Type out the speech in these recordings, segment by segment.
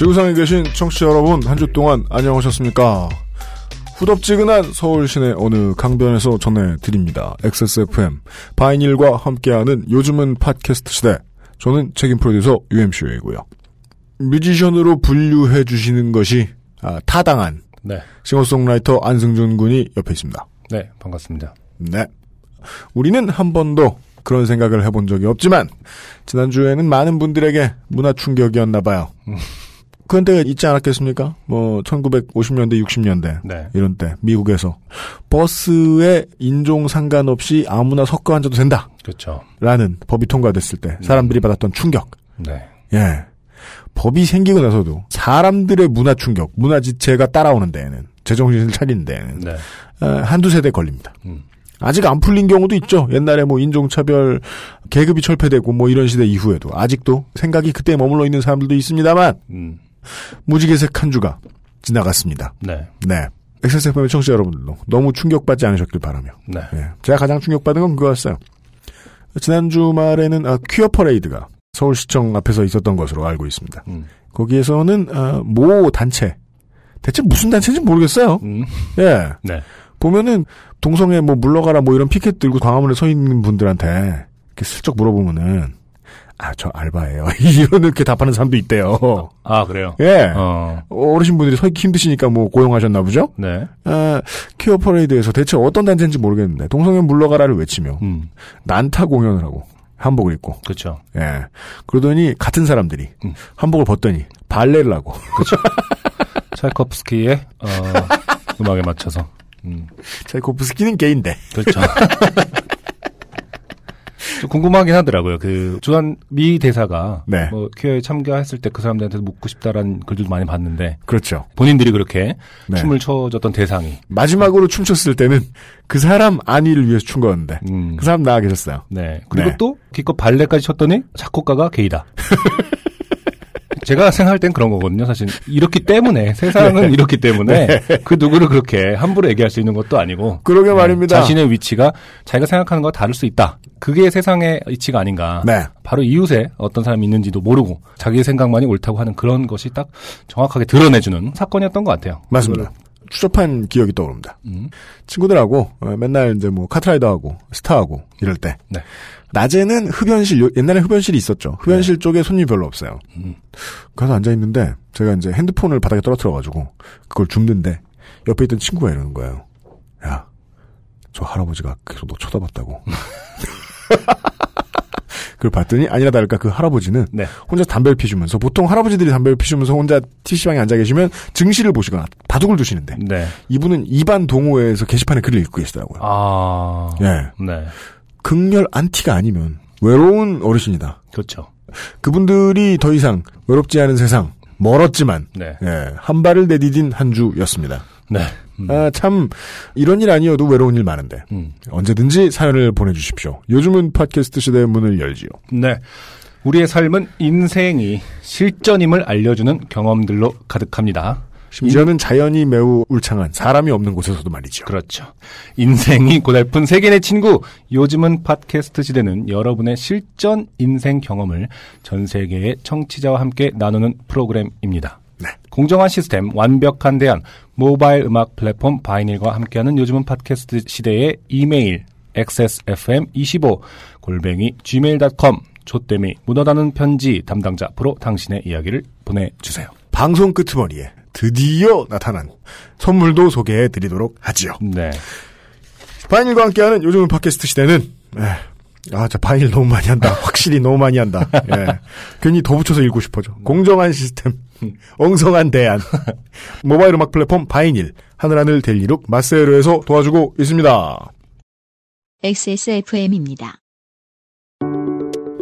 지구상에 계신 청취자 여러분, 한 주 동안 안녕하셨습니까? 후덥지근한 서울 시내 어느 강변에서 전해드립니다. XSFM, 바이닐과 함께하는 요즘은 팟캐스트 시대. 저는 책임 프로듀서 UMC이고요. 뮤지션으로 분류해 주시는 것이 아, 타당한 네. 싱어송라이터 안승준 군이 옆에 있습니다. 네, 반갑습니다. 네. 우리는 한 번도 그런 생각을 해본 적이 없지만 지난주에는 많은 분들에게 문화 충격이었나 봐요. 그런 때가 있지 않았겠습니까? 뭐 1950년대, 60년대 네. 이런 때 미국에서 버스에 인종 상관없이 아무나 섞어 앉아도 된다라는 그렇죠. 법이 통과됐을 때 사람들이 받았던 충격. 네. 예. 법이 생기고 나서도 사람들의 문화 충격, 문화 지체가 따라오는 데에는 제정신을 차리는 데에는 네. 어, 한두 세대 걸립니다. 음. 아직 안 풀린 경우도 있죠. 옛날에 뭐 인종차별, 계급이 철폐되고 뭐 이런 시대 이후에도 아직도 생각이 그때에 머물러 있는 사람들도 있습니다만 음. 무지개색 한 주가 지나갔습니다. 네. 네. XSFM의 청취자 여러분들도 너무 충격받지 않으셨길 바라며. 네. 예. 제가 가장 충격받은 건 그거였어요. 지난 주말에는 아, 퀴어 퍼레이드가 서울시청 앞에서 있었던 것으로 알고 있습니다. 음. 거기에서는 아, 모 단체 대체 무슨 단체인지 모르겠어요. 음. 예. 네. 보면은 동성애 뭐 물러가라 뭐 이런 피켓 들고 광화문에 서 있는 분들한테 이렇게 슬쩍 물어보면은 아 저 알바예요 이런 이렇게 답하는 사람도 있대요. 아, 그래요? 예. 어. 어르신 분들이 서 있기 힘드시니까 뭐 고용하셨나 보죠. 네. 아, 퀴어 퍼레이드에서 대체 어떤 단체인지 모르겠는데 동성애 물러가라를 외치며 음. 난타 공연을 하고 한복을 입고 그렇죠. 예 그러더니 같은 사람들이 음. 한복을 벗더니 발레를 하고 차이코프스키의 어, 음악에 맞춰서. 음. 차이코프스키는 게인데 그렇죠. 좀 궁금하긴 하더라고요. 그 주한 미 대사가 네. 뭐 퀴어에 참가했을 때 그 사람들한테 묻고 싶다라는 글들도 많이 봤는데 그렇죠. 본인들이 그렇게 네. 춤을 춰줬던 대상이 마지막으로 춤췄을 때는 그 사람 안위를 위해서 춘 거였는데 음. 그 사람 나와 계셨어요. 네. 그리고 네. 또 기껏 발레까지 쳤더니 작곡가가 게이다. 제가 생각할 땐 그런 거거든요. 사실 이렇기 때문에 세상은 네. 이렇기 때문에 그 누구를 그렇게 함부로 얘기할 수 있는 것도 아니고 그러게 말입니다. 네, 자신의 위치가 자기가 생각하는 것과 다를 수 있다. 그게 세상의 이치가 아닌가. 네. 바로 이웃에 어떤 사람이 있는지도 모르고 자기의 생각만이 옳다고 하는 그런 것이 딱 정확하게 드러내주는 사건이었던 것 같아요. 맞습니다. 추접한 기억이 떠오릅니다. 음. 친구들하고 어, 맨날 이제 뭐 카트라이더하고 스타하고 이럴 때 네. 낮에는 흡연실 요- 옛날에 흡연실이 있었죠. 흡연실 쪽에 손님이 별로 없어요. 음. 가서 앉아 있는데 제가 이제 핸드폰을 바닥에 떨어뜨려 가지고 그걸 줍는데 옆에 있던 친구가 이러는 거예요. 야, 저 할아버지가 계속 너 쳐다봤다고. 그걸 봤더니 아니나 다를까 그 할아버지는 네. 혼자 담배를 피우면서 보통 할아버지들이 담배를 피우면서 혼자 TC방에 앉아 계시면 증시를 보시거나 바둑을 두시는데 네. 이분은 입안 동호회에서 게시판에 글을 읽고 계시더라고요. 아. 예. 네. 극렬 안티가 아니면 외로운 어르신이다. 그렇죠. 그분들이 더 이상 외롭지 않은 세상 멀었지만 네. 예, 한 발을 내디딘 한 주였습니다. 네. 음. 아, 참 이런 일 아니어도 외로운 일 많은데 음. 언제든지 사연을 보내주십시오. 요즘은 팟캐스트 시대의 문을 열지요. 네. 우리의 삶은 인생이 실전임을 알려주는 경험들로 가득합니다. 심지어는 자연이 매우 울창한 사람이 없는 곳에서도 말이죠. 그렇죠. 인생이 고달픈 세계의 친구. 요즘은 팟캐스트 시대는 여러분의 실전 인생 경험을 전 세계의 청취자와 함께 나누는 프로그램입니다. 네. 공정한 시스템, 완벽한 대안, 모바일 음악 플랫폼 바이닐과 함께하는 요즘은 팟캐스트 시대의 이메일 xsfm25 골뱅이 gmail.com 조땜이 묻어나는 편지 담당자 앞으로 당신의 이야기를 보내주세요. 방송 끄트머리에 드디어 나타난 선물도 소개해 드리도록 하지요. 네. 바인일과 함께하는 요즘은 팟캐스트 시대는 에, 아, 저 바인일 너무 많이 한다. 확실히 너무 많이 한다. 예. 괜히 더 붙여서 읽고 싶어져. 공정한 시스템, 엉성한 대안, 모바일 음악 플랫폼 바인일, 하늘하늘 델리룩 마세르에서 도와주고 있습니다. XSFM입니다.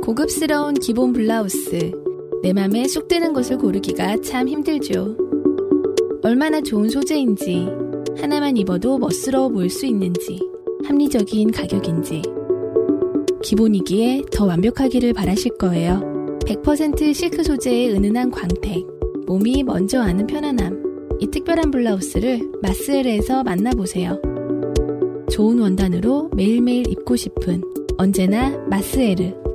고급스러운 기본 블라우스, 내 맘에 쏙 드는 것을 고르기가 참 힘들죠. 얼마나 좋은 소재인지, 하나만 입어도 멋스러워 보일 수 있는지, 합리적인 가격인지, 기본이기에 더 완벽하기를 바라실 거예요. 100% 실크 소재의 은은한 광택, 몸이 먼저 아는 편안함, 이 특별한 블라우스를 마스엘에서 만나보세요. 좋은 원단으로 매일매일 입고 싶은 언제나 마세르.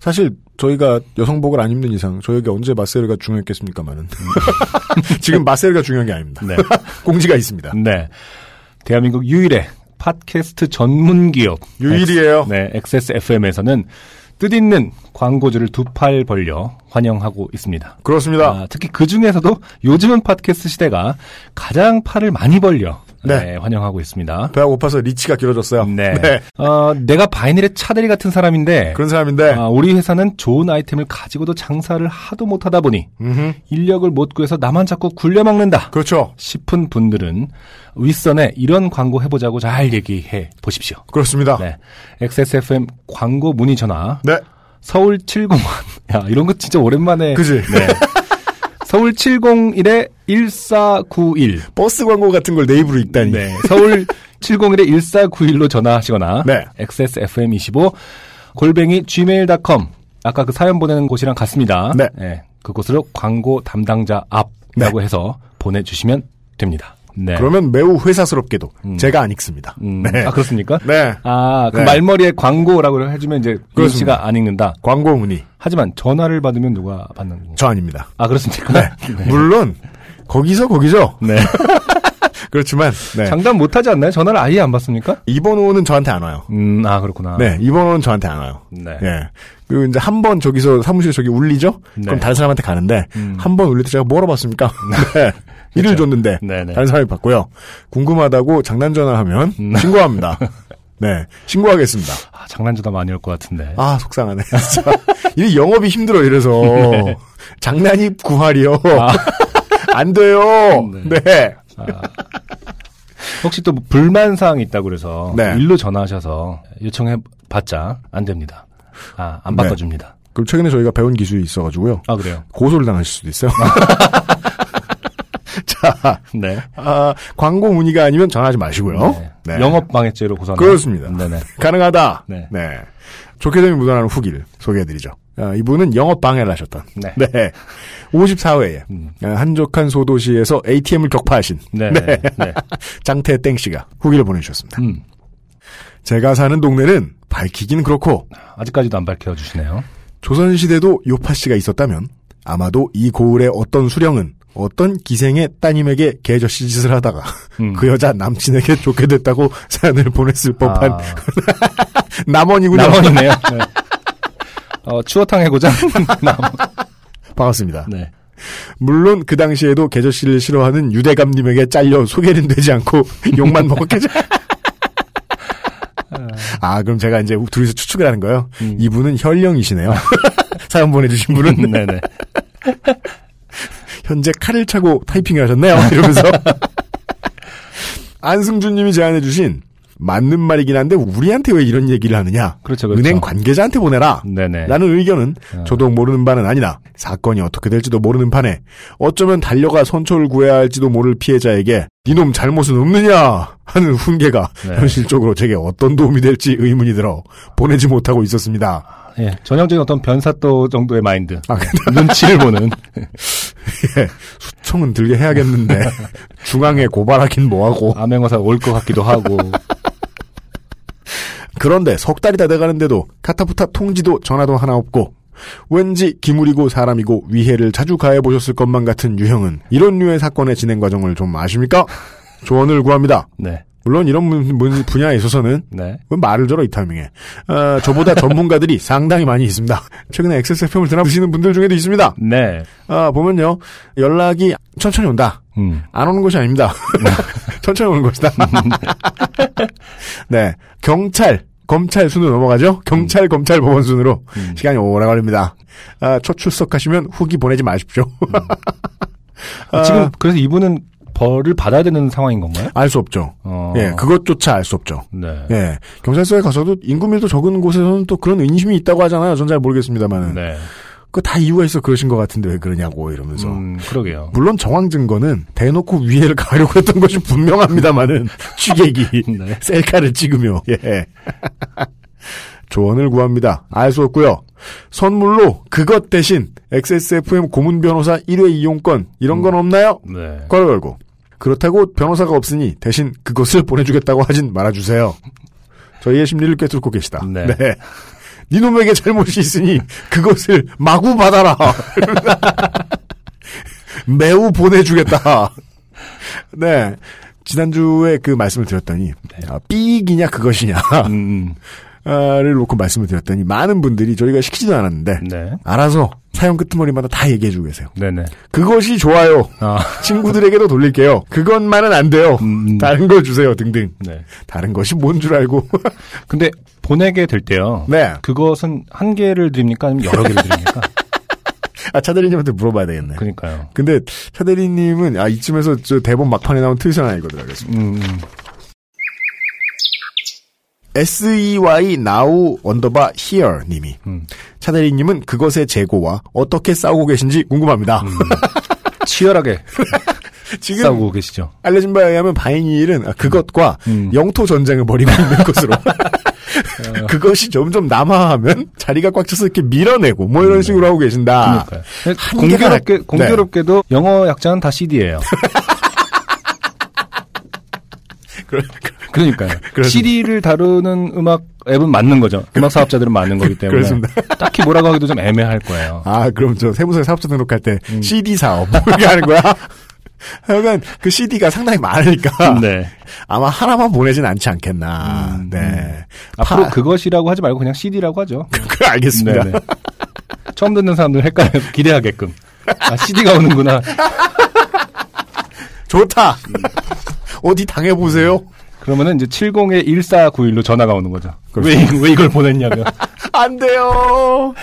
사실 저희가 여성복을 안 입는 이상 저에게 언제 마세르가 중요했겠습니까만은 지금 마세르가 중요한 게 아닙니다. 네. 공지가 있습니다. 네. 대한민국 유일의 팟캐스트 전문 기업. 유일이에요. 엑스- 네, XSFM에서는 뜻있는 광고주를 두 팔 벌려 환영하고 있습니다. 그렇습니다. 아, 특히 그 중에서도 요즘은 팟캐스트 시대가 가장 팔을 많이 벌려 네. 네, 환영하고 있습니다. 배가 고파서 리치가 길어졌어요. 네. 어, 내가 바이닐의 차대리 같은 사람인데 그런 사람인데 아, 우리 회사는 좋은 아이템을 가지고도 장사를 하도 못하다 보니 음흠. 인력을 못 구해서 나만 자꾸 굴려먹는다 그렇죠. 싶은 분들은 윗선에 이런 광고 해보자고 잘 얘기해 보십시오. 그렇습니다. 네. XSFM 광고 문의 전화 네. 서울 701. 야, 이런 거 진짜 오랜만에. 그지? 네. 서울 701에 1491. 버스 광고 같은 걸내 입으로 읽다니. 네. 서울 701에 1491로 전화하시거나. 네. XSFM25 골뱅이 gmail.com. 아까 그 사연 보내는 곳이랑 같습니다. 네. 그곳으로 광고 담당자 앞이라고 해서 보내주시면 됩니다. 네. 그러면 매우 회사스럽게도 음. 제가 안 읽습니다. 음, 네. 아, 그렇습니까? 네. 아, 그 네. 말머리에 광고라고 해주면 이제. 윤 씨가 안 읽는다. 광고 문의 하지만 전화를 받으면 누가 받는 건가요? 저 아닙니다. 아, 그렇습니까? 네. 물론 거기서 거기죠. 네. 그렇지만 네. 장담 못 하지 않나요? 전화를 아예 안 받습니까? 이 번호는 저한테 안 와요. 음, 아, 그렇구나. 네, 이 번호는 저한테 안 와요. 네. 예. 그 이제 한 번 저기서 사무실 저기 울리죠? 네. 그럼 다른 사람한테 가는데 음. 한번 울릴 때 제가 뭐라 받습니까? 네. 일을 줬는데 네네. 다른 사람이 받고요. 궁금하다고 장난 전화하면 음. 신고합니다. 네, 신고하겠습니다. 아, 장난전화 많이 올것 같은데. 아 속상하네. 진짜 이 영업이 힘들어 이래서 장난이 구할이요. 네. 아. 안 돼요. 네. 네. 혹시 또뭐 불만 사항이 있다고 그래서 네. 일로 전화하셔서 요청해 봤자 안 됩니다. 아, 안 네. 바꿔줍니다. 그럼 최근에 저희가 배운 기술이 있어가지고요. 아, 그래요? 고소를 당하실 수도 있어요. 자, 네. 아, 광고 문의가 아니면 전화하지 마시고요. 네. 네. 영업 방해죄로 고소하는 그렇습니다. 네네. 가능하다. 네. 좋게 되면 묻어나는 후기를 소개해드리죠. 아, 이분은 영업 방해를 하셨던. 네. 54회에 음. 한적한 소도시에서 ATM을 격파하신 네. 네. 네. 장태 땡 씨가 후기를 보내주셨습니다. 음. 제가 사는 동네는 밝히긴 그렇고 아직까지도 안 밝혀주시네요. 조선시대도 요파 씨가 있었다면 아마도 이 고을의 어떤 수령은 어떤 기생의 따님에게 개저씨 짓을 하다가 음. 그 여자 남친에게 좋게 됐다고 사연을 보냈을 법한 아, 남원이군요. 남원이네요. 네. 어, 추어탕 해고장. 남. 반갑습니다. 네. 물론 그 당시에도 개저씨를 싫어하는 유대감님에게 잘려 소개는 되지 않고 욕만 먹었겠죠. 아 그럼 제가 이제 둘이서 추측을 하는 거예요. 음. 이분은 현령이시네요. 사연 보내주신 분은 네네. 현재 칼을 차고 타이핑을 하셨네요. 이러면서 안승준 님이 제안해주신 맞는 말이긴 한데 우리한테 왜 이런 얘기를 하느냐? 그렇죠, 그렇죠. 은행 관계자한테 보내라. 네네. 라는 의견은 어. 저도 모르는 바는 아니다. 사건이 어떻게 될지도 모르는 판에 어쩌면 달려가 선처를 구해야 할지도 모를 피해자에게 니놈 잘못은 없느냐 하는 훈계가 네. 현실적으로 제게 어떤 도움이 될지 의문이 들어 보내지 못하고 있었습니다. 예, 전형적인 어떤 변사또 정도의 마인드. 아, 눈치를 보는. 예, 수청은 들게 해야겠는데 중앙에 고발하긴 뭐하고 암행어사 올 것 같기도 하고. 그런데 석 달이 다 돼가는데도 카타푸타 통지도 전화도 하나 없고 왠지 기물이고 사람이고 위해를 자주 가해보셨을 것만 같은 유형은 이런 류의 사건의 진행 과정을 좀 아십니까? 조언을 구합니다. 네. 물론 이런 분야에 있어서는 네. 왜 말을 들어 이 타이밍에 어, 저보다 전문가들이 상당히 많이 있습니다. 최근에 XSFM을 들어보시는 분들 중에도 있습니다. 네. 아, 보면요 연락이 천천히 온다. 음. 안 오는 것이 아닙니다. 천천히 오는 것이다. 네. 경찰, 검찰 순으로 넘어가죠? 경찰, 검찰, 법원 순으로 음. 시간이 오래 걸립니다. 아, 첫 출석하시면 후기 보내지 마십시오. 아, 지금 그래서 이분은 벌을 받아야 되는 상황인 건가요? 알 수 없죠. 어. 예, 그것조차 알 수 없죠. 네. 예, 경찰서에 가서도 인구밀도 적은 곳에서는 또 그런 인심이 있다고 하잖아요. 전 잘 모르겠습니다만은. 네. 그다 이유가 있어 그러신 것 같은데 왜 그러냐고 이러면서. 음, 그러게요. 물론 정황 증거는 대놓고 위해를 가려고 했던 것이 분명합니다만은 취객이 네. 셀카를 찍으며 예. 조언을 구합니다. 알 수 없고요. 선물로 그것 대신 XSFM 고문 변호사 1회 이용권 이런 건 없나요? 네. 괄호 열고 그렇다고 변호사가 없으니 대신 그것을 보내주겠다고 하진 말아주세요. 저희의 심리를 꿰뚫고 계시다. 네. 니놈에게 잘못이 있으니 그것을 마구 받아라. 매우 보내주겠다. 네. 지난주에 그 말씀을 드렸더니, 아, 삑이냐 그것이냐. 음, 를 놓고 말씀을 드렸더니, 많은 분들이 저희가 시키지도 않았는데, 네. 알아서 사연 끄트머리마다 다 얘기해주고 계세요. 네네. 그것이 좋아요. 아, 친구들에게도 돌릴게요. 그것만은 안 돼요. 음, 음. 다른 거 주세요. 등등. 네. 다른 것이 뭔 줄 알고. 근데 보내게 될 때요. 네. 그것은 한 개를 드립니까? 아니면 여러 개를 드립니까? 아, 차대리님한테 물어봐야 되겠네. 그러니까요. 근데 차대리님은 아 이쯤에서 저 대본 막판에 나온 트윗을 하나 읽어드려야겠습니다. 음, 음. SEY now 언더바 here 님이 음. 차대리 님은 그것의 재고와 어떻게 싸우고 계신지 궁금합니다. 치열하게 지금 싸우고 계시죠. 알려진 바에 의하면 바이닐은 아, 그것과 음. 영토 전쟁을 벌이고 있는 것으로 그것이 점점 남하하면 자리가 꽉 차서 이렇게 밀어내고 뭐 이런 식으로 하고 계신다. 한계가 공교롭게, 나- 공교롭게도 영어 약자는 다 CD예요. 그러 니까요. 그렇습니다. CD를 다루는 음악 앱은 맞는 거죠. 음악 사업자들은 맞는 거기 때문에. 그렇습니다. 딱히 뭐라고 하기도 좀 애매할 거예요. 아 그럼 저 세무서에 사업자 등록할 때 음. CD 사업 뭐 이렇게 하는 거야? 하여간 그 CD가 상당히 많으니까 네. 아마 하나만 보내진 않지 않겠나. 음, 네. 앞으로 파- 그것이라고 하지 말고 그냥 CD라고 하죠. 그 알겠습니다. 네네. 처음 듣는 사람들 헷갈려 기대하게끔. 아, CD가 오는구나. 좋다. 어디 당해보세요. 그러면은 이제 70에 1491로 전화가 오는 거죠. 왜, 왜 이걸 보냈냐면. 안 돼요.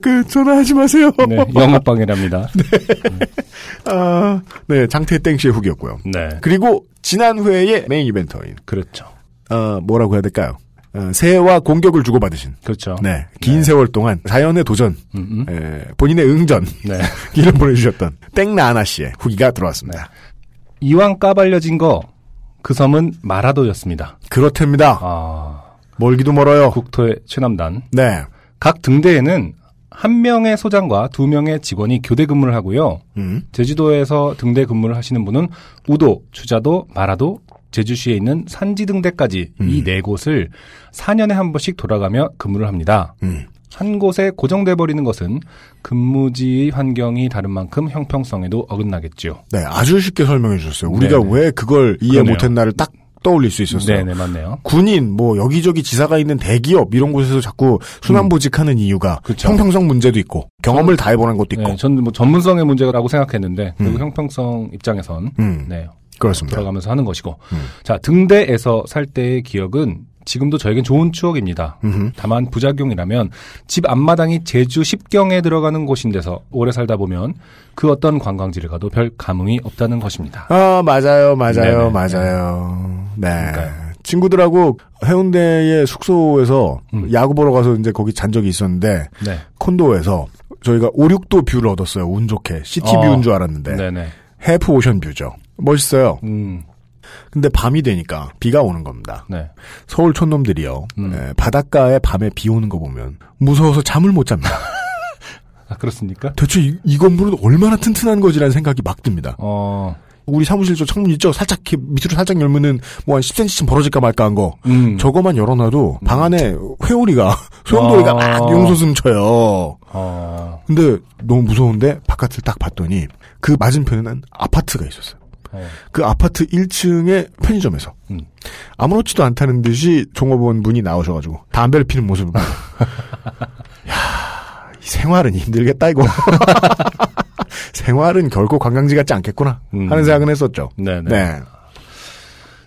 그, 전화하지 마세요. 네, 영업방해랍니다. 아, 네, 장태 땡씨의 후기였고요. 네. 그리고 지난 회의 메인 이벤터인, 그렇죠. 어, 뭐라고 해야 될까요? 어, 새해와 공격을 주고받으신, 그렇죠. 네, 긴 세월 동안 자연의 도전, 음, 음. 에, 본인의 응전, 네. 이를 보내주셨던 땡나아나 씨의 후기가 들어왔습니다. 이왕 까발려진 거, 그 섬은 마라도였습니다. 그렇답니다. 아, 멀기도 멀어요. 국토의 최남단. 네. 각 등대에는 한 명의 소장과 두 명의 직원이 교대 근무를 하고요. 음, 제주도에서 등대 근무를 하시는 분은 우도, 추자도, 마라도, 제주시에 있는 산지 등대까지 이네 곳을 4년에 한 번씩 돌아가며 근무를 합니다. 음. 한 곳에 고정돼 버리는 것은 근무지 환경이 다른 만큼 형평성에도 어긋나겠지요. 네, 아주 쉽게 설명해 주셨어요. 우리가 네네. 왜 그걸 이해. 못했나를 딱 떠올릴 수 있었어요. 네네 맞네요. 군인, 뭐 여기저기 지사가 있는 대기업 이런 곳에서 자꾸 순환보직 하는 이유가 음. 그쵸. 형평성 문제도 있고 경험을 다 해보는 것도 있고. 네, 저는 뭐 전문성의 문제라고 생각했는데 음. 그리고 형평성 입장에선 음, 네 그렇습니다. 돌아가면서 하는 것이고 음. 자 등대에서 살 때의 기억은 지금도 저에겐 좋은 추억입니다. 음흠. 다만 부작용이라면 집 앞마당이 제주 10경에 들어가는 곳인데서 오래 살다 보면 그 어떤 관광지를 가도 별 감흥이 없다는 것입니다. 아 맞아요, 맞아요, 네네. 맞아요. 네. 그러니까요. 친구들하고 해운대의 숙소에서 음. 야구 보러 가서 이제 거기 잔 적이 있었는데 네. 콘도에서 저희가 오륙도 view를 얻었어요. 운 좋게 city 어. view인 줄 알았는데 네네. half ocean view죠. 멋있어요. 음, 근데 밤이 되니까 비가 오는 겁니다. 네. 서울 촌놈들이요. 음. 에, 바닷가에 밤에 비 오는 거 보면 무서워서 잠을 못 잡니다. 아, 그렇습니까? 대체 이, 이 건물은 얼마나 튼튼한 거지라는 생각이 막 듭니다. 어, 우리 사무실 저 창문 있죠? 살짝 이렇게 밑으로 살짝 열면은 뭐 한 10cm쯤 벌어질까 말까 한 거. 음. 저거만 열어놔도 방 안에 회오리가 소용돌이가 아. 막 용솟음 쳐요. 어, 근데 너무 무서운데 바깥을 딱 봤더니 그 맞은편에는 아파트가 있었어요. 어, 그 아파트 1층의 편의점에서 음. 아무렇지도 않다는 듯이 종업원 분이 나오셔가지고 담배를 피는 모습을 보고 야, 이 생활은 힘들겠다 이거. 생활은 결코 관광지 같지 않겠구나 음. 하는 생각은 했었죠. 네네. 네.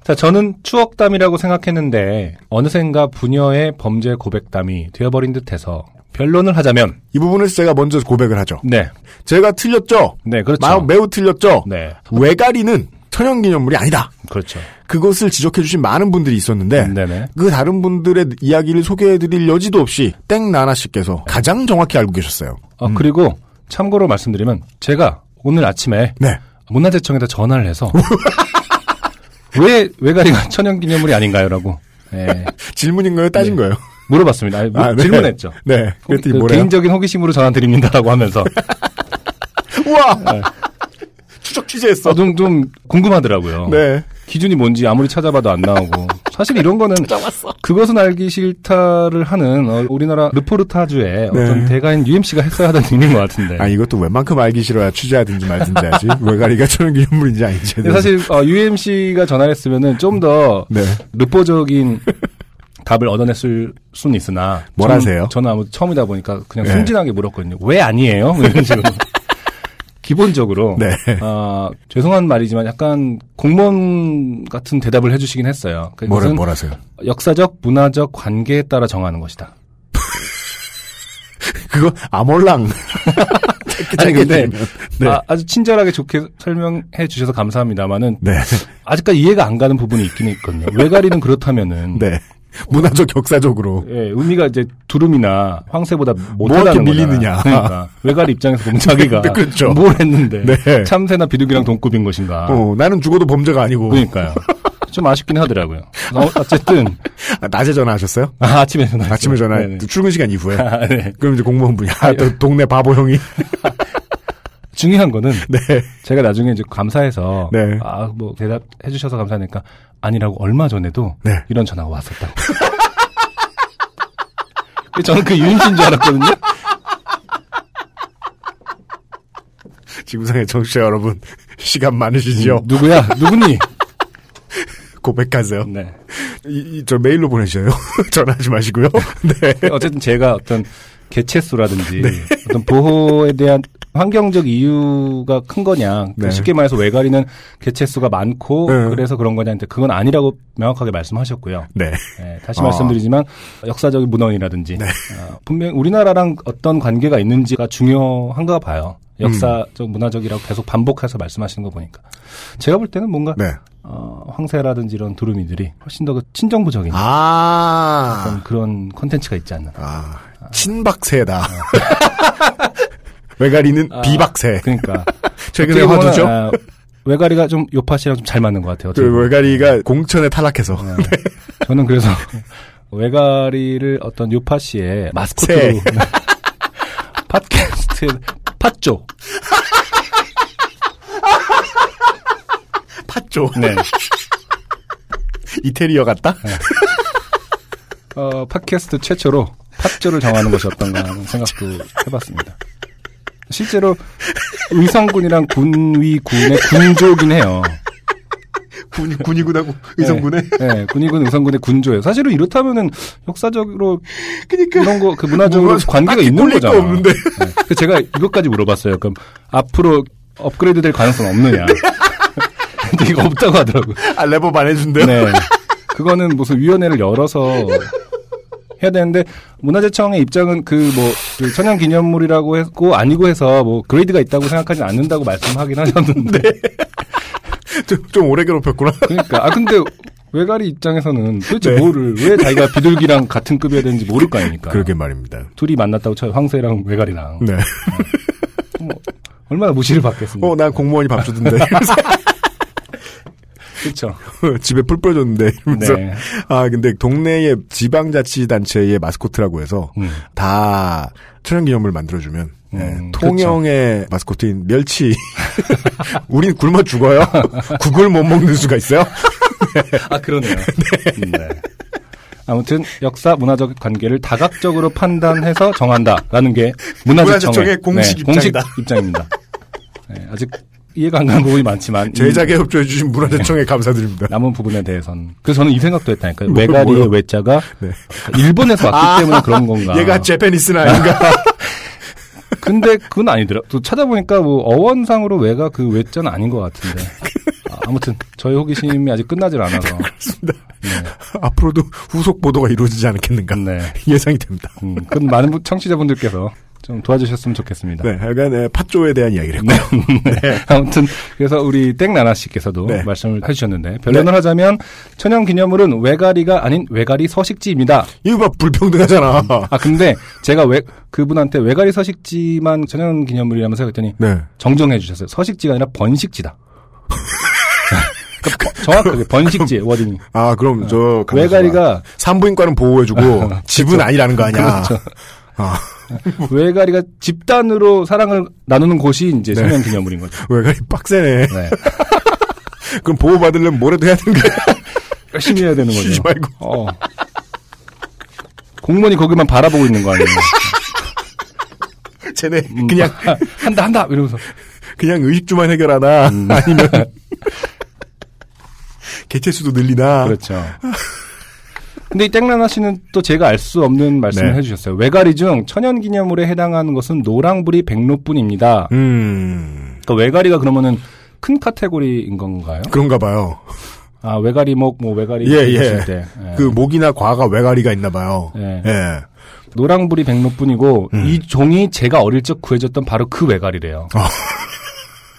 자, 저는 추억담이라고 생각했는데 어느샌가 부녀의 범죄 고백담이 되어버린 듯해서 변론을 하자면 이 부분에서 제가 먼저 고백을 하죠. 네, 제가 틀렸죠. 네, 그렇죠. 마- 매우 틀렸죠. 네, 외가리는 천연기념물이 아니다. 그렇죠. 그것을 지적해주신 많은 분들이 있었는데 네네. 그 다른 분들의 이야기를 소개해드릴 여지도 없이 땡 나나 씨께서 가장 정확히 알고 계셨어요. 아, 그리고 참고로 말씀드리면 제가 오늘 아침에 네. 문화재청에다 전화를 해서 왜 외가리가 천연기념물이 아닌가요라고 예, 질문인가요? 따진 네. 거예요? 물어봤습니다. 아니, 뭐 아, 네. 질문했죠. 네. 그랬더니 그 뭐래요? 개인적인 호기심으로 전화 드립니다라고 하면서 우와! 네. 추적 취재했어. 아, 좀, 좀 궁금하더라고요. 네. 기준이 뭔지 아무리 찾아봐도 안 나오고 사실 이런 거는 그것은 알기 싫다를 하는 어, 우리나라 르포르타주의 어떤 대가인 UMC가 했어야 하던 일인 것 같은데. 아, 이것도 웬만큼 알기 싫어야 취재하든지 말든지 하지. 외가리가 천연기념물인지 아닌지. 근데 사실 어, UMC가 전화를 했으면은 좀더 네. 르포적인 답을 얻어냈을 수는 있으나 뭘 전- 하세요? 저는 아무 처음이다 보니까 그냥 네. 순진하게 물었거든요. 왜 아니에요? 뭐 이런 식으로. 기본적으로 네. 아, 죄송한 말이지만 약간 공무원 같은 대답을 해주시긴 했어요. 뭐라, 하세요? 역사적, 문화적 관계에 따라 정하는 것이다. 그거, 아몰랑. 아니 근데 네. 아, 아주 친절하게 좋게 설명해 주셔서 감사합니다만은 네. 아직까지 이해가 안 가는 부분이 있긴 있거든요. 외가리는 그렇다면은 네. 문화적, 역사적으로. 예, 의미가 이제 두rum이나 황새보다 뭐 못하다는 거잖아. 밀리느냐. 그러니까 외가리 입장에서 보면 자기가 네, 그렇죠. 뭘 했는데 네. 참새나 비둘기랑 동급인 것인가. 어, 나는 죽어도 범죄가 아니고. 그러니까요. 좀 아쉽긴 하더라고요. 어, 어쨌든 아, 낮에 전화하셨어요? 아, 아침에 전화. 아침에 전화, 네네. 출근 시간 이후에. 아, 네. 그럼 이제 공무원분이, 아, 또 동네 바보 형이. 중요한 거는 네. 제가 나중에 이제 감사해서 네. 아뭐 대답해 주셔서 감사하니까 아니라고 얼마 전에도 네. 이런 전화가 왔었다고. 저는 그 유임씨인 줄 알았거든요. 지구상의 청취자 여러분, 시간 많으시지요? 음, 누구야? 누구니? 고백하세요. 네. 이, 이, 저 메일로 보내셔요. 전화하지 마시고요. 네. 어쨌든 제가 어떤 개체수라든지 네. 어떤 보호에 대한 환경적 이유가 큰 거냐. 네. 쉽게 말해서 외가리는 개체수가 많고 네. 그래서 그런 거냐는데 그건 아니라고 명확하게 말씀하셨고요. 네. 네, 다시 아. 말씀드리지만 역사적인 문헌이라든지 네. 어, 분명 우리나라랑 어떤 관계가 있는지가 중요한가 봐요. 역사적 문화적이라고 계속 반복해서 말씀하시는 거 보니까 제가 볼 때는 뭔가 네. 어, 황새라든지 이런 두루미들이 훨씬 더그 친정부적인 아. 그런 컨텐츠가 있지 않나. 아. 친박새다. 외가리는 아, 비박새. 그러니까 최근에 화두죠? 아, 외가리가 좀 요파씨랑 좀 잘 맞는 것 같아요. 그. 외가리가 공천에 탈락해서. 네. 저는 그래서 외가리를 어떤 요파씨의 마스코트로 새. 팟캐스트 팟조 팥죠. 네. 이태리어 같다? 어, 팟캐스트 최초로 팟조를 정하는 것이 어떤가 하는 생각도 해봤습니다. 실제로 의성군이랑 군위 군의 군조긴 해요. 군, 군이군하고 의성군에. 네, 네, 군위군 의성군의 군조예요. 사실은 이렇다면은 역사적으로 그니까. 이런 거 그 문화적으로 관계가 있는 꿀릴 거 거잖아. 없는데. 네. 그래서 제가 이것까지 물어봤어요. 그럼 앞으로 업그레이드 될 가능성 없느냐. 근데 이거 없다고 하더라고요. 아, 랩업 안 해준대요? 네. 그거는 무슨 위원회를 열어서 해야 되는데 문화재청의 입장은 그뭐 천연 기념물이라고 했고 아니고 해서 뭐 그레이드가 있다고 생각하지 않는다고 말씀하긴 하셨는데 좀, 좀 오래 괴롭혔구나. 그러니까 아 근데 외가리 입장에서는 도대체 네. 뭐를 왜 자기가 비둘기랑 같은 급이어야 되는지 모를 거 아닙니까? 그러게 말입니다. 둘이 만났다고 쳐요. 황새랑 외가리랑 네. 얼마나 무시를 받겠습니까? 어, 난 공무원이 밥 주던데. 그렇죠. 집에 풀 뿌려줬는데. 이러면서. 네. 아, 근데 동네의 지방자치단체의 마스코트라고 해서 음. 다 천연기념물 만들어주면 예, 음, 통영의 마스코트인 멸치 우린 굶어 죽어요 국을 못 먹는 수가 있어요 아 그러네요. 네. 아무튼 역사 문화적 관계를 다각적으로 판단해서 정한다라는 게 문화재청의 문화재청의 공식 네, 입장이다. 공식 입장입니다. 네, 아직 이해가 안 가는 부분이 많지만 이 제작에 협조해 주신 문화재청에 감사드립니다 남은 부분에 대해서는 그래서 저는 이 생각도 했다니까요. 뭐, 외가리의? 외자가 네. 일본에서 왔기 아, 때문에 그런 건가. 얘가 제페니스는 아닌가 근데 그건 아니더라. 또 찾아보니까 뭐 어원상으로 외가 그 외자는 아닌 것 같은데. 아, 아무튼 저희 호기심이 아직 끝나질 않아서. 네. 앞으로도 후속 보도가 이루어지지 않겠는가 네. 예상이 됩니다 음, 그건 많은 분- 청취자분들께서 좀 도와주셨으면 좋겠습니다. 네, 약간 네, 팥조에 대한 이야기를 했고요. 아무튼 그래서 우리 땡나나 씨께서도 네. 말씀을 해주셨는데 변론을 하자면 천연 기념물은 외가리가 아닌 외가리 서식지입니다. 이거 봐 불평등하잖아. 아 근데 제가 왜 그분한테 외가리 서식지만 천연 기념물이라면서 그랬더니 네. 정정해 주셨어요. 서식지가 아니라 번식지다. 그러니까 버- 정확하게 번식지 워딩이. 아 그럼 저 외가리가 산부인과는 보호해주고 집은 아니라는 거 아니야. 그렇죠. 아, 외가리가 집단으로 사랑을 나누는 곳이 이제 네. 천연기념물인 거죠. 외가리 빡세네. 네. 그럼 보호받으려면 뭐라도 해야 되는 거야. 열심히 해야 되는 거죠. 말고. 어. 공무원이 거기만 바라보고 있는 거 아니에요? 쟤네 음, 그냥 한다 한다 이러면서 그냥 의식주만 해결하나 음. 아니면 개체수도 늘리나. 그렇죠. 근데 이 땡나나 씨는 또 제가 알 수 없는 말씀을 네. 해주셨어요. 외가리 중 천연기념물에 해당하는 것은 노랑부리 백로뿐입니다. 음 그러니까 외가리가 그러면은 큰 카테고리인 건가요? 그런가 봐요. 아 외가리 목 뭐 외가리 예, 예. 때 예. 그 목이나 과가 외가리가 있나 봐요. 예. 예. 노랑부리 백로뿐이고 음. 이 종이 제가 어릴 적 구해줬던 바로 그 외가리래요.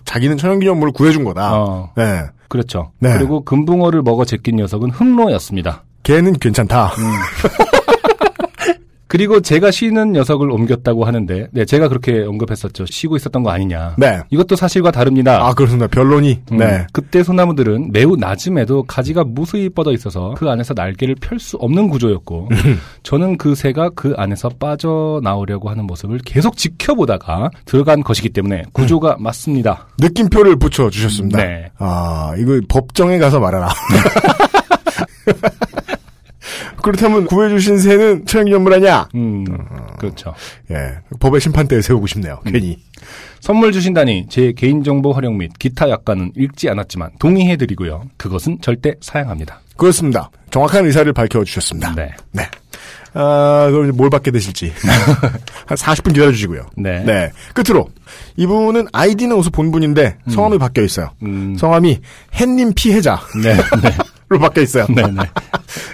자기는 천연기념물을 구해준 거다. 어, 네. 그렇죠. 네. 그리고 금붕어를 먹어 제낀 녀석은 흑로였습니다. 걔는 괜찮다. 음. 그리고 제가 쉬는 녀석을 옮겼다고 하는데, 네, 제가 그렇게 언급했었죠. 쉬고 있었던 거 아니냐. 네. 이것도 사실과 다릅니다. 아 그렇습니다. 변론이. 음, 네. 그때 소나무들은 매우 낮음에도 가지가 무수히 뻗어 있어서 그 안에서 날개를 펼 수 없는 구조였고, 저는 그 새가 그 안에서 빠져나오려고 하는 모습을 계속 지켜보다가 들어간 것이기 때문에 구조가 맞습니다. 느낌표를 붙여 주셨습니다. 네. 아 이거 법정에 가서 말하라. 그렇다면 구해주신 새는 천연기념물 아니야? 음, 그렇죠. 예. 법의 심판대에 세우고 싶네요. 괜히. 선물 주신다니 제 개인정보 활용 및 기타 약관은 읽지 않았지만 동의해드리고요. 그것은 절대 사양합니다. 그렇습니다. 정확한 의사를 밝혀주셨습니다. 네. 네. 아, 그럼 이제 뭘 받게 되실지. 한 40분 기다려주시고요. 네. 네. 끝으로. 이분은 아이디는 어서 본 분인데 성함이 바뀌어 있어요. 음, 성함이 햇님 피해자로 네, 네, 바뀌어 있어요. 네, 네.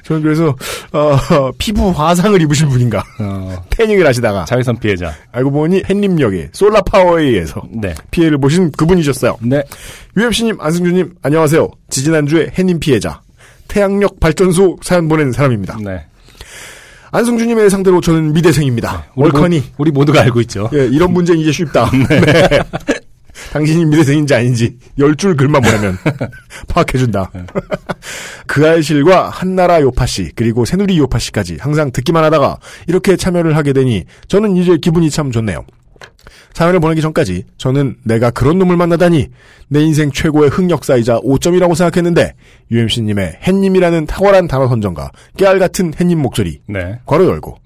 저는 그래서, 어, 피부 화상을 입으신 분인가. 어, 패닝을 하시다가. 자외선 피해자. 알고 보니 햇님역에 솔라 파워에 의해서 네. 피해를 보신 그분이셨어요. 네. UMC님, 안승준님, 안녕하세요. 지지난 주에 햇님 피해자. 태양력 발전소 사연 보낸 사람입니다. 네. 안승준님의 상대로 저는 미대생입니다. 우리 월커니. 모, 우리 모두가 알고 있죠. 예, 이런 문제는 이제 쉽다. 네. 당신이 미대생인지 아닌지 열 줄 글만 보내면 파악해준다. 그 알실과 한나라 요파 씨 그리고 새누리 요파 씨까지 항상 듣기만 하다가 이렇게 참여를 하게 되니 저는 이제 기분이 참 좋네요. 사연을 보내기 전까지 저는 내가 그런 놈을 만나다니 내 인생 최고의 흑역사이자 5점이라고 생각했는데 UMC님의 햇님이라는 탁월한 단어 선정과 깨알 같은 햇님 목소리 네. 괄호 열고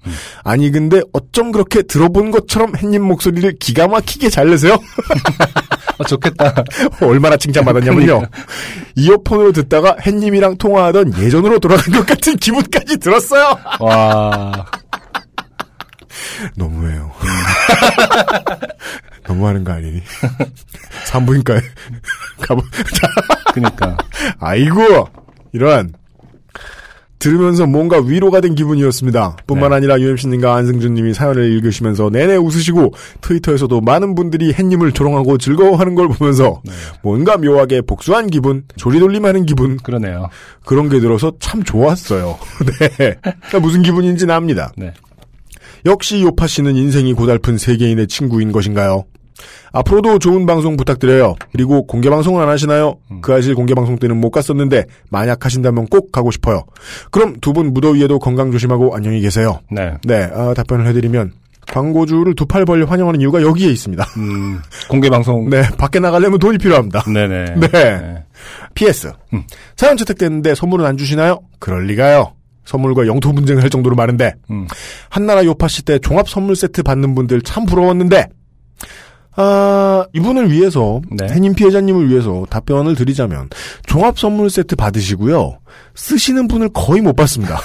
아니 근데 어쩜 그렇게 들어본 것처럼 햇님 목소리를 기가 막히게 잘 내세요? 어, 좋겠다. 얼마나 칭찬받았냐면요. 이어폰으로 듣다가 햇님이랑 통화하던 예전으로 돌아간 것 같은 기분까지 들었어요. 와. 너무해요. 너무하는 거 아니니? 산부인과에 가보. 그니까. 아이고 이런 들으면서 뭔가 위로가 된 기분이었습니다. 뿐만 네. 아니라 UMC님과 안승준님이 사연을 읽으시면서 내내 웃으시고 트위터에서도 많은 분들이 햇님을 조롱하고 즐거워하는 걸 보면서 네. 뭔가 묘하게 복수한 기분, 조리돌림하는 기분 그러네요. 그런 게 들어서 참 좋았어요. 네, 그러니까 무슨 기분인지는 압니다. 네. 역시 요파 씨는 인생이 고달픈 세계인의 친구인 것인가요? 앞으로도 좋은 방송 부탁드려요. 그리고 공개 방송은 안 하시나요? 그 아실 공개 방송 때는 못 갔었는데 만약 하신다면 꼭 가고 싶어요. 그럼 두 분 무더위에도 건강 조심하고 안녕히 계세요. 네. 네, 아, 답변을 해드리면 광고주를 두 팔 벌려 환영하는 이유가 여기에 있습니다. 음, 공개 방송. 네, 밖에 나가려면 돈이 필요합니다. 네네. 네. PS. 음. 사연 채택됐는데 선물은 안 주시나요? 그럴 리가요. 선물과 영토 분쟁을 할 정도로 많은데 음. 한나라 요파시 때 종합 선물 세트 받는 분들 참 부러웠는데 아 이분을 위해서 네. 해님 피해자님을 위해서 답변을 드리자면 종합 선물 세트 받으시고요 쓰시는 분을 거의 못 봤습니다.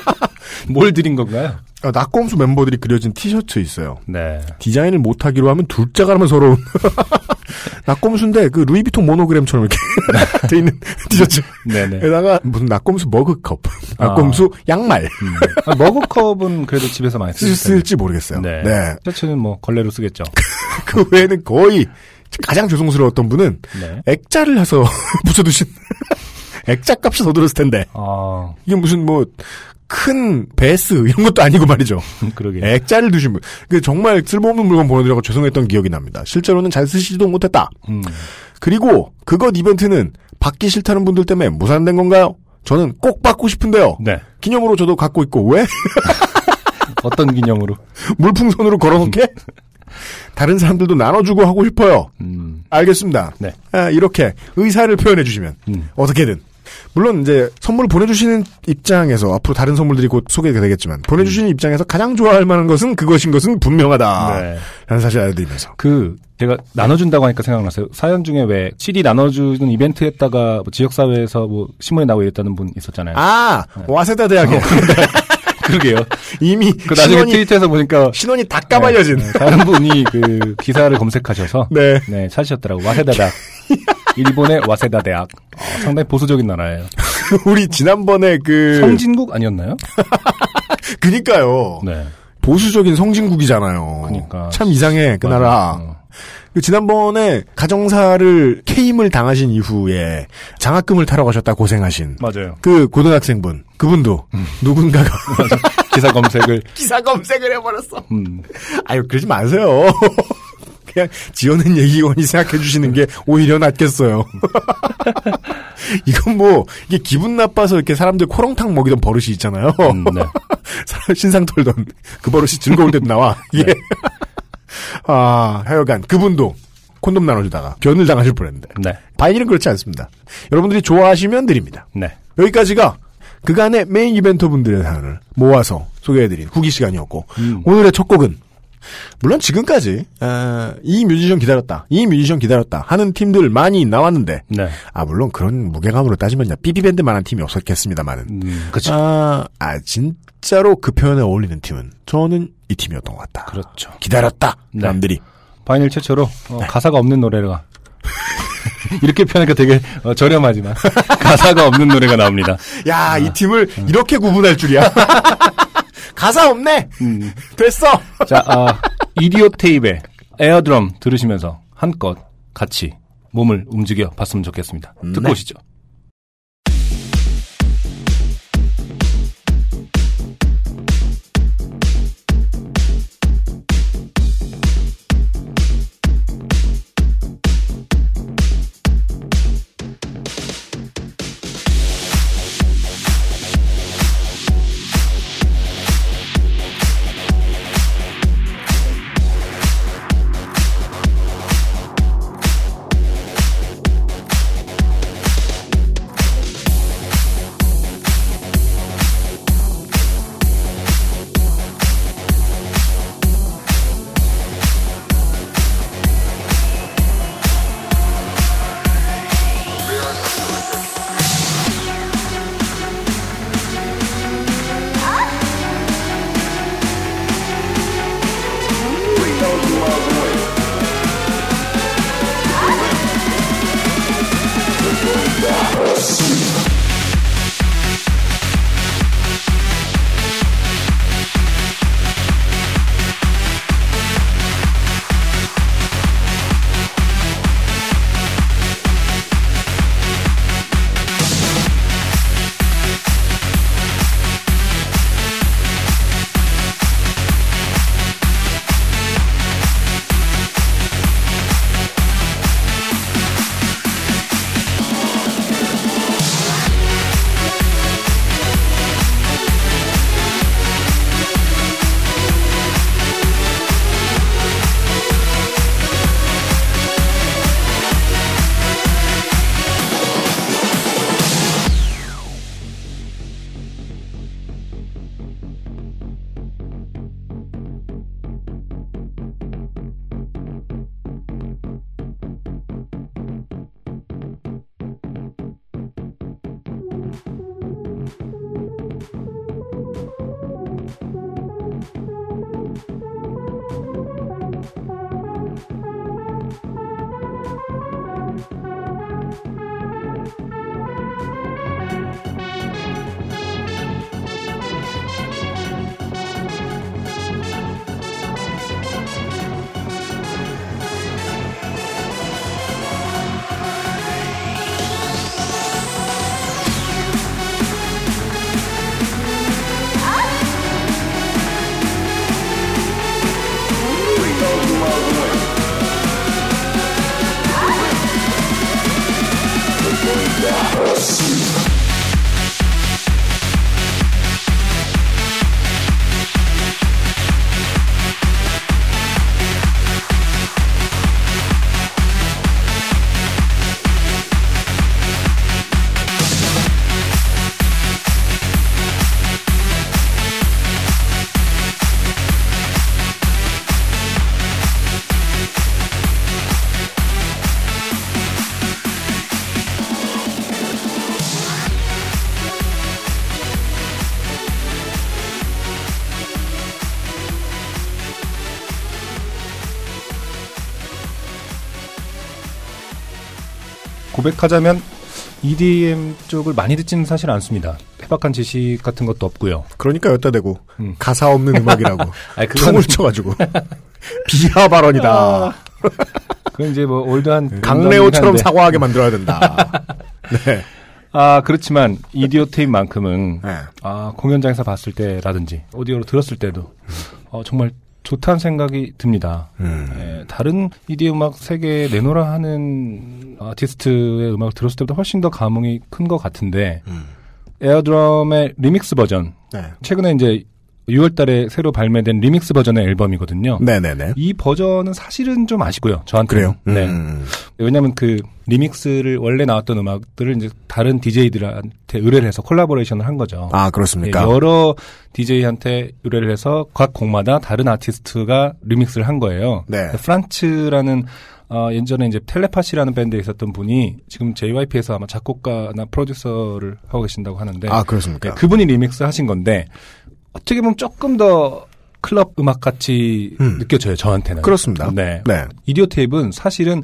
뭘 드린 건가요? 아, 낙검수 멤버들이 그려진 티셔츠 있어요. 네. 디자인을 못하기로 하면 둘째가 라면 서러운. 낙곰수인데 그 루이비통 모노그램처럼 이렇게 돼 있는 티셔츠. 네네. 에다가 무슨 낙곰수 머그컵, 아. 낙곰수 양말 음. 아, 머그컵은 그래도 집에서 많이. 쓸지 모르겠어요. 네. 네. 셔츠는 뭐 걸레로 쓰겠죠. 그 외에는 거의 가장 죄송스러웠던 분은 네. 액자를 해서 붙여두신 액자 값이 더 들었을 텐데 아, 이게 무슨 뭐 큰 베스 이런 것도 아니고 말이죠. 그러게. 액자를 두신 분. 그 정말 쓸모없는 물건 보내드려서 죄송했던 기억이 납니다. 실제로는 잘 쓰시지도 못했다. 음. 그리고 그것 이벤트는 받기 싫다는 분들 때문에 무산된 건가요? 저는 꼭 받고 싶은데요. 네. 기념으로 저도 갖고 있고 왜? 어떤 기념으로? 물풍선으로 걸어놓게? 다른 사람들도 나눠주고 하고 싶어요. 음. 알겠습니다. 네. 아, 이렇게 의사를 표현해 주시면 음. 어떻게든 물론 이제 선물 보내주시는 입장에서 앞으로 다른 선물들이 곧 소개가 되겠지만 보내주시는 입장에서 가장 좋아할 만한 것은 그것인 것은 분명하다. 네. 라는 사실 알려드리면서 그 제가 나눠준다고 하니까 생각났어요. 사연 중에 왜 CD 나눠주는 이벤트 했다가 뭐 지역사회에서 뭐 신문에 나오고 이랬다는 분 있었잖아요. 아 와세다 대학에 그러게요. 이미 그 나중에 신원이 트위터에서 보니까 신원이 다 까발려진 네, 네, 다른 분이 그 기사를 검색하셔서 네. 네, 찾으셨더라고. 와세다 대학. 일본의 와세다 대학. 어, 상당히 보수적인 나라예요. 우리 지난번에 그 성진국 아니었나요? 그니까요 네. 보수적인 성진국이잖아요. 그니까. 참 이상해 그 나라. 맞아요. 어. 그 지난번에 가정사를 케임을 당하신 이후에 장학금을 타러 가셨다 고생하신 맞아요. 그 고등학생분 그분도 음. 누군가가 기사 검색을. 기사 검색을 해버렸어. 음. 아유 그러지 마세요. 그냥 지어낸 얘기원이 생각해 주시는 게 오히려 낫겠어요. 이건 뭐 이게 기분 나빠서 이렇게 사람들 코렁탕 먹이던 버릇이 있잖아요. 음, 네. 사람 신상 털던 그 버릇이 즐거울 때도 나와. 이게 네. 아 하여간 그분도 콘돔 나눠주다가 변을 당하실 뻔했는데 네. 바이닐은 그렇지 않습니다. 여러분들이 좋아하시면 드립니다. 네. 여기까지가 그간의 main eventer 분들의 사연을 모아서 소개해드린 후기 시간이었고 음. 오늘의 첫 곡은 물론 지금까지 아, 이 뮤지션 기다렸다, 이 뮤지션 기다렸다 하는 팀들 많이 나왔는데 네. 아 물론 그런 무게감으로 따지면 삐삐밴드만한 팀이 없었겠습니다만은 음, 그렇죠. 아, 아 진짜로 그 표현에 어울리는 팀은 저는 이 팀이었던 것 같다. 그렇죠. 기다렸다 네. 남들이 바이닐 최초로 어, 가사가 없는 노래가 이렇게 표현하니까 되게 어, 저렴하지만 가사가 없는 노래가 나옵니다. 야이 팀을 이렇게 구분할 줄이야. 가사 없네. 음. 됐어. 자, 어, 이디오 테이프의 에어드럼 들으시면서 한껏 같이 몸을 움직여 봤으면 좋겠습니다. 듣고 네. 오시죠. 고백하자면 EDM 쪽을 많이 듣지는 사실 않습니다. 해박한 지식 같은 것도 없고요. 그러니까 여기다 대고 음. 가사 없는 음악이라고 아니, 그건, 퉁을 쳐가지고 비하 발언이다. 그건 이제 뭐 올드한 강레오처럼 농담이긴 한데. 사과하게 만들어야 된다. 네. 아 그렇지만 이디오 테이프만큼은 네. 아 공연장에서 봤을 때라든지 오디오로 들었을 때도 어, 정말 좋다는 생각이 듭니다. 음. 예, 다른 EDM 음악 세계에 내놓으라 하는 아티스트의 음악을 들었을 때보다 훨씬 더 감흥이 큰 것 같은데 음. 에어드럼의 리믹스 버전 네. 최근에 이제 6월 달에 새로 발매된 리믹스 버전의 앨범이거든요. 네네네. 이 버전은 사실은 좀 아쉽고요. 저한테 그래요? 네. 음. 왜냐하면 그 리믹스를 원래 나왔던 음악들을 이제 다른 DJ들한테 의뢰를 해서 collaboration을 한 거죠. 아 예, 그렇습니까? 여러 DJ한테 의뢰를 해서 각 곡마다 다른 아티스트가 리믹스를 한 거예요. 네. 프란츠라는 어, 예전에 이제 텔레파시라는 밴드에 있었던 분이 지금 JYP에서 아마 작곡가나 프로듀서를 하고 계신다고 하는데 아 그렇습니까? 네, 그분이 리믹스 하신 건데 어떻게 보면 조금 더 클럽 음악 같이 음. 느껴져요 저한테는. 그렇습니다. 네. 네. 이디오 테이프는 사실은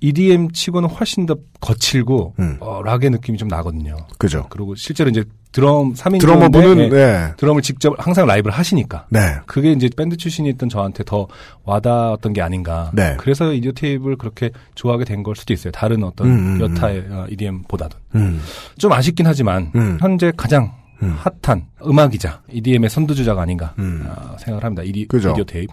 EDM 치고는 훨씬 더 거칠고 음. 어, 락의 느낌이 좀 나거든요. 그죠. 그리고 실제로 이제 드럼 3인 드러머분은 네. 드럼을 직접 항상 라이브를 하시니까 네. 그게 이제 밴드 출신이 있던 저한테 더 와닿았던 게 아닌가. 네. 그래서 이디오 테이프를 그렇게 좋아하게 된 걸 수도 있어요. 다른 어떤 음, 음, 여타의 어, EDM보다도. 음. 좀 아쉽긴 하지만 음. 현재 가장 음. 핫한 음악이자 EDM의 선두주자가 아닌가 음. 아, 생각을 합니다. 이디, 그죠. 이디오 테이프.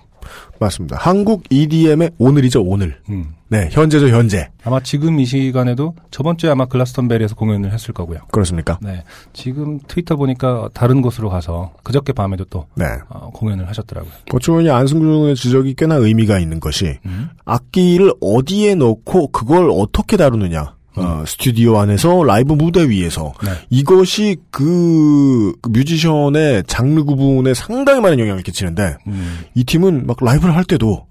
맞습니다. 한국 EDM의 오늘이죠 오늘. 음. 네. 현재죠 현재. 아마 지금 이 시간에도 저번 주에 아마 글라스턴베리에서 공연을 했을 거고요. 그렇습니까? 네. 지금 트위터 보니까 다른 곳으로 가서 그저께 밤에도 또 네. 어, 공연을 하셨더라고요. 어찌 보면 안승준의 지적이 꽤나 의미가 있는 것이 음. 악기를 어디에 넣고 그걸 어떻게 다루느냐. 어, 스튜디오 안에서 라이브 무대 위에서 네. 이것이 그 뮤지션의 장르 구분에 상당히 많은 영향을 끼치는데 음. 이 팀은 막 라이브를 할 때도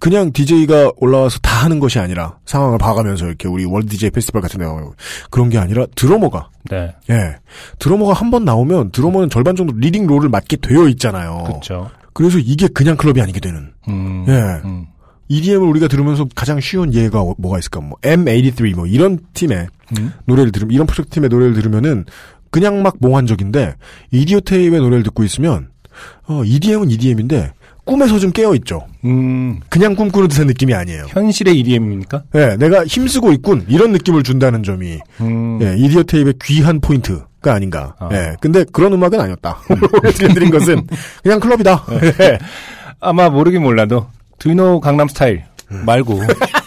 그냥 DJ가 올라와서 다 하는 것이 아니라 상황을 봐가면서 이렇게 우리 월드 DJ 페스티벌 같은 데 그런 게 아니라 드러머가 네. 예 드러머가 한 번 나오면 드러머는 절반 정도 leading role을 맡게 되어 있잖아요. 그렇죠. 그래서 이게 그냥 클럽이 아니게 되는. 음. 예. 음. EDM을 우리가 들으면서 가장 쉬운 예가 어- 뭐가 있을까? 뭐 M83 뭐 이런 팀의 음. 노래를 들으면 이런 프로젝트 팀의 노래를 들으면은 그냥 막 몽환적인데 이디오 테이프의 노래를 듣고 있으면 어 EDM은 EDM인데 꿈에서 좀 깨어 있죠. 음. 그냥 꿈꾸는 듯한 느낌이 아니에요. 현실의 EDM입니까? 예, 내가 힘쓰고 있군 이런 느낌을 준다는 점이 음. 예, 이디오 테이프의 귀한 포인트 가 아닌가. 아. 예, 근데 그런 음악은 아니었다. 오늘 들려드린 것은 그냥 클럽이다. 예. 아마 모르긴 몰라도 두이노 강남 스타일 음. 말고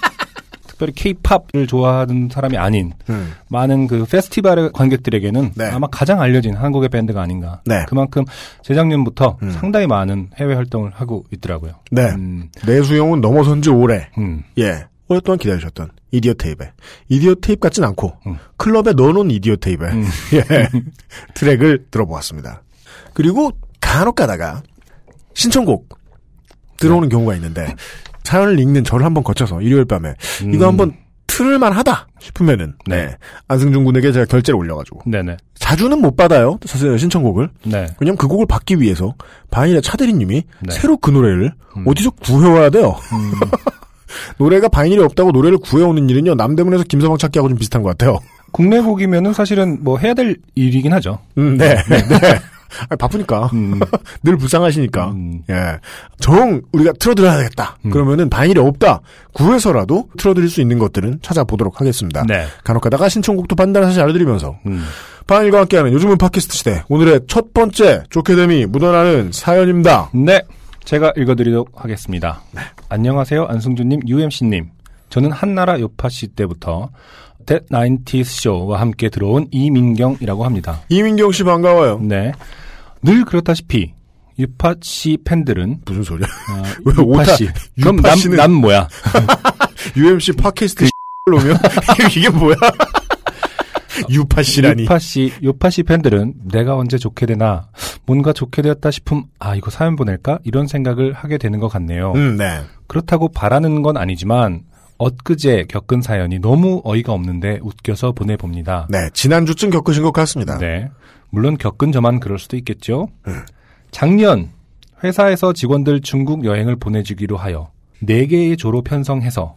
특별히 케이팝을 좋아하는 사람이 아닌 음. 많은 그 페스티벌의 관객들에게는 네. 아마 가장 알려진 한국의 밴드가 아닌가. 네. 그만큼 재작년부터 음. 상당히 많은 해외 활동을 하고 있더라고요. 네. 음, 내수용은 넘어선 지 오래. 음, 예. 오랫동안 기다리셨던 이디오 테이프에 이디오 테이프 같진 않고 음. 클럽에 넣어놓은 이디오 테이프에 음. 예. 트랙을 들어보았습니다. 그리고 간혹 가다가 신청곡 들어오는 경우가 있는데 사연을 읽는 저를 한번 거쳐서 일요일 밤에 음. 이거 한번 틀을만 하다 싶으면은 네. 네. 안승준 군에게 제가 결제를 올려가지고 네네. 자주는 못 받아요 사실 신청곡을 네. 왜냐면 그 곡을 받기 위해서 바인의 차대리님이 네. 새로 그 노래를 음. 어디서 구해와야 돼요 음, 노래가 바이닐이 없다고 노래를 구해오는 일은요 남대문에서 김서방 찾기하고 좀 비슷한 것 같아요. 국내 곡이면은 사실은 뭐 해야 될 일이긴 하죠. 음, 네, 네. 아니, 바쁘니까 음, 늘 불쌍하시니까. 음, 예, 정 우리가 틀어드려야 되겠다. 음. 그러면은 바이닐이 없다. 구해서라도 틀어드릴 수 있는 것들은 찾아보도록 하겠습니다. 네. 간혹 가다가 신청곡도 반달하시 알려드리면서 음. 바이닐과 함께하는 요즘은 팟캐스트 시대 오늘의 첫 번째 좋게 됨이 묻어나는 사연입니다. 네. 제가 읽어드리도록 하겠습니다. 안녕하세요. 안승준님, UMC님. 저는 한나라 요파시 때부터 대 나인티스 쇼와 함께 들어온 이민경이라고 합니다. 이민경 씨 반가워요. 네. 늘 그렇다시피 유파 씨 팬들은 무슨 소리야? 어, 왜 오타- 유파씨. 그럼 남, 유파씨는- 남 뭐야? UMC 팟캐스트 놈이요? 이게 뭐야? 유파 씨라니. 유파씨, 요파씨 팬들은 내가 언제 좋게 되나 뭔가 좋게 되었다 싶음 아 이거 사연 보낼까 이런 생각을 하게 되는 것 같네요. 음, 네. 그렇다고 바라는 건 아니지만 엊그제 겪은 사연이 너무 어이가 없는데 웃겨서 보내봅니다. 네, 지난주쯤 겪으신 것 같습니다. 네. 물론 겪은 저만 그럴 수도 있겠죠. 음. 작년 회사에서 직원들 중국 여행을 보내주기로 하여 4개의 조로 편성해서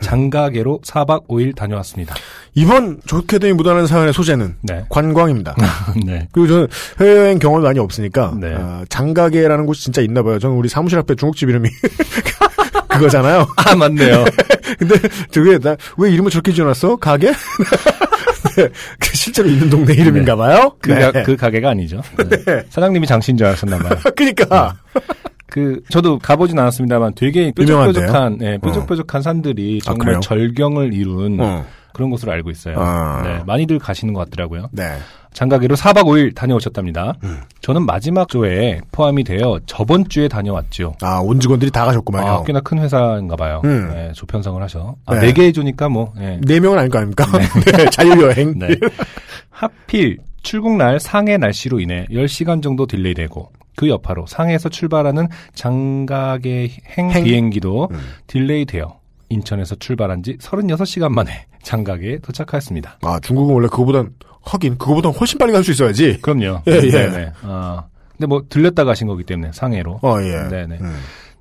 장가계로 4박 5일 다녀왔습니다. 이번 좋게 됨이 묻어나는 사연의 소재는 네. 관광입니다. 네. 그리고 저는 해외여행 경험이 많이 없으니까 네. 아, 장가게라는 곳이 진짜 있나 봐요. 저는 우리 사무실 앞에 중국집 이름이 그거잖아요. 아, 맞네요. 근데 저게 나왜 이름을 저렇게 지어놨어? 가게? 네, 그 실제로 있는 동네 이름인가 봐요. 그, 네. 가, 그 가게가 아니죠. 네. 사장님이 장신 줄 알았었나 봐요. 그러니까 그, 저도 가보진 않았습니다만 되게? 뾰족뾰족한, 예, 뾰족뾰족한 산들이 아, 정말 그래요? 절경을 이룬 어. 그런 곳으로 알고 있어요. 아. 네, 많이들 가시는 것 같더라고요. 네. 장가계로 4박 5일 다녀오셨답니다. 음. 저는 마지막 조에 포함이 되어 저번 주에 다녀왔죠. 아, 온 직원들이 다 가셨구만요. 아, 꽤나 큰 회사인가 봐요. 음. 네, 조편성을 하셔. 아, 네. 네. 개 해주니까 뭐, 예. 네 명은 아닐 거 아닙니까? 네, 자유여행. 네. 하필 출국날 상해 날씨로 인해 10시간 정도 딜레이되고 그 여파로 상해에서 출발하는 장가계 행, 행? 비행기도 음. delay되어 인천에서 출발한 지 36시간 만에 장가계에 도착하였습니다. 아, 중국은 원래 그거보단, 하긴, 그거보단 훨씬 빨리 갈 수 있어야지. 그럼요. 예, 예. 네네. 아, 근데 뭐 들렸다 가신 거기 때문에 상해로. 어, 예. 네네. 음.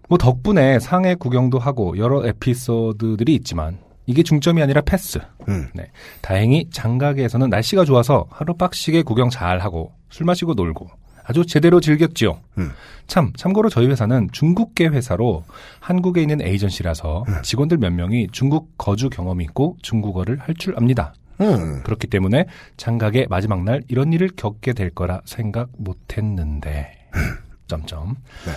뭐 덕분에 상해 구경도 하고 여러 에피소드들이 있지만 이게 중점이 아니라 패스. 음. 네. 다행히 장가계에서는 날씨가 좋아서 하루 빡시게 구경 잘 하고 술 마시고 놀고 아주 제대로 즐겼지요. 음. 참, 참고로 저희 회사는 중국계 회사로 한국에 있는 에이전시라서 음. 직원들 몇 명이 중국 거주 경험이 있고 중국어를 할 줄 압니다. 음. 그렇기 때문에 장가계 마지막 날 이런 일을 겪게 될 거라 생각 못 했는데. 점점. 네.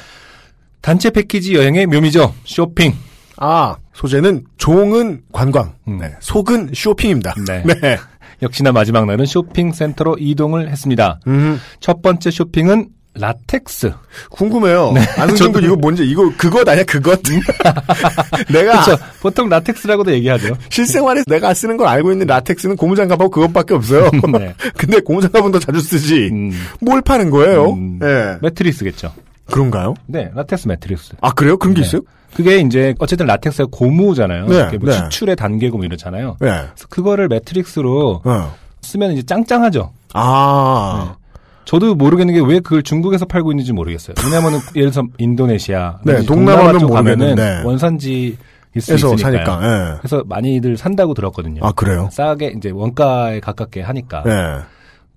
단체 패키지 여행의 묘미죠. 쇼핑. 아, 소재는 종은 관광, 음. 네, 속은 쇼핑입니다. 네. 네. 역시나 마지막 날은 쇼핑센터로 이동을 했습니다. 음, 첫 번째 쇼핑은 라텍스. 궁금해요. 안승준 군 이거 뭔지, 이거 그것 아니야, 그것? 내가 그렇죠. 보통 라텍스라고도 얘기하죠. 실생활에서 내가 쓰는 걸 알고 있는 라텍스는 고무장갑하고 그것밖에 없어요. 네. 근데 고무장갑은 더 자주 쓰지. 음, 뭘 파는 거예요? 음. 예. 매트리스겠죠. 그런가요? 네, 라텍스 매트리스. 아, 그래요? 그런 게 네. 있어요? 그게 이제 어쨌든 라텍스가 고무잖아요. 네, 뭐 네. 추출의 단계고 뭐 이렇잖아요. 예. 그래서 그거를 매트리스로 어. 쓰면 이제 짱짱하죠. 아. 저도 모르겠는 게 왜 그걸 중국에서 팔고 있는지 모르겠어요. 왜냐하면 예를 들어서 인도네시아, 네, 쪽 가면은. 원산지일 수 에서. 사니까, 예. 그래서 많이들 산다고 들었거든요. 아, 그래요? 싸게 이제 원가에 가깝게 하니까 예.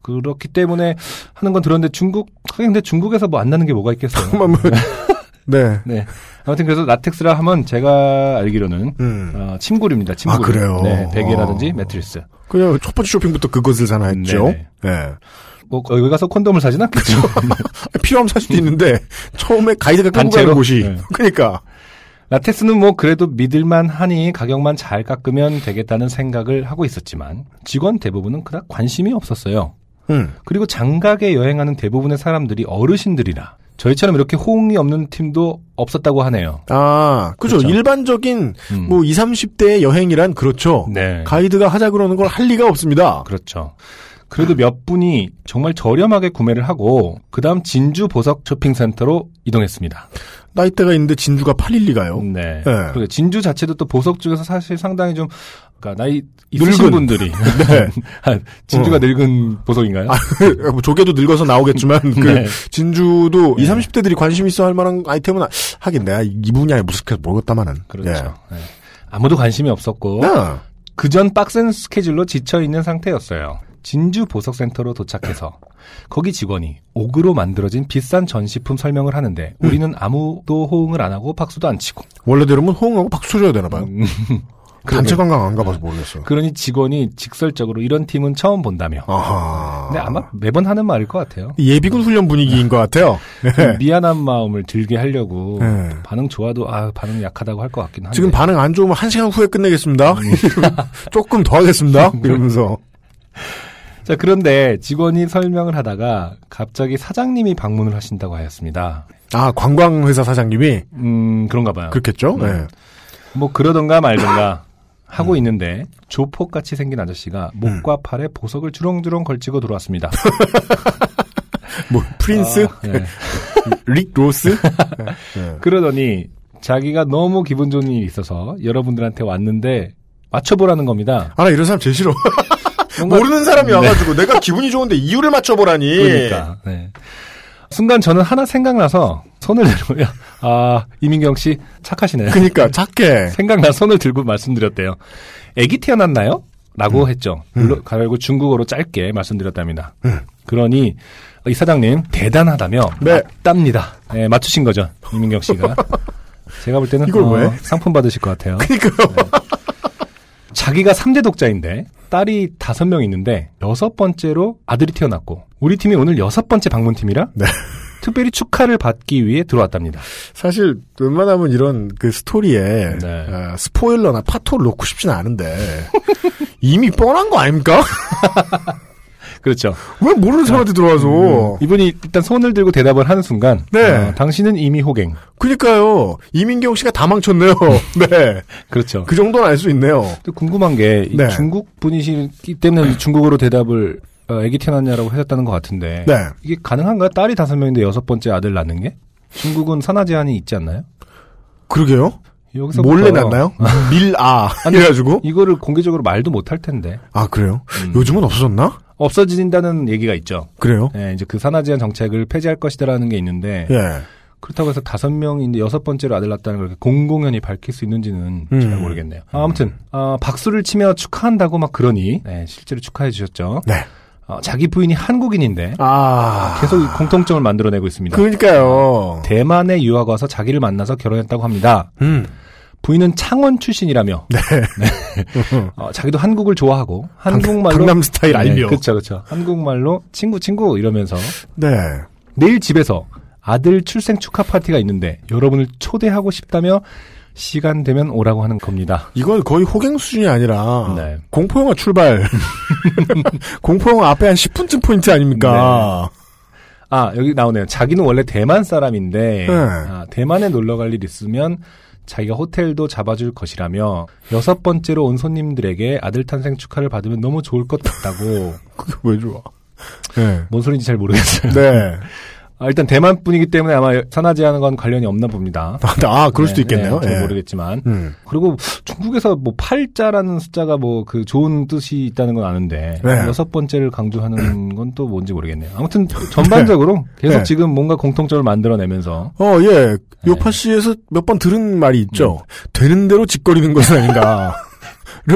그렇기 때문에 하는 건 들었는데 중국 하긴 근데 중국에서 뭐 안 나는 게 뭐가 있겠어요. 네. 네. 아무튼 그래서 라텍스라 하면 제가 알기로는 음. 어, 침구류입니다. 침구류. 아, 그래요? 네, 베개라든지 어. 매트리스. 그냥 첫 번째 쇼핑부터 그것을 사나 했죠. 네네. 예. 뭐 거기 가서 콘돔을 사진 않겠죠. 필요하면 살 수도 있는데, 처음에 가이드가 끌고? 가는 곳이. 네. 그러니까. 라텍스는 뭐 그래도 믿을만 하니 가격만 잘 깎으면 되겠다는 생각을 하고 있었지만 직원 대부분은 그닥 관심이 없었어요. 음. 그리고 장가게 여행하는 대부분의 사람들이 어르신들이라 저희처럼 이렇게 호응이 없는 팀도 없었다고 하네요. 아, 그죠. 그렇죠. 일반적인, 음. 뭐, 20, 30대의 여행이란 그렇죠. 네. 가이드가 하자 그러는 걸 할 리가 없습니다. 그렇죠. 그래도 몇 분이 정말 저렴하게 구매를 하고 그다음 진주 보석 쇼핑센터로 이동했습니다. 나이대가 있는데 진주가 팔릴 리가요. 네. 네. 그리고 진주 자체도 또 보석 중에서 사실 상당히 좀 그러니까 나이 있으신 늙은. 분들이 네. 진주가 어. 늙은 보석인가요? 아, 뭐 조개도 늙어서 나오겠지만, 그, 네. 진주도 네. 20, 30대들이 관심 있어 할 만한 아이템은, 하- 하긴 내가 이 분야에 무식해서 모르겠다마는. 그렇죠. 네. 아무도 관심이 없었고 예. 아, 그전 빡센 스케줄로 지쳐 있는 상태였어요. 진주 보석센터로 도착해서 거기 직원이 옥으로 만들어진 비싼 전시품 설명을 하는데 음. 우리는 아무도 호응을 안 하고 박수도 안 치고 원래대로면 호응하고 박수 쳐줘야 되나 봐요. 음, 단체 관광 안 가봐서 모르겠어요. 그러니 직원이 직설적으로 이런 팀은 처음 본다며. 아하. 근데 아마 매번 하는 말일 것 같아요. 예비군 훈련 분위기인 것 같아요. 네. 미안한 마음을 들게 하려고 네. 반응 좋아도 아 반응 약하다고 할 것 같긴 한데. 지금 반응 안 좋으면 한 시간 후에 끝내겠습니다. 음. 조금 더 하겠습니다. 이러면서. 자 그런데 직원이 설명을 하다가 갑자기 사장님이 방문을 하신다고 하였습니다. 아, 관광회사 사장님이 음 그런가 봐요. 그렇겠죠? 네. 네. 뭐 그러던가 말던가 음. 하고 있는데 조폭같이 생긴 아저씨가 목과 팔에 보석을 주렁주렁 걸치고 들어왔습니다. 뭐, 프린스? 아, 네. 릭 로스? 네. 그러더니 자기가 너무 기분 좋은 일이 있어서 여러분들한테 왔는데 맞춰보라는 겁니다. 아, 나 이런 사람 제일 싫어. 모르는 사람이 네. 와가지고 내가 기분이 좋은데 이유를 맞춰보라니. 그러니까. 네. 순간 저는 하나 생각나서 손을 들고요. 아, 이민경 씨 착하시네요. 그니까, 작게. 생각나 손을 들고 말씀드렸대요. 애기 태어났나요? 라고 했죠. 물론, 가리고 중국어로 짧게 말씀드렸답니다. 음. 그러니, 이 사장님, 대단하다며. 네. 맞답니다. 네, 맞추신 거죠. 이민경 씨가. 제가 볼 때는, 이걸 어, 왜? 상품 받으실 것 같아요. 그니까요. 자기가 3대 독자인데, 딸이 다섯 명 있는데, 여섯 번째로 아들이 태어났고, 우리 팀이 오늘 여섯 번째 방문팀이라, 네. 특별히 축하를 받기 위해 들어왔답니다. 사실, 웬만하면 이런 그 스토리에, 네. 어, 스포일러나 파토를 놓고 싶진 않은데, 이미 뻔한 거 아닙니까? 그렇죠. 왜 모르는 사람한테 들어와서. 이분이 일단 손을 들고 대답을 하는 순간, 네. 어, 당신은 이미 호갱. 그니까요. 이민경 씨가 다 망쳤네요. 네. 그렇죠. 그 정도는 알 수 있네요. 또 궁금한 게, 이 네. 중국 분이시기 때문에 중국어로 대답을, 어, 애기 태어났냐라고 하셨다는 것 같은데, 네. 이게 가능한가요? 딸이 다섯 명인데 여섯 번째 아들 낳는 게? 중국은 산하 제한이 있지 않나요? 그러게요. 여기서 몰래 났나요? 밀아. 이래가지고. 이거를 공개적으로 말도 못할 텐데 아, 그래요? 음. 요즘은 없어졌나? 없어진다는 얘기가 있죠. 그래요? 예, 이제 그 산하 제한 정책을 폐지할 것이다라는 게 있는데 예. 그렇다고 해서 다섯 명인데 여섯 번째로 아들 낳았다는 걸 공공연히 밝힐 수 있는지는 음. 잘 모르겠네요. 아, 아무튼 어, 박수를 치며 축하한다고 막 그러니 네, 실제로 축하해 주셨죠. 네. 어, 자기 부인이 한국인인데 아. 계속 이 공통점을 만들어내고 있습니다. 그러니까요. 대만에 유학 와서 자기를 만나서 결혼했다고 합니다. 음. 부인은 창원 출신이라며 네. 어, 자기도 한국을 좋아하고 한국말로 강남 스타일 알며. 그렇죠, 그렇죠. 한국말로 친구 친구 이러면서 네. 내일 집에서 아들 출생 축하 파티가 있는데 여러분을 초대하고 싶다며 시간 되면 오라고 하는 겁니다. 이건 거의 호갱 수준이 아니라 네. 공포 영화 출발. 공포 영화 앞에 한 10분쯤 포인트 아닙니까? 아 여기 나오네요. 자기는 원래 대만 사람인데 네. 아, 대만에 놀러 갈 일 있으면 자기가 호텔도 잡아줄 것이라며 여섯 번째로 온 손님들에게 아들 탄생 축하를 받으면 너무 좋을 것 같다고 그게 왜 좋아? 네. 뭔 소리인지 잘 모르겠어요. 네. 아, 일단 대만 분이기 때문에 아마 산하제하는 건 관련이 없나 봅니다. 아, 그럴 수도 있겠네요. 네, 잘 예. 모르겠지만. 음. 그리고 중국에서 뭐 8자라는 숫자가 뭐 그 좋은 뜻이 있다는 건 아는데 네. 여섯 번째를 강조하는 건 또 뭔지 모르겠네요. 아무튼 전반적으로 계속 네. 지금 뭔가 공통점을 만들어내면서 어, 예. 네. 요파 씨에서 몇 번 들은 말이 있죠. 되는 대로 짓거리는 것은 아닌가를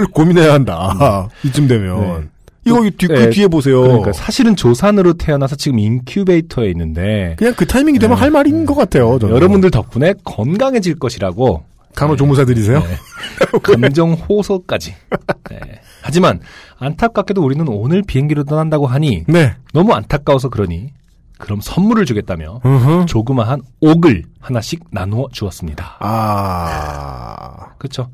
고민해야 한다. 이쯤 되면. 네. 이거 뒤, 그 네. 뒤에 보세요. 그러니까 사실은 조산으로 태어나서 지금 인큐베이터에 있는데 그냥 그 타이밍이 되면 네. 할 말인 것 같아요. 저는. 여러분들 덕분에 건강해질 것이라고 간호조무사들이세요? 네. 감정 호소까지. 네. 하지만 안타깝게도 우리는 오늘 비행기로 떠난다고 하니 네. 너무 안타까워서 그러니 그럼 선물을 주겠다며 으흠. 조그마한 옥을 하나씩 나누어 주었습니다. 아. 그렇죠.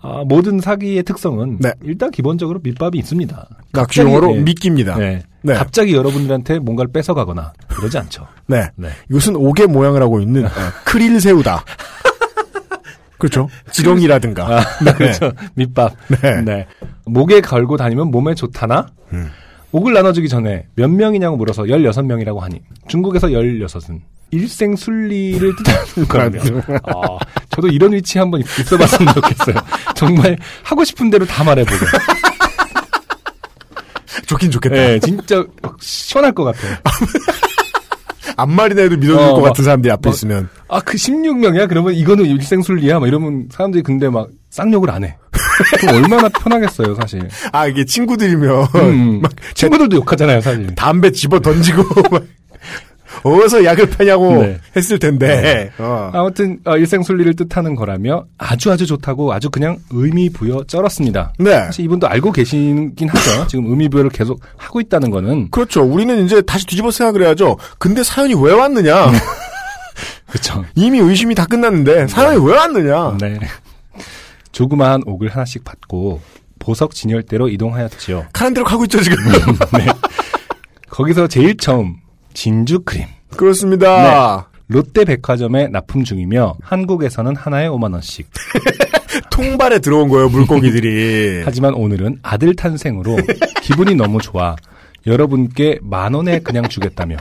아, 모든 사기의 특성은 네. 일단 기본적으로 밑밥이 있습니다. 낙주용어로 네. 미끼입니다. 네. 네. 갑자기 여러분들한테 뭔가를 뺏어가거나 그러지 않죠. 네. 네. 이것은 옥의 모양을 하고 있는 어, 크릴 새우다. 그렇죠. 지렁이라든가. 아, 그렇죠. 밑밥. 네. 네. 목에 걸고 다니면 몸에 좋다나? 음. 옥을 나눠주기 전에 몇 명이냐고 물어서 16명이라고 하니 중국에서 16은 일생 순리를 뜻하는 거라며. 아, 저도 이런 위치에 한번 있어봤으면 좋겠어요. 정말 하고 싶은 대로 다 말해보고. 좋긴 좋겠다. 네, 진짜 시원할 것 같아요. 앞말이나 해도 믿어줄 어, 것 막- 같은 사람들이 앞에 막- 있으면. 아, 그 16명이야? 그러면 이거는 일생순리야? 막 이러면 사람들이 근데 막 쌍욕을 안 해. 그럼 얼마나 편하겠어요, 사실. 아, 이게 친구들이면. 음, 친구들도 욕하잖아요, 사실. 담배 집어 던지고. 막 어디서 약을 파냐고 네. 했을 텐데. 어. 아무튼 어, 일생 순리를 뜻하는 거라며 아주 아주 좋다고 아주 그냥 의미 부여 쩔었습니다. 네. 사실 이분도 알고 계시긴 하죠. 지금 의미 부여를 계속 하고 있다는 거는 그렇죠. 우리는 이제 다시 뒤집어 생각을 해야죠. 근데 사연이 왜 왔느냐? 그렇죠. 이미 의심이 다 끝났는데 사연이 왜 왔느냐? 네. 조그마한 옥을 하나씩 받고 보석 진열대로 이동하였지요. 가는 대로 가고 있죠 지금. 거기서 제일 처음 진주 크림 그렇습니다. 롯데 백화점에 납품 중이며 한국에서는 하나에 5만 원씩. 통발에 들어온 거예요 물고기들이. 하지만 오늘은 아들 탄생으로 기분이 너무 좋아 여러분께 만 원에 그냥 주겠다며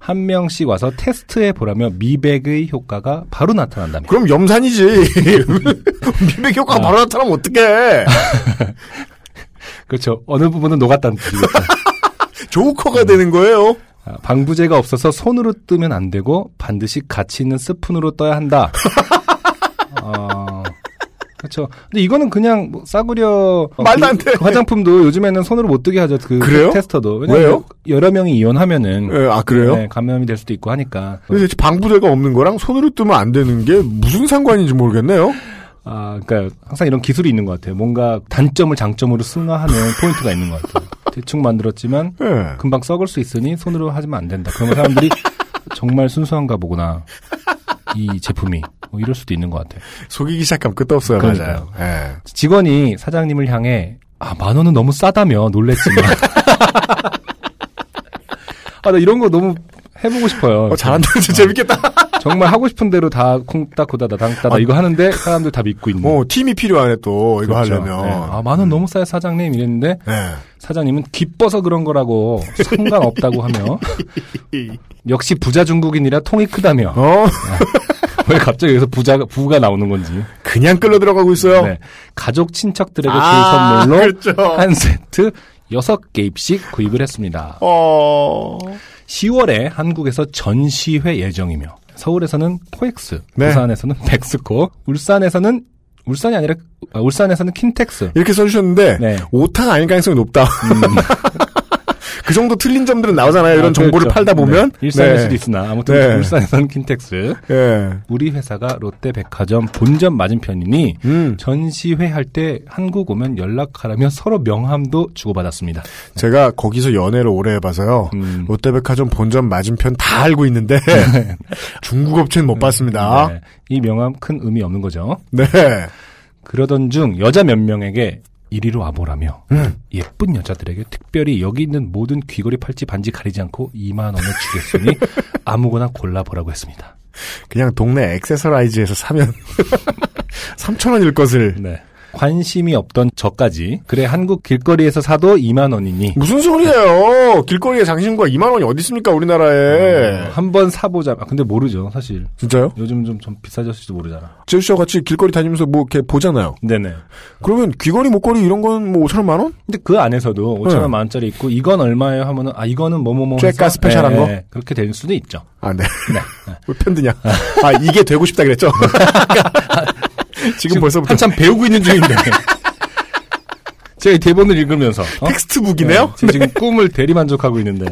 한 명씩 와서 테스트해 보라며 미백의 효과가 바로 나타난다며. 그럼 염산이지. 미백 효과가 아. 바로 나타나면 어떡해. 그렇죠. 어느 부분은 녹았다는 뜻이겠죠. 조커가 되는 거예요. 아, 방부제가 없어서 손으로 뜨면 안 되고 반드시 가치 있는 스푼으로 떠야 한다. 어, 그렇죠. 근데 이거는 그냥 뭐 싸구려 어, 말도 안 그- 돼. 그 화장품도 요즘에는 손으로 못 뜨게 하죠. 그 그래요? 테스터도. 왜요? 여러 명이 이용하면은 예, 아 그래요? 네, 감염이 될 수도 있고 하니까. 근데 방부제가 없는 거랑 손으로 뜨면 안 되는 게 무슨 상관인지 모르겠네요. 아, 그러니까 항상 이런 기술이 있는 것 같아요. 뭔가 단점을 장점으로 승화하는 포인트가 있는 것 같아요. 대충 만들었지만 예. 금방 썩을 수 있으니 손으로 하지면 안 된다. 그러면 사람들이 정말 순수한가 보구나. 이 제품이 뭐 이럴 수도 있는 것 같아요. 속이기 시작하면 끝도 없어요. 그러니까요. 맞아요. 예. 직원이 사장님을 향해 아, 만 원은 너무 싸다며 놀랬지만 아, 나 이런 거 너무 해보고 싶어요. 어, 잘한다. 진짜 재밌겠다. 정말 하고 싶은 대로 다 콩따코다다 당따다 아. 이거 하는데 사람들 다 믿고 있는. 어, 팀이 필요하네 또 이거 그렇죠. 하려면. 네. 아, 만원 너무 싸요 사장님 이랬는데 예. 사장님은 기뻐서 그런 거라고 상관없다고 하며 역시 부자 중국인이라 통이 크다며 어, 왜 갑자기 여기서 부자가 부가 나오는 건지 그냥 끌려 들어가고 있어요. 네. 가족 친척들에게 아, 줄 선물로 그렇죠. 한 세트 6개입씩 구입을 했습니다. 어, 10월에 한국에서 전시회 예정이며 서울에서는 코엑스, 네. 부산에서는 벡스코, 울산에서는 울산이 아니라 아, 울산에서는 킨텍스. 이렇게 써주셨는데 네. 오타가 아닐 가능성이 높다. 그 정도 틀린 점들은 나오잖아요. 이런 아, 정보를 그렇죠. 팔다 보면. 네. 일산일 네. 수도 있으나 아무튼 네. 울산에서는 킨텍스. 예. 우리 회사가 롯데백화점 본점 맞은편이니 음. 전시회 할 때 한국 오면 연락하라며 서로 명함도 주고받았습니다. 제가 거기서 연애를 오래 해봐서요. 음. 롯데백화점 본점 맞은편 다 알고 있는데 중국 업체는 못 봤습니다. 네. 이 명함 큰 의미 없는 거죠. 네. 그러던 중 여자 몇 명에게 이리로 와보라며 음. 예쁜 여자들에게 특별히 여기 있는 모든 귀걸이 팔찌 반지 가리지 않고 2만 원을 주겠으니 아무거나 골라보라고 했습니다. 그냥 동네 액세서라이즈에서 사면 3천 원일 것을 네. 관심이 없던 저까지 그래 한국 길거리에서 사도 2만 원이니 무슨 소리예요? 길거리에 장신구가 2만 원이 어디 있습니까 우리나라에? 한번 사보자. 아, 근데 모르죠 사실. 진짜요? 요즘 좀, 좀 비싸졌을지도 모르잖아. 제주씨와 같이 길거리 다니면서 뭐 이렇게 보잖아요. 네네. 그러면 귀걸이, 목걸이 이런 건 뭐 5천 원만 원? 근데 그 안에서도 5천 네. 원 만 원짜리 있고 이건 얼마예요 하면은 아 이거는 뭐뭐뭐 해서 쬐까 스페셜한 네, 거? 네. 그렇게 될 수도 있죠. 아, 네. 네. 왜 편드냐? 아, 이게 되고 싶다 그랬죠? 지금, 벌써부터 한참 배우고 있는 중인데. 제가 이 대본을 읽으면서 어? 텍스트북이네요? 네, 지금 꿈을 대리만족하고 있는데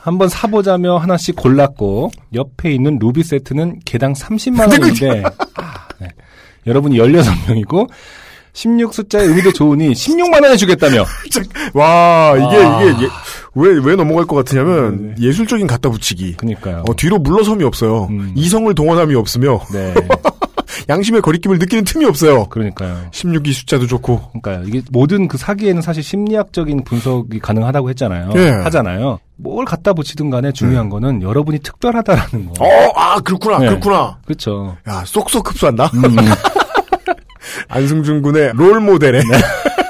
한번 사보자며 하나씩 골랐고 옆에 있는 루비 세트는 개당 30만 원인데 아, 네. 여러분이 16명이고 16 숫자의 의미도 좋으니 16만 원에 주겠다며 와, 이게, 아. 이게, 예- 왜, 왜 넘어갈 것 같으냐면, 예술적인 갖다 붙이기. 그니까요. 어, 뒤로 물러섬이 없어요. 음. 이성을 동원함이 없으며, 네. 양심의 거리낌을 느끼는 틈이 없어요. 그러니까요. 16이 숫자도 좋고. 그러니까요. 이게 모든 그 사기에는 사실 심리학적인 분석이 가능하다고 했잖아요. 예. 하잖아요. 뭘 갖다 붙이든 간에 중요한 거는 여러분이 특별하다라는 거. 어, 아, 그렇구나, 네. 그렇구나. 그렇죠. 야, 쏙쏙 흡수한다? 음, 안승준 군의 롤 모델에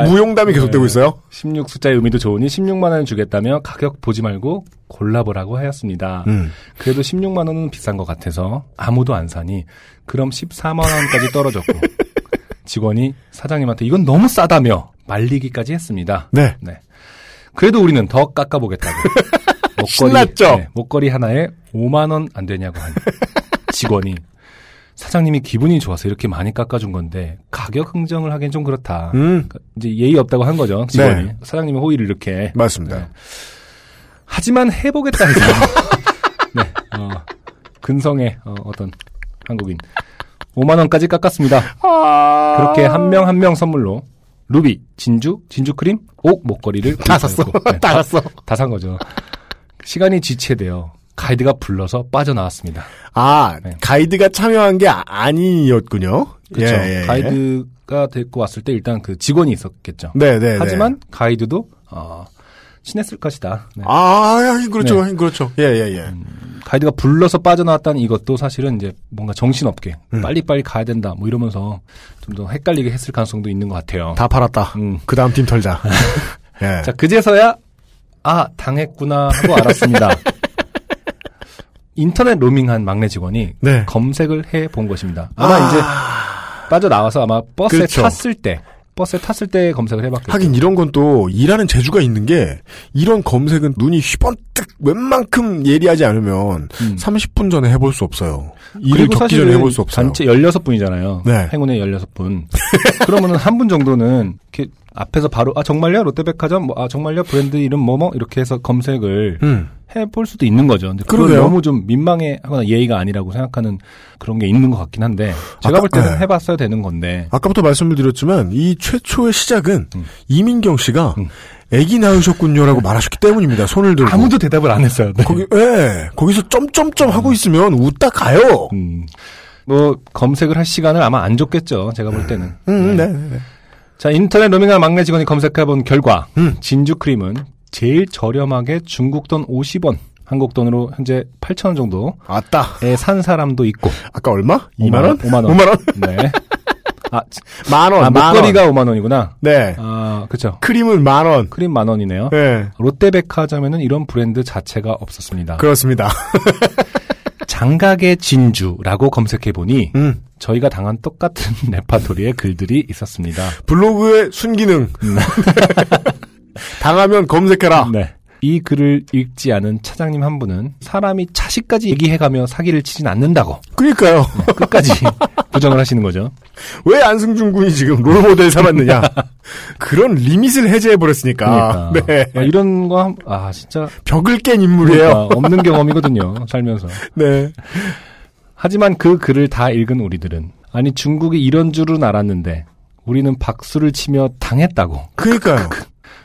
무용담이 계속되고 네. 있어요. 16 숫자의 의미도 좋으니 16만 원을 주겠다며 가격 보지 말고 골라보라고 하였습니다. 음. 그래도 16만 원은 비싼 것 같아서 아무도 안 사니 그럼 14만 원까지 떨어졌고 직원이 사장님한테 이건 너무 싸다며 말리기까지 했습니다. 네. 네. 그래도 우리는 더 깎아보겠다고. 목걸이, 신났죠? 네, 목걸이 하나에 5만 원 안 되냐고 하니 직원이 사장님이 기분이 좋아서 이렇게 많이 깎아준 건데 가격 흥정을 하기엔 좀 그렇다. 음, 그러니까 이제 예의 없다고 한 거죠 직원이. 네. 사장님이 호의를 이렇게. 맞습니다. 네. 하지만 해보겠다 해서. 네. 어, 근성의 어, 어떤 한국인 5만 원까지 깎았습니다. 아. 그렇게 한 명 한명 선물로 루비, 진주, 진주 크림, 옥 목걸이를 다 샀어. 네, 다 샀어. 다 산 거죠. 시간이 지체되어 가이드가 불러서 빠져나왔습니다. 아, 네. 가이드가 참여한 게 아- 아니었군요. 그렇죠. 예, 예, 예. 가이드가 데리고 왔을 때 일단 그 직원이 있었겠죠. 네, 네. 하지만 가이드도 어, 친했을 것이다. 네. 아, 아, 그렇죠, 그렇죠. 예, 예, 예. 가이드가 불러서 빠져나왔다는 이것도 사실은 이제 뭔가 정신없게 음. 빨리빨리 가야 된다 뭐 이러면서 좀 더 헷갈리게 했을 가능성도 있는 것 같아요. 다 팔았다. 음. 그 다음 팀 털자. 예. 자, 그제서야, 아, 당했구나 하고 알았습니다. 인터넷 로밍한 막내 직원이 네. 검색을 해 본 것입니다. 아마 아. 이제 빠져나와서 아마 버스에 그렇죠. 탔을 때, 버스에 탔을 때 검색을 해봤겠죠. 하긴 이런 건 또 일하는 재주가 있는 게 이런 검색은 눈이 휘번뜩 웬만큼 예리하지 않으면 음. 30분 전에 해볼 수 없어요. 일을 겪기 전에 해볼 수 없어요. 단체 16분이잖아요. 네. 행운의 16분. 그러면은 한 분 정도는 이렇게 앞에서 바로 아 정말요? 롯데백화점 뭐, 아 정말요? 브랜드 이름 뭐뭐 이렇게 해서 검색을 음. 해볼 수도 있는 거죠. 근데 그러게요. 너무 좀 민망해하거나 예의가 아니라고 생각하는 그런 게 있는 것 같긴 한데 제가 아까- 볼 때는 네. 해봤어야 되는 건데 아까부터 말씀을 드렸지만 이 최초의 시작은 음. 이민경 씨가 음. 애기 낳으셨군요라고 말하셨기 때문입니다. 손을 들고 아무도 대답을 안 했어요. 네. 거기 예 거기서 점점점 하고 있으면 웃다 가요. 음, 뭐 검색을 할 시간을 아마 안 줬겠죠. 제가 볼 때는. 음, 네. 네. 네. 자 인터넷 로밍할 막내 직원이 검색해본 결과 음. 진주 크림은 제일 저렴하게 중국 돈 50원, 한국 돈으로 현재 8,000원 정도에 아따. 산 사람도 있고 아까 얼마? 5만 2만 원? 5만 원. 5만 원? 네. 아, 만 원. 아만 원. 목걸이가 5만 원이구나. 네. 아, 그렇죠. 크림은 만 원. 크림 만 원이네요. 네. 롯데백화점에는 이런 브랜드 자체가 없었습니다. 그렇습니다. 장가계 진주라고 검색해 보니 음. 저희가 당한 똑같은 레파토리의 글들이 있었습니다. 블로그의 순기능. 음. 당하면 검색해라. 네. 이 글을 읽지 않은 차장님 한 분은 사람이 차시까지 얘기해가며 사기를 치진 않는다고 그러니까요. 끝까지 부정을 하시는 거죠. 왜 안승준 군이 지금 롤모델 삼았느냐. 그런 리밋을 해제해버렸으니까. 그러니까 네. 아, 이런 거 한- 아 진짜 벽을 깬 인물이에요. 그러니까 없는 경험이거든요. 살면서. 네. 하지만 그 글을 다 읽은 우리들은 아니 중국이 이런 줄은 알았는데 우리는 박수를 치며 당했다고. 그러니까요.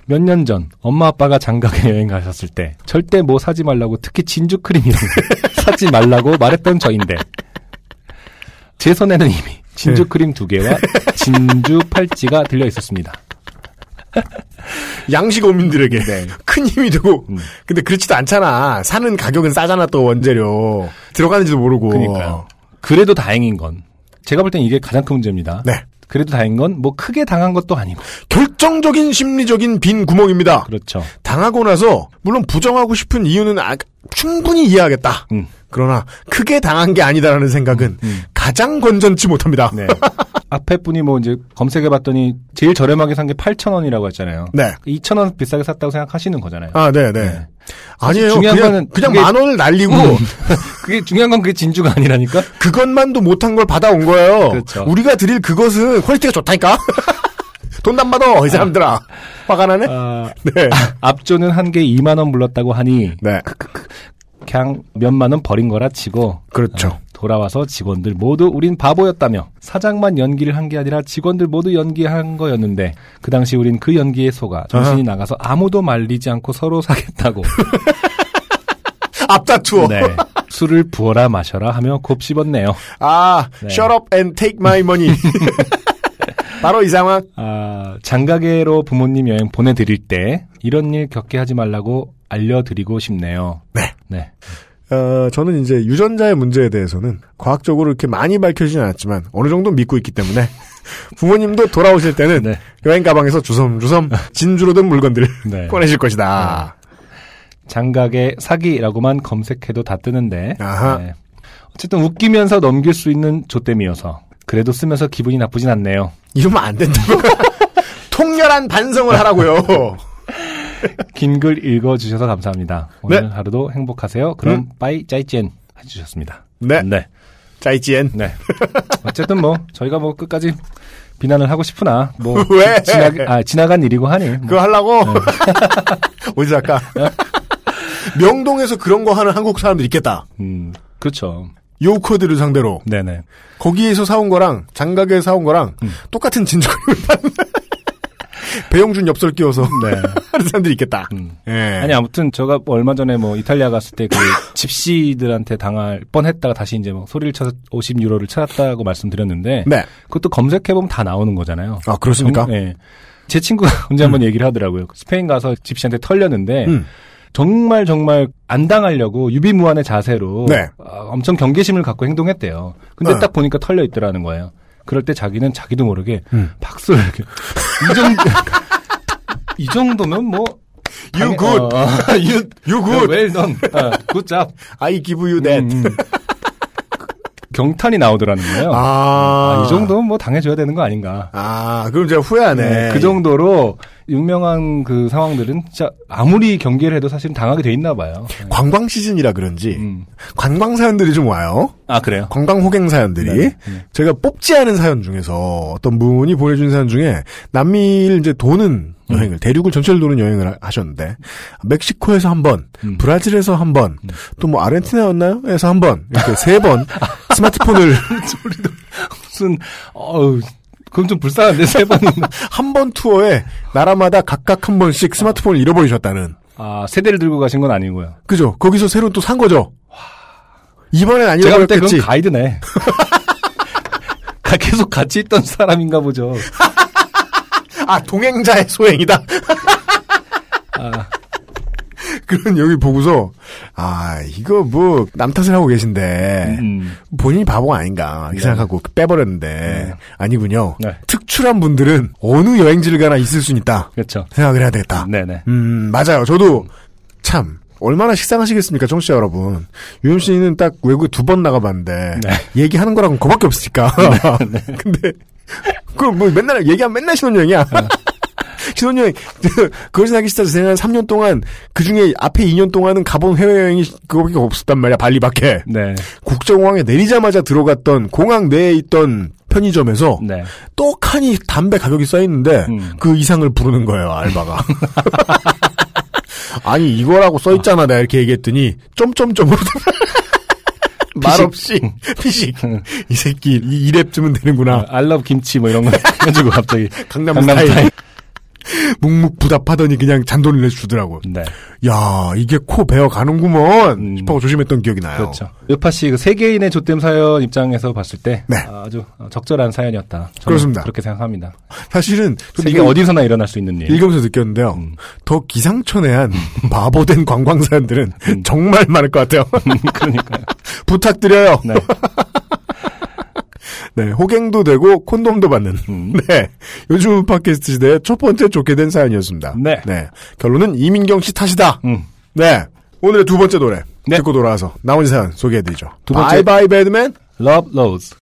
몇 년 전 엄마 아빠가 장가게 여행 가셨을 때 절대 뭐 사지 말라고 특히 진주 크림 이런 거 사지 말라고 말했던 저인데 제 손에는 이미 진주 네. 크림 두 개와 진주 팔찌가 들려 있었습니다. 양식 어민들에게 네. 큰 힘이 되고. 음. 근데 그렇지도 않잖아. 사는 가격은 싸잖아 또 원재료. 들어가는지도 모르고. 그러니까요. 그래도 다행인 건 제가 볼 땐 이게 가장 큰 문제입니다. 네. 그래도 다행인 건 뭐 크게 당한 것도 아니고 결정적인 심리적인 빈 구멍입니다. 그렇죠. 당하고 나서 물론 부정하고 싶은 이유는 아- 충분히 이해하겠다. 음. 그러나 크게 당한 게 아니다라는 생각은 음. 가장 건전치 못합니다. 네. 앞에 분이 뭐 이제 검색해 봤더니 제일 저렴하게 산 게 8,000원이라고 했잖아요. 네. 2,000원 비싸게 샀다고 생각하시는 거잖아요. 아, 네, 네. 네. 아니에요. 중요한 그냥, 거는 그냥 그게- 만 원을 날리고 음. 그게 중요한 건 그게 진주가 아니라니까? 그것만도 못한 걸 받아온 거예요. 그렇죠. 우리가 드릴 그것은 퀄리티가 좋다니까. 돈 안 받아 이 사람들아. 화가 나네. 아, 네. 앞조는 한 개 2만 원 불렀다고 하니 네. 그냥 몇만 원 버린 거라 치고 그렇죠. 어, 돌아와서 직원들 모두 우린 바보였다며 사장만 연기를 한 게 아니라 직원들 모두 연기한 거였는데 그 당시 우린 그 연기에 속아 정신이 나가서 아무도 말리지 않고 서로 사겠다고 앞다투어. 네. 술을 부어라 마셔라 하며 곱씹었네요. 아, 네. shut up and take my money. 바로 이 상황. 아, 장가계로 부모님 여행 보내드릴 때 이런 일 겪게 하지 말라고 알려드리고 싶네요. 네. 네. 어, 저는 이제 유전자의 문제에 대해서는 과학적으로 이렇게 많이 밝혀지진 않았지만 어느 정도 믿고 있기 때문에 부모님도 돌아오실 때는 네. 여행 가방에서 주섬주섬 진주로 든 물건들을 네. 꺼내실 것이다. 장가계 사기라고만 검색해도 다 뜨는데. 아하. 네. 어쨌든 웃기면서 넘길 수 있는 조땜이어서 그래도 쓰면서 기분이 나쁘진 않네요. 이러면 안 된다고. 통렬한 반성을 하라고요. 긴 글 읽어주셔서 감사합니다. 오늘 네. 하루도 행복하세요. 그럼 빠이 짜이젠 해주셨습니다. 네. 네. 짜이지엔. 네. 어쨌든 뭐 저희가 뭐 끝까지 비난을 하고 싶으나 뭐 왜? 지나 아 지나간 일이고 하니 뭐. 그거 하려고? 어디서 할까? 명동에서 그런 거 하는 한국 사람들 있겠다. 음 그렇죠. 요코드를 상대로. 네네. 거기에서 사온 거랑 장가게에 사온 거랑 음. 똑같은 파는 배용준 엽설 끼워서 네. 하는 사람들이 있겠다. 음. 예. 아니 아무튼 제가 뭐 얼마 전에 뭐 이탈리아 갔을 때 그 집시들한테 당할 뻔했다가 다시 이제 뭐 소리를 쳐서 50 유로를 찾았다고 말씀드렸는데 네. 그것도 검색해 보면 다 나오는 거잖아요. 아 그렇습니까? 정- 예. 제 친구가 언제 한번 얘기를 하더라고요. 스페인 가서 집시한테 털렸는데 음. 정말 정말 안 당하려고 유비무환의 자세로 네. 아, 엄청 경계심을 갖고 행동했대요. 근데 어. 딱 보니까 털려 있더라는 거예요. 그럴 때 자기는 자기도 모르게 음. 박수를 이렇게 이 정도 이 정도면 뭐 You good. 어, 어, you You good. well done. 어, good job. I give you that. 음, 음. 경탄이 나오더라는 거예요. 아. 아, 이 정도는 뭐 당해줘야 되는 거 아닌가. 아, 그럼 제가 후회하네. 네, 그 정도로 유명한 그 상황들은 진짜 아무리 경계를 해도 사실은 당하게 돼 있나 봐요. 관광 시즌이라 그런지 음. 관광 사연들이 좀 와요. 아 그래요? 관광 호갱 사연들이 네, 네. 제가 뽑지 않은 사연 중에서 어떤 분이 보내준 사연 중에 남미를 이제 도는 음. 여행을 대륙을 전체를 도는 여행을 하- 하셨는데 멕시코에서 한 번, 음. 브라질에서 한 번, 또뭐 아르헨티나였나요? 에서 한 번, 이렇게 세 번 스마트폰을 무슨 어우 그건 좀 불쌍한데 세 번이나. 한 번 투어에 나라마다 각각 한 번씩 스마트폰을 잃어버리셨다는. 아 세대를 들고 가신 건 아니고요. 그죠? 거기서 새로 또 산 거죠. 이번엔 안 제가 볼때 그건. 가이드네. 가- 계속 같이 있던 사람인가 보죠. 아 동행자의 소행이다. 아, 그런 여기 보고서 아 이거 뭐 남 탓을 하고 계신데 음. 본인이 바보가 아닌가 네. 생각하고 빼버렸는데 네. 아니군요. 네. 특출한 분들은 어느 여행지를 가나 있을 수 있다 그렇죠. 생각을 해야 되겠다. 네네. 음 맞아요. 저도 참 얼마나 식상하시겠습니까, 청취자 여러분. 유현 씨는 딱 외국에 두 번 나가봤는데 네. 얘기하는 거랑은 그밖에 없으니까. 근데 그럼 뭐 맨날 얘기하면 맨날 신혼여행이야. 신혼여행 그것이 나기 시작해서 제가 한 3년 동안 그 중에 앞에 2년 동안은 가본 해외여행이 그거밖에 없었단 말이야 발리밖에 네. 국정공항에 내리자마자 들어갔던 공항 내에 있던 편의점에서 네. 떡하니 담배 가격이 써 있는데 음. 그 이상을 부르는 거예요 알바가. 아니 이거라고 써 있잖아 내가 이렇게 얘기했더니 점점점으로 말없이 피식. 이 새끼 이 이 랩쯤은 되는구나. 알럽 김치 뭐 이런 거 해가지고 갑자기. 강남, 강남 스타일. 스타일. 묵묵부답하더니 그냥 잔돈을 내주더라고. 네. 야 이게 코 베어 가는구먼 음. 싶하고 조심했던 기억이 나요. 그렇죠. 요파 씨그 세계인의 조땜 사연 입장에서 봤을 때 네. 아주 적절한 사연이었다. 그렇습니다. 그렇게 생각합니다. 사실은 이거 어디서나 일어날 수 있는 일. 읽으면서 느꼈는데요. 음. 더 기상천외한 바보된 관광 사연들은 음. 정말 많을 것 같아요. 그러니까요. 부탁드려요. 네. 네, 호갱도 되고 콘돔도 받는. 음. 네, 요즘 팟캐스트 시대의 첫 번째 좋게 된 사연이었습니다. 네. 결론은 이민경 씨 탓이다. 음. 네, 오늘의 두 번째 노래 네. 듣고 돌아와서 나머지 사연 소개해드리죠. 두 번째. 바이바이 배드맨. Love.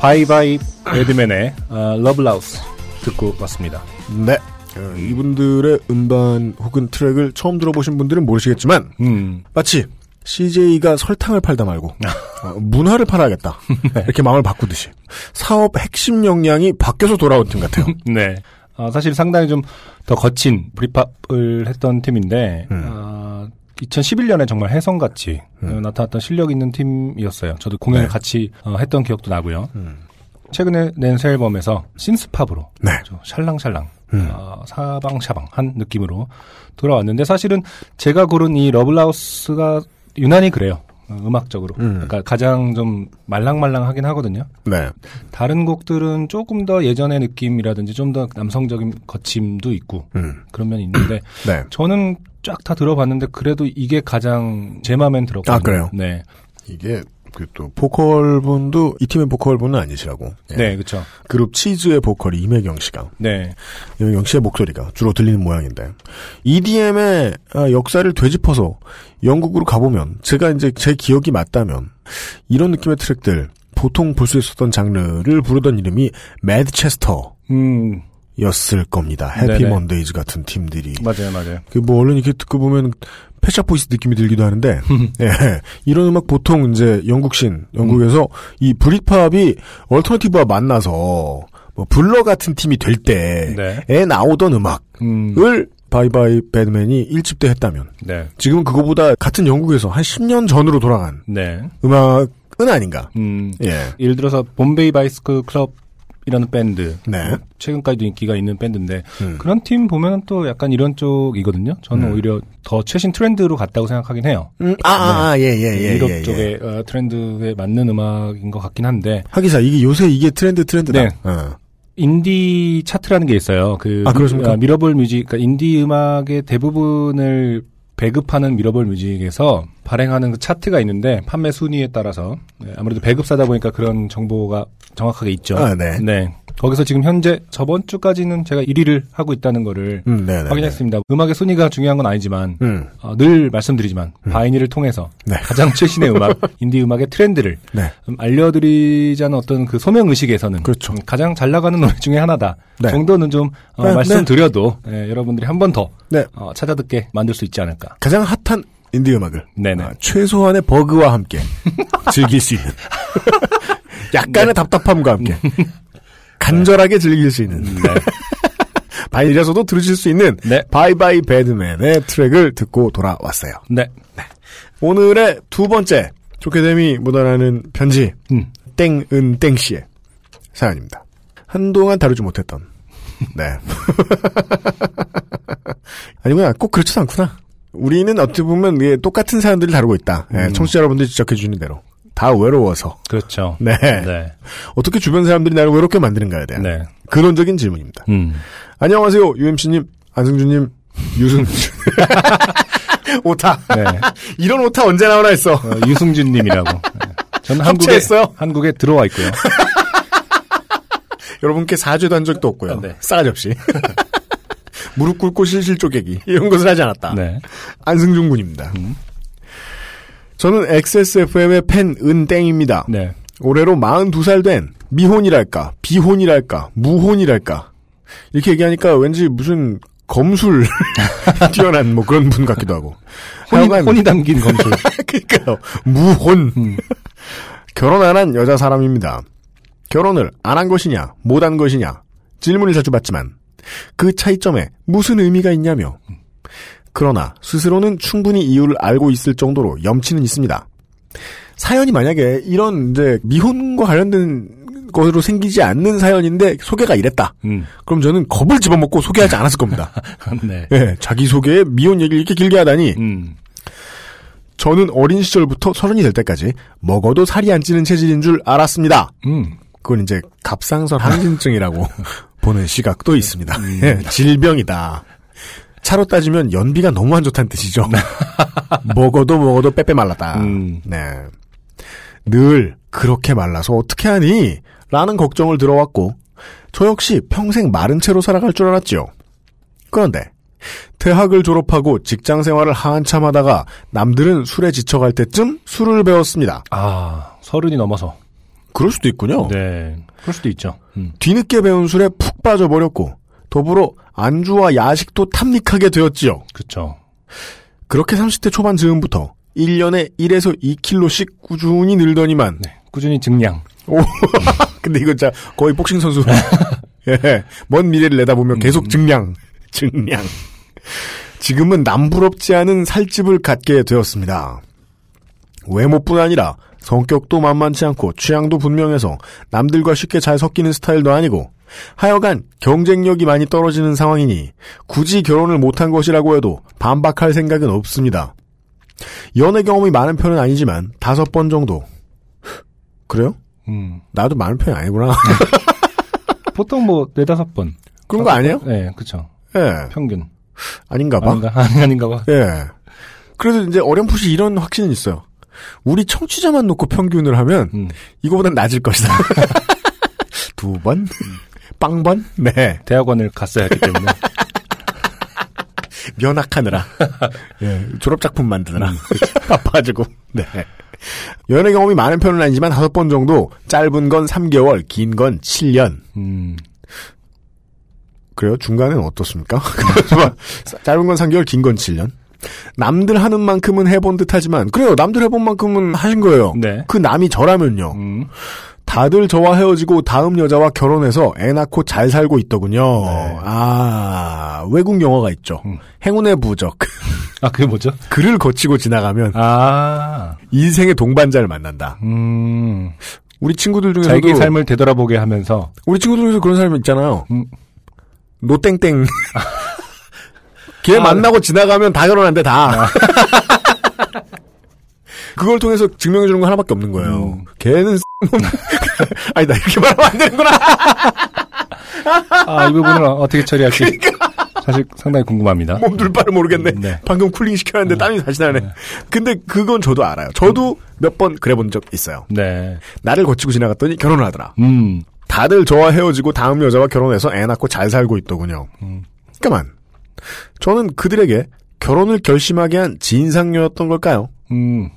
바이바이 배드맨의 어, 러블라우스 듣고 왔습니다. 네. 어, 이분들의 음반 혹은 트랙을 처음 들어보신 분들은 모르시겠지만 음, 마치 CJ가 설탕을 팔다 말고 어, 문화를 팔아야겠다 이렇게 마음을 바꾸듯이 사업 핵심 역량이 바뀌어서 돌아온 팀 같아요. 네. 어, 사실 상당히 좀 더 거친 브릿팝을 했던 팀인데, 음. 어, 2011년에 정말 혜성같이 어, 나타났던 실력 있는 팀이었어요. 저도 공연을 네. 같이 어, 했던 기억도 나고요. 음. 최근에 낸 새 앨범에서 신스팝으로 네. 샬랑샬랑 음. 어, 사방샤방한 느낌으로 돌아왔는데 사실은 제가 고른 이 러블라우스가 유난히 그래요. 어, 음악적으로. 음. 그러니까 가장 좀 말랑말랑하긴 하거든요. 네. 다른 곡들은 조금 더 예전의 느낌이라든지 좀 더 남성적인 거침도 있고 음. 그런 면이 있는데 네. 저는 쫙 다 들어봤는데 그래도 이게 가장 제 마음엔 들었거든요. 아, 그래요? 네. 이게 그 또 보컬 분도 이 팀의 보컬 분은 아니시라고. 예. 네, 그렇죠. 그룹 치즈의 보컬이 임혜경 씨가 네. 임혜경 씨의 목소리가 주로 들리는 모양인데 EDM의 아, 역사를 되짚어서 영국으로 가보면 제가 이제 제 기억이 맞다면 이런 느낌의 트랙들 보통 볼 수 있었던 장르를 부르던 이름이 Madchester. 음, 였을 겁니다. 해피 네네. 먼데이즈 같은 팀들이. 맞아요, 맞아요. 그 뭐 얼른 이렇게 듣고 보면 Pet Shop Boys 느낌이 들기도 하는데 예, 이런 음악 보통 이제 영국신 영국에서 이 Britpop이 alternative와 만나서 뭐 Blur 같은 팀이 될 때에 네. 나오던 음악을 음, Bye Bye Badman이 1집 때 했다면 네. 지금은 그거보다 같은 영국에서 한 10년 전으로 돌아간 네. 음악은 아닌가. 음, 예. 예를 들어서 Bombay Bicycle Club 이라는 밴드. 네. 최근까지도 인기가 있는 밴드인데 음. 그런 팀 보면 또 약간 이런 쪽이거든요. 저는 음. 오히려 더 최신 트렌드로 갔다고 생각하긴 해요. 음, 아, 아, 아, 예, 예, 예. 유럽 예, 예. 쪽의 어, 트렌드에 맞는 음악인 것 같긴 한데 하기사 이게 요새 이게 트렌드 트렌드다. 네. 어. 인디 차트라는 게 있어요. 그 아, 그렇습니까? 아, 미러볼 뮤직, 그러니까 인디 음악의 대부분을 배급하는 미러볼 뮤직에서 발행하는 그 차트가 있는데 판매 순위에 따라서 네, 아무래도 배급사다 보니까 그런 정보가 정확하게 있죠. 아, 네. 거기서 지금 현재 저번 주까지는 제가 1위를 하고 있다는 거를 음, 네, 네. 확인했습니다. 음악의 순위가 중요한 건 아니지만 음. 어, 늘 말씀드리지만 바이닐을 통해서 네. 가장 최신의 음악, 인디 음악의 트렌드를 네. 좀 알려드리자는 어떤 그 소명 의식에서는 그렇죠. 음, 가장 잘 나가는 노래 중에 하나다 네. 정도는 좀 어, 네, 말씀드려도 예, 여러분들이 한 번더 네. 어, 찾아듣게 만들 수 있지 않을까. 가장 핫한 인디 음악을 네네. 아, 최소한의 버그와 함께 즐길 수 있는 약간의 답답함과 함께 간절하게 즐길 수 있는 네. 바이닐에서도 들으실 수 있는 네. Bye Bye Badman의 트랙을 듣고 돌아왔어요. 네. 오늘의 두 번째 좋게 됨이 묻어나는 편지 음. 땡은 땡씨의 사연입니다. 한동안 다루지 못했던 네 아니구나 꼭 그렇지도 않구나. 우리는 어떻게 보면 이게 똑같은 사연들을 다루고 있다. 예, 음. 청취자 여러분들이 지적해 주는 대로 다 외로워서 그렇죠. 네. 네. 어떻게 주변 사람들이 나를 외롭게 만드는가에 대한 네. 근원적인 질문입니다. 음. 안녕하세요 UMC님 안승준님 유승준 오타 네. 이런 오타 언제 나오나 했어. 어, 유승준님이라고. 네. 저는 한국에 합체했어요? 한국에 들어와 있고요. 여러분께 사죄도 한 적도 없고요. 아, 네. 싸가지 없이. 무릎 꿇고 실실 쪼개기. 이런 것을 하지 않았다. 네. 안승준 군입니다. 음. 저는 XSFM의 팬 은땡입니다. 네. 올해로 42살 된 미혼이랄까, 비혼이랄까, 무혼이랄까. 이렇게 얘기하니까 왠지 무슨 검술 뛰어난 뭐 그런 분 같기도 하고. 혼이, 혼이 담긴 검술. 그러니까요. 무혼. 음. 결혼 안 한 여자 사람입니다. 결혼을 안 한 것이냐, 못 한 것이냐, 질문을 자주 받지만, 그 차이점에 무슨 의미가 있냐며. 그러나, 스스로는 충분히 이유를 알고 있을 정도로 염치는 있습니다. 사연이 만약에 이런, 이제, 미혼과 관련된 것으로 생기지 않는 사연인데, 소개가 이랬다. 음. 그럼 저는 겁을 집어먹고 소개하지 않았을 겁니다. 네. 예, 자기 소개에 미혼 얘기를 이렇게 길게 하다니, 음. 저는 어린 시절부터 서른이 될 때까지 먹어도 살이 안 찌는 체질인 줄 알았습니다. 음. 그건 이제 갑상선 항진증이라고 보는 시각도 있습니다. 예, 질병이다. 차로 따지면 연비가 너무 안 좋다는 뜻이죠. 먹어도 먹어도 빼빼 말랐다. 음. 네. 늘 그렇게 말라서 어떻게 하니? 라는 걱정을 들어왔고 저 역시 평생 마른 채로 살아갈 줄 알았죠. 그런데 대학을 졸업하고 직장 생활을 한참 하다가 남들은 술에 지쳐갈 때쯤 술을 배웠습니다. 아, 서른이 넘어서. 그럴 수도 있군요. 네. 그럴 수도 있죠. 음. 뒤늦게 배운 술에 푹 빠져버렸고 더불어 안주와 야식도 탐닉하게 되었지요. 그쵸. 그렇게 30대 초반 즈음부터 1년에 1에서 2킬로씩 꾸준히 늘더니만 네. 꾸준히 증량. 오, 근데 이거 진짜 거의 복싱 선수. 예, 먼 미래를 내다보면 계속 증량, 증량. 지금은 남부럽지 않은 살집을 갖게 되었습니다. 외모뿐 아니라 성격도 만만치 않고 취향도 분명해서 남들과 쉽게 잘 섞이는 스타일도 아니고 하여간 경쟁력이 많이 떨어지는 상황이니 굳이 결혼을 못한 것이라고 해도 반박할 생각은 없습니다. 연애 경험이 많은 편은 아니지만 다섯 번 정도. 그래요? 음. 나도 많은 편이 아니구나. 보통 뭐, 네다섯 번. 그런 거 아니에요? 네, 그쵸. 예. 평균. 아닌가 봐. 아닌가? 아닌가 봐. 예. 그래도 이제 어렴풋이 이런 확신은 있어요. 우리 청취자만 놓고 평균을 하면 음. 이거보단 낮을 것이다. 두 번? 빵번? 네. 대학원을 갔어야 했기 때문에. 면학하느라. 예. 졸업작품 만드느라. 바빠가지고. 네. 연애 경험이 많은 편은 아니지만 다섯 번 정도 짧은 건 3개월, 긴 건 7년. 음. 그래요? 중간은 어떻습니까? 짧은 건 3개월, 긴 건 7년. 남들 하는 만큼은 해본 듯 하지만, 그래요. 남들 해본 만큼은 하신 거예요. 네. 그 남이 저라면요. 음. 다들 저와 헤어지고 다음 여자와 결혼해서 애 낳고 잘 살고 있더군요. 네. 아, 외국 영화가 있죠. 음. 행운의 부적. 아, 그게 뭐죠? 그를 거치고 지나가면 아. 인생의 동반자를 만난다. 음. 우리 친구들 중에서도 자기 삶을 되돌아보게 하면서. 우리 친구들 중에서 그런 사람 있잖아요. 음. 노땡땡. 걔 아, 만나고 지나가면 다 결혼한대 다. 그걸 통해서 증명해 주는 건 하나밖에 없는 거예요. 음. 걔는 아니 나 이렇게 말하면 안 되는구나. 아, 이 부분을 어떻게 처리할지. 사실 상당히 궁금합니다. 몸둘 바를 모르겠네. 네. 방금 쿨링 시켰는데 땀이 다시 나네. 근데 그건 저도 알아요. 저도 몇번 그래 본 적 있어요. 네. 나를 거치고 지나갔더니 결혼을 하더라. 음. 다들 저와 헤어지고 다음 여자와 결혼해서 애 낳고 잘 살고 있더군요. 음. 그만. 저는 그들에게 결혼을 결심하게 한 진상녀였던 걸까요? 음.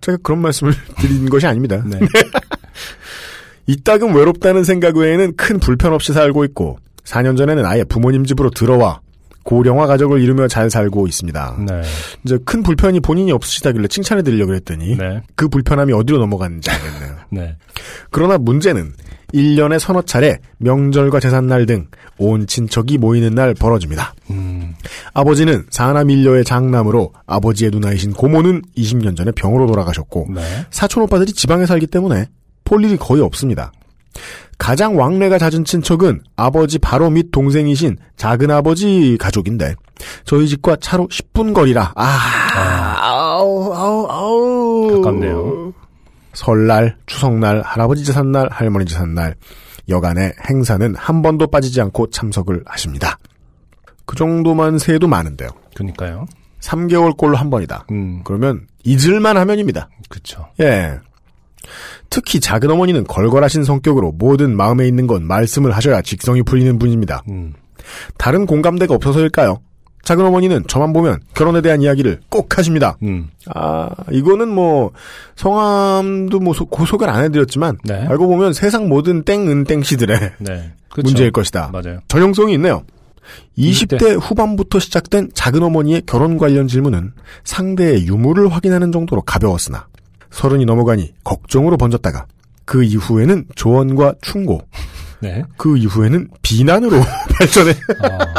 제가 그런 말씀을 드린 것이 아닙니다. 네. 이따금 외롭다는 생각 외에는 큰 불편 없이 살고 있고 4년 전에는 아예 부모님 집으로 들어와 고령화 가족을 이루며 잘 살고 있습니다. 네. 이제 큰 불편이 본인이 없으시다길래 칭찬해 드리려고 그랬더니 네. 그 불편함이 어디로 넘어갔는지 알겠네요. 네. 그러나 문제는 1년에 서너 차례 명절과 제삿날 등 온 친척이 모이는 날 벌어집니다. 음. 아버지는 사남 일녀의 장남으로 아버지의 누나이신 고모는 20년 전에 병으로 돌아가셨고 네. 사촌 오빠들이 지방에 살기 때문에 볼 일이 거의 없습니다. 가장 왕래가 잦은 친척은 아버지 바로 밑 동생이신 작은 아버지 가족인데 저희 집과 차로 10분 거리라 아, 아우 아우 아우 가깝네요. 설날, 추석날, 할아버지 제삿날, 할머니 제삿날 여간의 행사는 한 번도 빠지지 않고 참석을 하십니다. 그 정도만 세도 많은데요. 그니까요. 3개월 꼴로 한 번이다. 음. 그러면 잊을만 하면입니다. 그쵸. 예. 특히 작은 어머니는 걸걸하신 성격으로 모든 마음에 있는 건 말씀을 하셔야 직성이 풀리는 분입니다. 음. 다른 공감대가 없어서일까요? 작은 어머니는 저만 보면 결혼에 대한 이야기를 꼭 하십니다. 음. 아, 이거는 뭐, 성함도 뭐, 소, 고 소개를 안 해드렸지만, 네. 알고 보면 세상 모든 땡은 땡씨들의 네. 그쵸. 문제일 것이다. 맞아요. 전형성이 있네요. 20대 20대 후반부터 시작된 작은 어머니의 결혼 관련 질문은 상대의 유무를 확인하는 정도로 가벼웠으나 서른이 넘어가니 걱정으로 번졌다가 그 이후에는 조언과 충고, 네. 그 이후에는 비난으로 발전해. 아,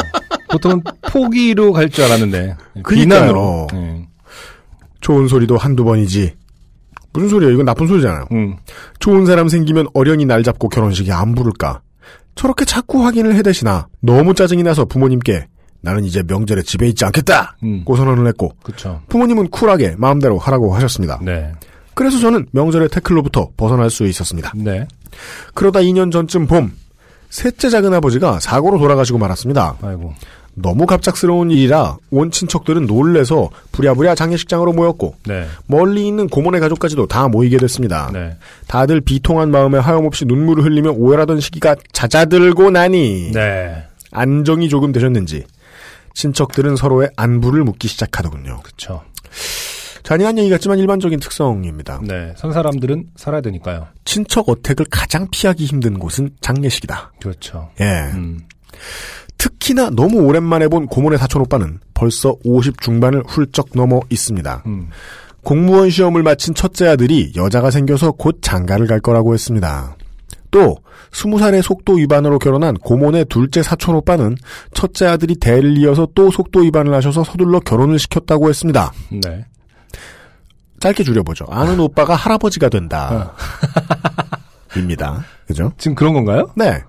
보통은 포기로 갈 줄 알았는데 그러니까요. 비난으로. 네. 좋은 소리도 한두 번이지. 무슨 소리예요? 이건 나쁜 소리잖아요. 음. 좋은 사람 생기면 어련히 날 잡고 결혼식에 안 부를까? 저렇게 자꾸 확인을 해대시나 너무 짜증이 나서 부모님께 나는 이제 명절에 집에 있지 않겠다! 음. 고 선언을 했고 그쵸. 부모님은 쿨하게 마음대로 하라고 하셨습니다. 네. 그래서 저는 명절의 태클로부터 벗어날 수 있었습니다. 네. 그러다 2년 전쯤 봄 셋째 작은 아버지가 사고로 돌아가시고 말았습니다. 아이고. 너무 갑작스러운 일이라 온 친척들은 놀래서 부랴부랴 장례식장으로 모였고 네. 멀리 있는 고모네 가족까지도 다 모이게 됐습니다. 네. 다들 비통한 마음에 하염없이 눈물을 흘리며 오열하던 시기가 잦아들고 나니 네. 안정이 조금 되셨는지 친척들은 서로의 안부를 묻기 시작하더군요. 그쵸. 잔인한 얘기 같지만 일반적인 특성입니다. 네. 선 사람들은 살아야 되니까요. 친척 어택을 가장 피하기 힘든 곳은 장례식이다. 그렇죠. 예. 음. 특히나 너무 오랜만에 본 고모네 사촌 오빠는 벌써 50 중반을 훌쩍 넘어 있습니다. 음. 공무원 시험을 마친 첫째 아들이 여자가 생겨서 곧 장가를 갈 거라고 했습니다. 또 20살의 속도 위반으로 결혼한 고모네 둘째 사촌 오빠는 첫째 아들이 대를 이어서 또 속도 위반을 하셔서 서둘러 결혼을 시켰다고 했습니다. 네. 짧게 줄여보죠. 아는 오빠가 할아버지가 된다. 입니다. 그죠? 지금 그런 건가요? 네.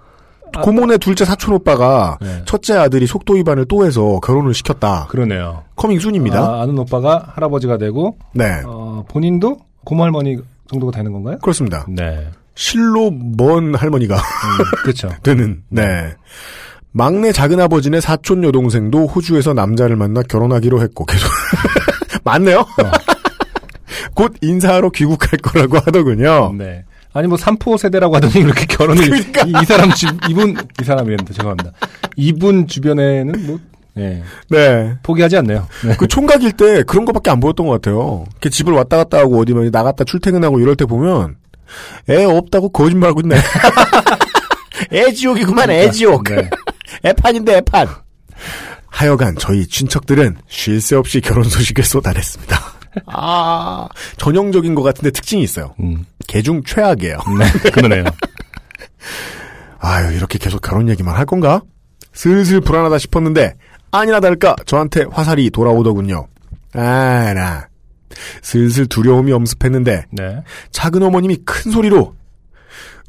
고모네 둘째 사촌 오빠가 네. 첫째 아들이 속도 위반을 또 해서 결혼을 시켰다. 그러네요. Coming soon입니다. 아, 아는 오빠가 할아버지가 되고 네. 어, 본인도 고모 할머니 정도가 되는 건가요? 그렇습니다. 네. 실로 먼 할머니가 음, 그렇죠. 되는, 네. 막내 작은 아버지네 사촌 여동생도 호주에서 남자를 만나 결혼하기로 했고, 계속. 맞네요? 곧 인사하러 귀국할 거라고 하더군요. 네. 아니 뭐 삼포 세대라고 하더니 이렇게 결혼을 그러니까. 이, 이 사람 주 이분 이 사람이랬는데 죄송합니다. 이분 주변에는 뭐 네, 네. 포기하지 않네요. 네. 그 총각일 때 그런 거밖에 안 보였던 것 같아요. 이렇게 집을 왔다 갔다 하고 어디면 나갔다 출퇴근하고 이럴 때 보면 애 없다고 거짓말하고 있네. 애지옥이구만 애지옥. 네. 애판인데 애판. 하여간 저희 친척들은 쉴 새 없이 결혼 소식을 쏟아냈습니다. 아 전형적인 것 같은데 특징이 있어요. 음. 개중 최악이에요. 네, 그러네요. 아유 이렇게 계속 결혼 얘기만 할 건가? 슬슬 불안하다 싶었는데 아니나 다를까 저한테 화살이 돌아오더군요. 아 나 슬슬 두려움이 엄습했는데 네. 작은 어머님이 큰 소리로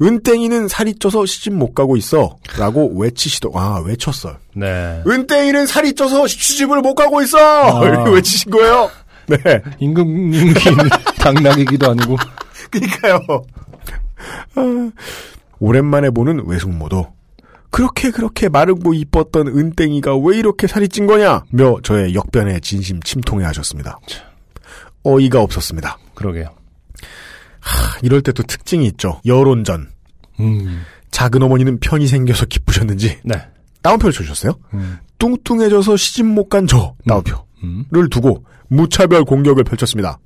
은땡이는 살이 쪄서 시집 못 가고 있어 라고 외치시더 아 외쳤어요. 네. 은땡이는 살이 쪄서 시집을 못 가고 있어 아. 외치신 거예요. 네, 임금님이 당락이기도 아니고 그러니까요. 아, 오랜만에 보는 외숙모도 그렇게 그렇게 마르고 이뻤던 은땡이가 왜 이렇게 살이 찐 거냐 며 저의 역변에 진심 침통해 하셨습니다. 어이가 없었습니다. 그러게요. 하, 이럴 때 또 특징이 있죠. 여론전. 음. 작은 어머니는 편이 생겨서 기쁘셨는지 네. 다운표를 쳐주셨어요. 음. 뚱뚱해져서 시집 못 간 저 다운표를 음. 두고 무차별 공격을 펼쳤습니다.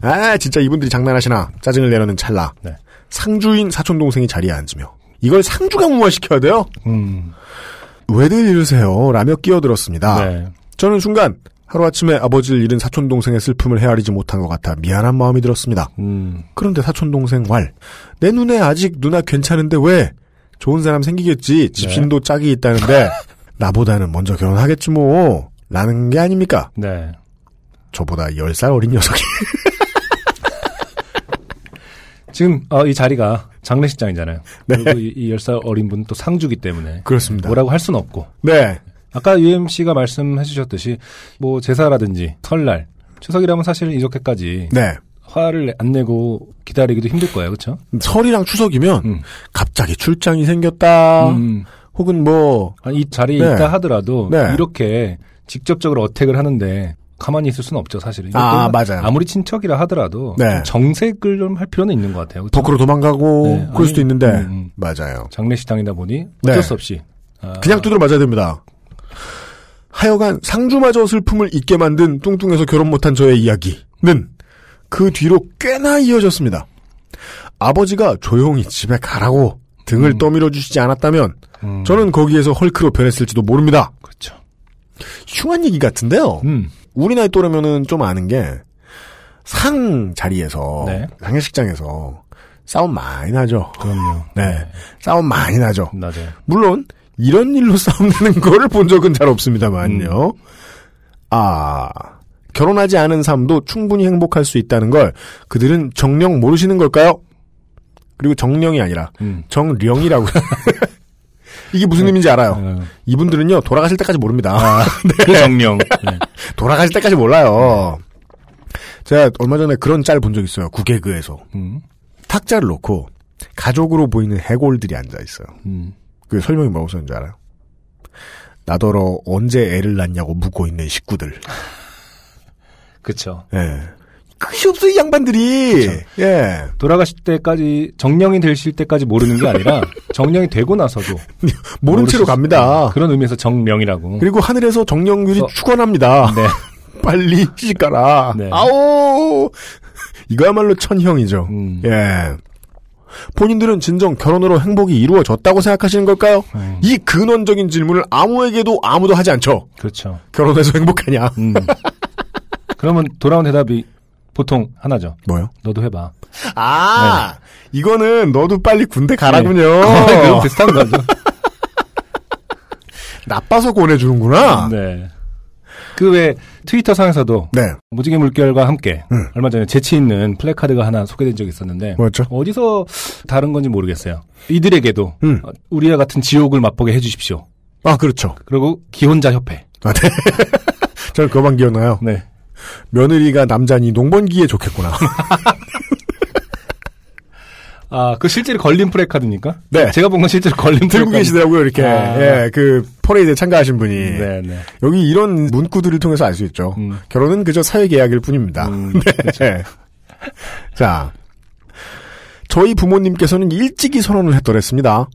아 진짜 이분들이 장난하시나 짜증을 내려는 찰나 네. 상주인 사촌 동생이 자리에 앉으며 이걸 상주가 무화시켜야 돼요. 음. 왜들 이러세요? 라며 끼어들었습니다. 네. 저는 순간 하루아침에 아버지를 잃은 사촌 동생의 슬픔을 헤아리지 못한 것 같아 미안한 마음이 들었습니다. 음. 그런데 사촌 동생 왈. 내 눈에 아직 누나 괜찮은데 왜? 좋은 사람 생기겠지. 집신도 짝이 있다는데 나보다는 먼저 결혼하겠지 뭐. 라는 게 아닙니까? 네. 저보다 10살 어린 녀석이. 지금 어, 이 자리가 장례식장이잖아요. 네. 그리고 이, 이 10살 어린 분은 또 상주기 때문에 그렇습니다. 뭐라고 할 수는 없고 네. 아까 UMC가 말씀해 주셨듯이 뭐 제사라든지 설날 추석이라면 사실 이렇게까지 네. 화를 안 내고 기다리기도 힘들 거예요. 그렇죠? 설이랑 추석이면 음. 갑자기 출장이 생겼다. 음. 혹은 뭐 이 자리에 네. 있다 하더라도 네. 이렇게 직접적으로 어택을 하는데 가만히 있을 수는 없죠, 사실은. 아, 맞아요. 아무리 친척이라 하더라도 네. 좀 정색을 좀 할 필요는 있는 것 같아요. 그렇죠? 밖으로 도망가고 네, 그럴 수도 있는데 음, 음. 맞아요. 장례식장이다 보니 네. 어쩔 수 없이 아, 그냥 두드려 맞아야 됩니다. 하여간 상주마저 슬픔을 잊게 만든 뚱뚱해서 결혼 못한 저의 이야기는 그 뒤로 꽤나 이어졌습니다. 아버지가 조용히 집에 가라고 등을 음. 떠밀어 주시지 않았다면 음, 저는 거기에서 헐크로 변했을지도 모릅니다. 그렇죠. 흉한 얘기 같은데요. 음, 우리 나이 또래면은 좀 아는 게 상 자리에서 네. 장례식장에서 싸움 많이 나죠. 그럼요. 네. 싸움 많이 나죠. 맞아요. 물론 이런 일로 싸움나는 거를 본 적은 잘 없습니다만요. 음. 아 결혼하지 않은 삶도 충분히 행복할 수 있다는 걸 그들은 정령 모르시는 걸까요? 그리고 정령이 아니라 음. 정령이라고 이게 무슨 의미인지 알아요. 어, 이분들은요 돌아가실 때까지 모릅니다. 아, 그 정령. 네. 돌아가실 때까지 몰라요. 제가 얼마 전에 그런 짤 본 적 있어요. 구개그에서 음, 탁자를 놓고 가족으로 보이는 해골들이 앉아 있어요. 음. 그 설명이 뭐라고 썼는지 알아요? 나더러 언제 애를 낳냐고 묻고 있는 식구들. 그쵸. 예. 끝이 없어, 이 양반들이. 예. 돌아가실 때까지 정령이 되실 때까지 모르는 게 아니라 정령이 되고 나서도 모른 채로 갑니다. 그런 의미에서 정령이라고. 그리고 하늘에서 정령률이 어. 축원합니다. 네. 빨리 시집 가라. 네. 아오! 이거야말로 천형이죠. 음. 예. 본인들은 진정 결혼으로 행복이 이루어졌다고 생각하시는 걸까요? 음. 이 근원적인 질문을 아무에게도 아무도 하지 않죠. 그렇죠. 결혼해서 행복하냐? 음. 그러면 돌아온 대답이 보통 하나죠. 뭐요? 너도 해봐. 아, 이거는 너도 빨리 군대 가라군요. 네. 그럼 비슷한 거죠. 나빠서 권해주는구나. 네. 그 외 트위터 상에서도 네. 무지개 물결과 함께 음. 얼마 전에 재치 있는 플래카드가 하나 소개된 적이 있었는데 뭐였죠? 어디서 다른 건지 모르겠어요. 이들에게도 음. 어, 우리와 같은 지옥을 맛보게 해주십시오. 아, 그렇죠. 그리고 기혼자 협회. 아, 네. 저는 그만 기억나요. 네. 며느리가 남자니 농번기에 좋겠구나. 아, 그 실제로 걸린 플래카드입니까? 네. 제가 본 건 실제로 걸린 들고 플래카드. 계시더라고요, 이렇게. 아. 예, 그, 퍼레이드에 참가하신 분이. 네, 네. 여기 이런 문구들을 통해서 알 수 있죠. 음. 결혼은 그저 사회 계약일 뿐입니다. 음, 네. 자. 저희 부모님께서는 일찍이 선언을 했더랬습니다.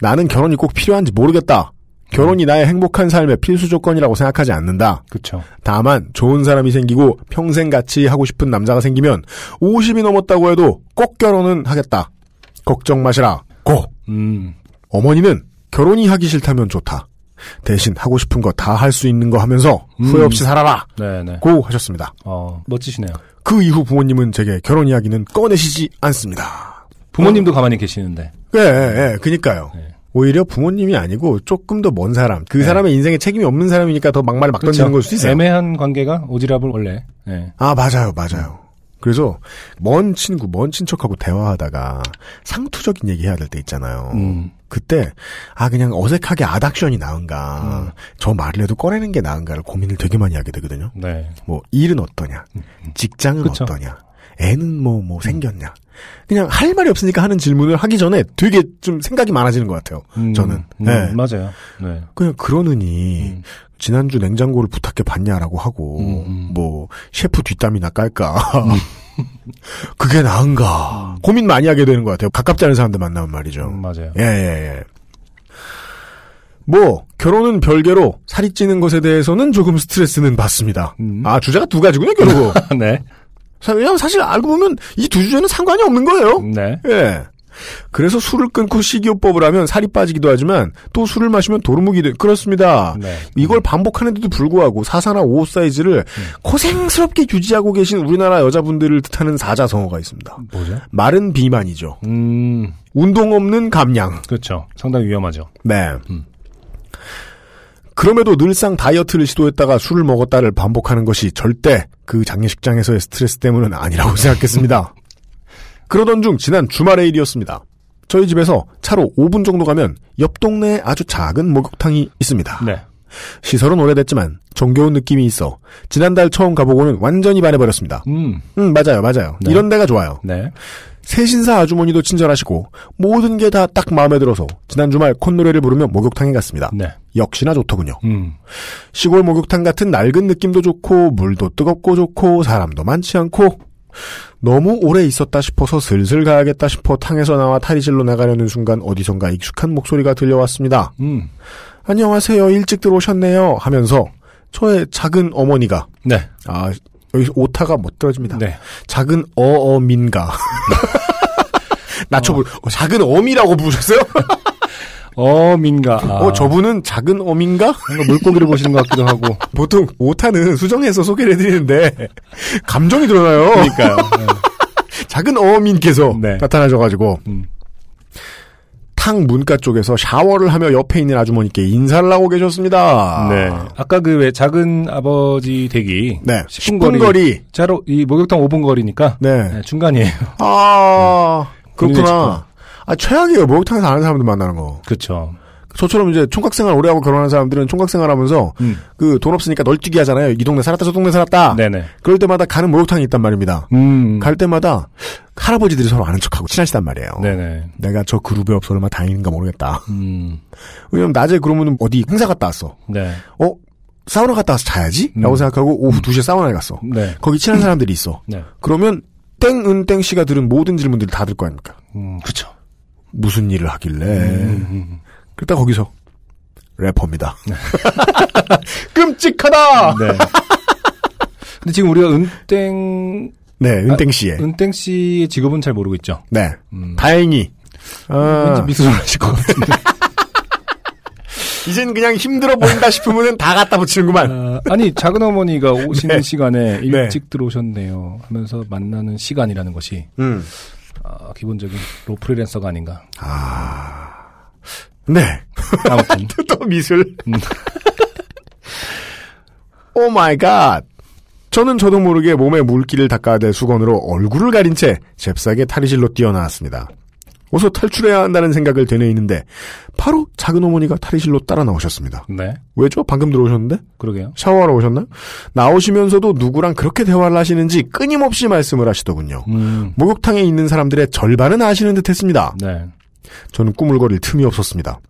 나는 결혼이 꼭 필요한지 모르겠다. 결혼이 나의 행복한 삶의 필수 조건이라고 생각하지 않는다. 그쵸. 다만 좋은 사람이 생기고 평생 같이 하고 싶은 남자가 생기면 50이 넘었다고 해도 꼭 결혼은 하겠다. 걱정 마시라. 고. 음, 어머니는 결혼이 하기 싫다면 좋다. 대신 하고 싶은 거 다 할 수 있는 거 하면서 후회 음. 없이 살아라. 네네. 고 하셨습니다. 어, 멋지시네요. 그 이후 부모님은 제게 결혼 이야기는 꺼내시지 않습니다. 부모님도 가만히 계시는데. 예, 예, 예, 그니까요. 네. 오히려 부모님이 아니고 조금 더 먼 사람, 그 네. 사람의 인생에 책임이 없는 사람이니까 더 막말을 막 던지는 걸 수도 있어요. 애매한 관계가 오지랖을 원래. 네. 아, 맞아요, 맞아요. 그래서 먼 친구, 먼 친척하고 대화하다가 상투적인 얘기 해야 될 때 있잖아요. 음. 그때 아 그냥 어색하게 아닥션이 나은가, 음. 저 말을 해도 꺼내는 게 나은가를 고민을 되게 많이 하게 되거든요. 네. 뭐 일은 어떠냐, 직장은 그쵸. 어떠냐, 애는 뭐뭐 생겼냐. 그냥 할 말이 없으니까 하는 질문을 하기 전에 되게 좀 생각이 많아지는 것 같아요. 음, 저는. 음, 네. 맞아요. 네. 그냥 그러느니 음. 지난주 냉장고를 부탁해 봤냐라고 하고 음, 음. 뭐 셰프 뒷담이나 깔까 그게 나은가 고민 많이 하게 되는 것 같아요 가깝지 않은 사람들 만나면 말이죠 음, 맞아요. 예 예 예 뭐 결혼은 별개로 살이 찌는 것에 대해서는 조금 스트레스는 받습니다 음. 아 주제가 두 가지군요 결국 네. 사- 왜냐면 사실 알고 보면 이 두 주제는 상관이 없는 거예요 네. 예. 그래서 술을 끊고 식이요법을 하면 살이 빠지기도 하지만 또 술을 마시면 도루묵이 돼. 그렇습니다. 네. 이걸 반복하는데도 불구하고 사사나 옷 사이즈를 고생스럽게 유지하고 계신 우리나라 여자분들을 뜻하는 사자성어가 있습니다. 뭐죠? 마른 비만이죠. 음, 운동 없는 감량. 그렇죠. 상당히 위험하죠. 네. 음. 그럼에도 늘상 다이어트를 시도했다가 술을 먹었다를 반복하는 것이 절대 그 장례식장에서의 스트레스 때문은 아니라고 생각했습니다. 그러던 중 지난 주말의 일이었습니다. 저희 집에서 차로 5분 정도 가면 옆 동네에 아주 작은 목욕탕이 있습니다. 네. 시설은 오래됐지만 정겨운 느낌이 있어 지난달 처음 가보고는 완전히 반해버렸습니다. 음, 음 맞아요 맞아요. 네. 이런 데가 좋아요. 네. 세신사 아주머니도 친절하시고 모든 게 다 딱 마음에 들어서 지난 주말 콧노래를 부르며 목욕탕에 갔습니다. 네. 역시나 좋더군요. 음, 시골 목욕탕 같은 낡은 느낌도 좋고 물도 뜨겁고 좋고 사람도 많지 않고 너무 오래 있었다 싶어서 슬슬 가야겠다 싶어 탕에서 나와 탈의실로 나가려는 순간 어디선가 익숙한 목소리가 들려왔습니다. 음, 안녕하세요. 일찍 들어오셨네요. 하면서 저의 작은 어머니가 네. 아 여기서 오타가 못 떨어집니다. 네. 작은 어어민가 낮춰 부 어, 작은 어미라고 부르셨어요? 어, 민가. 아, 어 저분은 작은 어민가? 물고기를 보시는 것 같기도 하고. 보통 오타는 수정해서 소개를 해드리는데 감정이 드러나요. 그러니까요. 작은 어민께서 네. 나타나셔가지고 음. 탕 문가 쪽에서 샤워를 하며 옆에 있는 아주머니께 인사를 하고 계셨습니다. 네. 아까 그 왜 작은 아버지 댁이 네. 10분 10분 거리. 자로 이 목욕탕 5분 거리니까 네. 네, 중간이에요. 아 군인의 그렇구나. 아 최악이에요. 목욕탕에서 아는 사람들 만나는 거. 그렇죠. 저처럼 이제 총각생활 오래 하고 결혼한 사람들은 총각생활 하면서 음. 그돈 없으니까 널뛰기 하잖아요. 이 동네 살았다 저 동네 살았다. 네네. 그럴 때마다 가는 목욕탕이 있단 말입니다. 음. 갈 때마다 할아버지들이 서로 아는 척하고 친하시단 말이에요. 네네. 내가 저 그룹에 없어 얼마 다행인가 모르겠다. 음. 왜냐면 낮에 그러면 어디 행사 갔다 왔어. 네. 어? 사우나 갔다 와서 자야지? 라고 음. 생각하고 오후 2시에 사우나에 갔어. 네. 거기 친한 사람들이 있어. 네. 그러면 땡은땡 씨가 들은 모든 질문들을 다들 거 아닙니까? 음, 그쵸. 무슨 일을 하길래. 음, 그러다 거기서 래퍼입니다. 끔찍하다! 네. 근데 지금 우리가 은땡 네, 은땡 씨의. 은땡 씨의 직업은 잘 모르고 있죠. 네. 음. 다행히. 아, 미술을 하실 것 같은데. 이젠 그냥 힘들어 보인다 싶으면 다 갖다 붙이는구만. 아, 아니 작은 어머니가 오시는 네. 시간에 네. 일찍 들어오셨네요 하면서 만나는 시간이라는 것이 음. 아, 기본적인 로프리랜서가 아닌가. 네. 아무튼 또 미술. 음. Oh my god. 저는 저도 모르게 몸에 물기를 닦아대 수건으로 얼굴을 가린 채 잽싸게 탈의실로 뛰어나왔습니다. 어서 탈출해야 한다는 생각을 되뇌이는데 바로 작은 어머니가 탈의실로 따라 나오셨습니다. 네 왜죠? 방금 들어오셨는데? 그러게요. 샤워하러 오셨나요? 나오시면서도 누구랑 그렇게 대화를 하시는지 끊임없이 말씀을 하시더군요. 음, 목욕탕에 있는 사람들의 절반은 아시는 듯 했습니다. 네. 저는 꾸물거릴 틈이 없었습니다.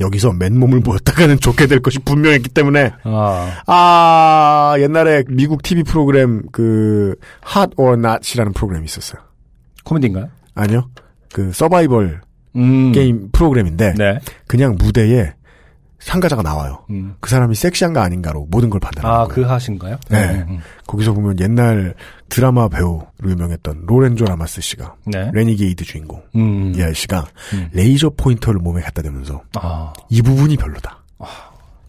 여기서 맨몸을 보였다가는 좋게 될 것이 분명했기 때문에 아, 아 옛날에 미국 TV 프로그램 그 Hot or Not이라는 프로그램이 있었어요. 코미디인가요? 아니요. 그 서바이벌 음, 게임 프로그램인데 네. 그냥 무대에 참가자가 나와요. 음. 그 사람이 섹시한가 아닌가로 모든 걸 판단하는 아, 거예요. 그 핫한가요? 네. 음. 거기서 보면 옛날 드라마 배우로 유명했던 로렌조 라마스 씨가 네. Renegade 주인공 음. 이 아저씨가 음. 레이저 포인터를 몸에 갖다 대면서 아, 이 부분이 별로다.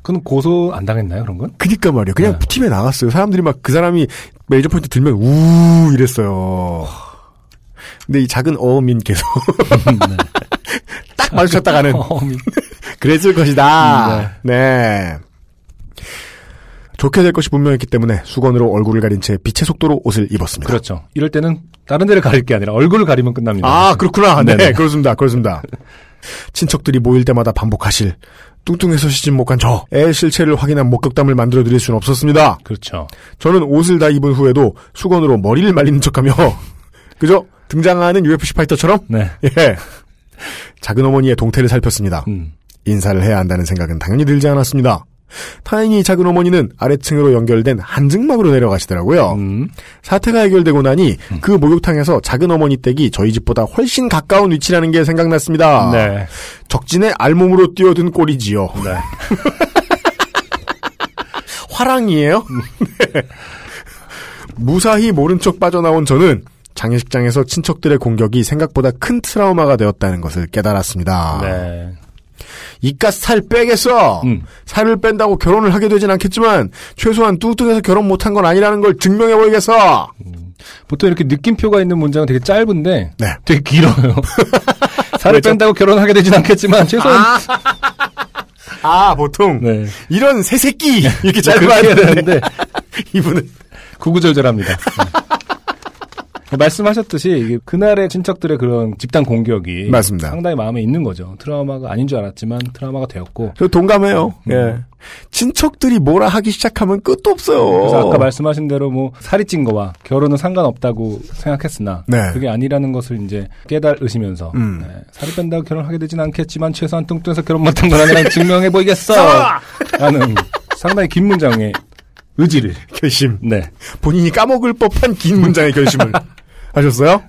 그럼 고소 안 당했나요, 그런 건? 그니까 말이야. 그냥 네. 팀에 나갔어요. 사람들이 막 그 사람이 레이저 포인트 들면 우 이랬어요. 근데 이 작은 어머님께서 딱 마주쳤다가는 어, 미- 그랬을 것이다. 네. 좋게 될 것이 분명했기 때문에 수건으로 얼굴을 가린 채 빛의 속도로 옷을 입었습니다. 그렇죠. 이럴 때는 다른 데를 가릴 게 아니라 얼굴을 가리면 끝납니다. 아, 그렇구나. 네, 네네. 그렇습니다. 그렇습니다. 친척들이 모일 때마다 반복하실 뚱뚱해서 시집 못 간저애 실체를 확인한 목격담을 만들어 드릴 수는 없었습니다. 그렇죠. 저는 옷을 다 입은 후에도 수건으로 머리를 말리는 척하며 그죠? 등장하는 UFC 파이터처럼 네. 예. 작은 어머니의 동태를 살폈습니다. 음. 인사를 해야 한다는 생각은 당연히 들지 않았습니다. 다행히 작은 어머니는 아래층으로 연결된 한증막으로 내려가시더라고요. 음. 사태가 해결되고 나니 그 목욕탕에서 작은 어머니 댁이 저희 집보다 훨씬 가까운 위치라는 게 생각났습니다. 네. 적진에 알몸으로 뛰어든 꼴이지요. 네. 화랑이에요? 네. 무사히 모른 척 빠져나온 저는 장례식장에서 친척들의 공격이 생각보다 큰 트라우마가 되었다는 것을 깨달았습니다. 네. 이깟 살 빼겠어! 음. 살을 뺀다고 결혼을 하게 되진 않겠지만, 최소한 뚱뚱해서 결혼 못한 건 아니라는 걸 증명해 보이겠어! 보통 이렇게 느낌표가 있는 문장은 되게 짧은데 네. 되게 길어요. 살을? 뺀다고 결혼하게 되진 않겠지만 최소한 아, 보통, 네. 이런 새새끼! 이렇게 그렇게 짧아야 되는데 이분은. 구구절절합니다. 네. 말씀하셨듯이 그날의 친척들의 그런 집단 공격이 맞습니다. 상당히 마음에 있는 거죠. 트라우마가 아닌 줄 알았지만 트라우마가 되었고 저 동감해요. 음. 예. 친척들이 뭐라 하기 시작하면 끝도 없어요. 그래서 아까 말씀하신 대로 뭐 살이 찐 거와 결혼은 상관없다고 생각했으나 네. 그게 아니라는 것을 이제 깨달으시면서 음. 네, 살이 뺀다고 결혼하게 되진 않겠지만 최소한 뚱뚱해서 결혼 못한 건 아니라 증명해 보이겠어 라는 상당히 긴 문장의 의지를 결심. 네 본인이 까먹을 법한 긴 문장의 결심을 하셨어요?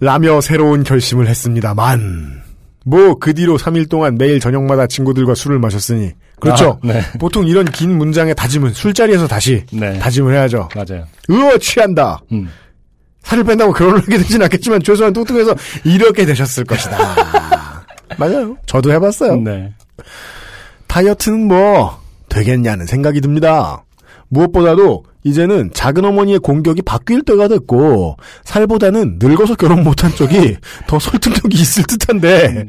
라며 새로운 결심을 했습니다만. 뭐, 그 뒤로 3일 동안 매일 저녁마다 친구들과 술을 마셨으니. 그렇죠. 아, 네. 보통 이런 긴 문장의 다짐은 술자리에서 다시 네. 다짐을 해야죠. 맞아요 으어, 취한다. 음. 살을 뺀다고 결혼을 하게 되진 않겠지만, 최소한 뚱뚱해서 이렇게 되셨을 것이다. 맞아요. 저도 해봤어요. 네 다이어트는 뭐 되겠냐는 생각이 듭니다. 무엇보다도 이제는 작은 어머니의 공격이 바뀔 때가 됐고 살보다는 늙어서 결혼 못한 쪽이 더 설득력이 있을 듯한데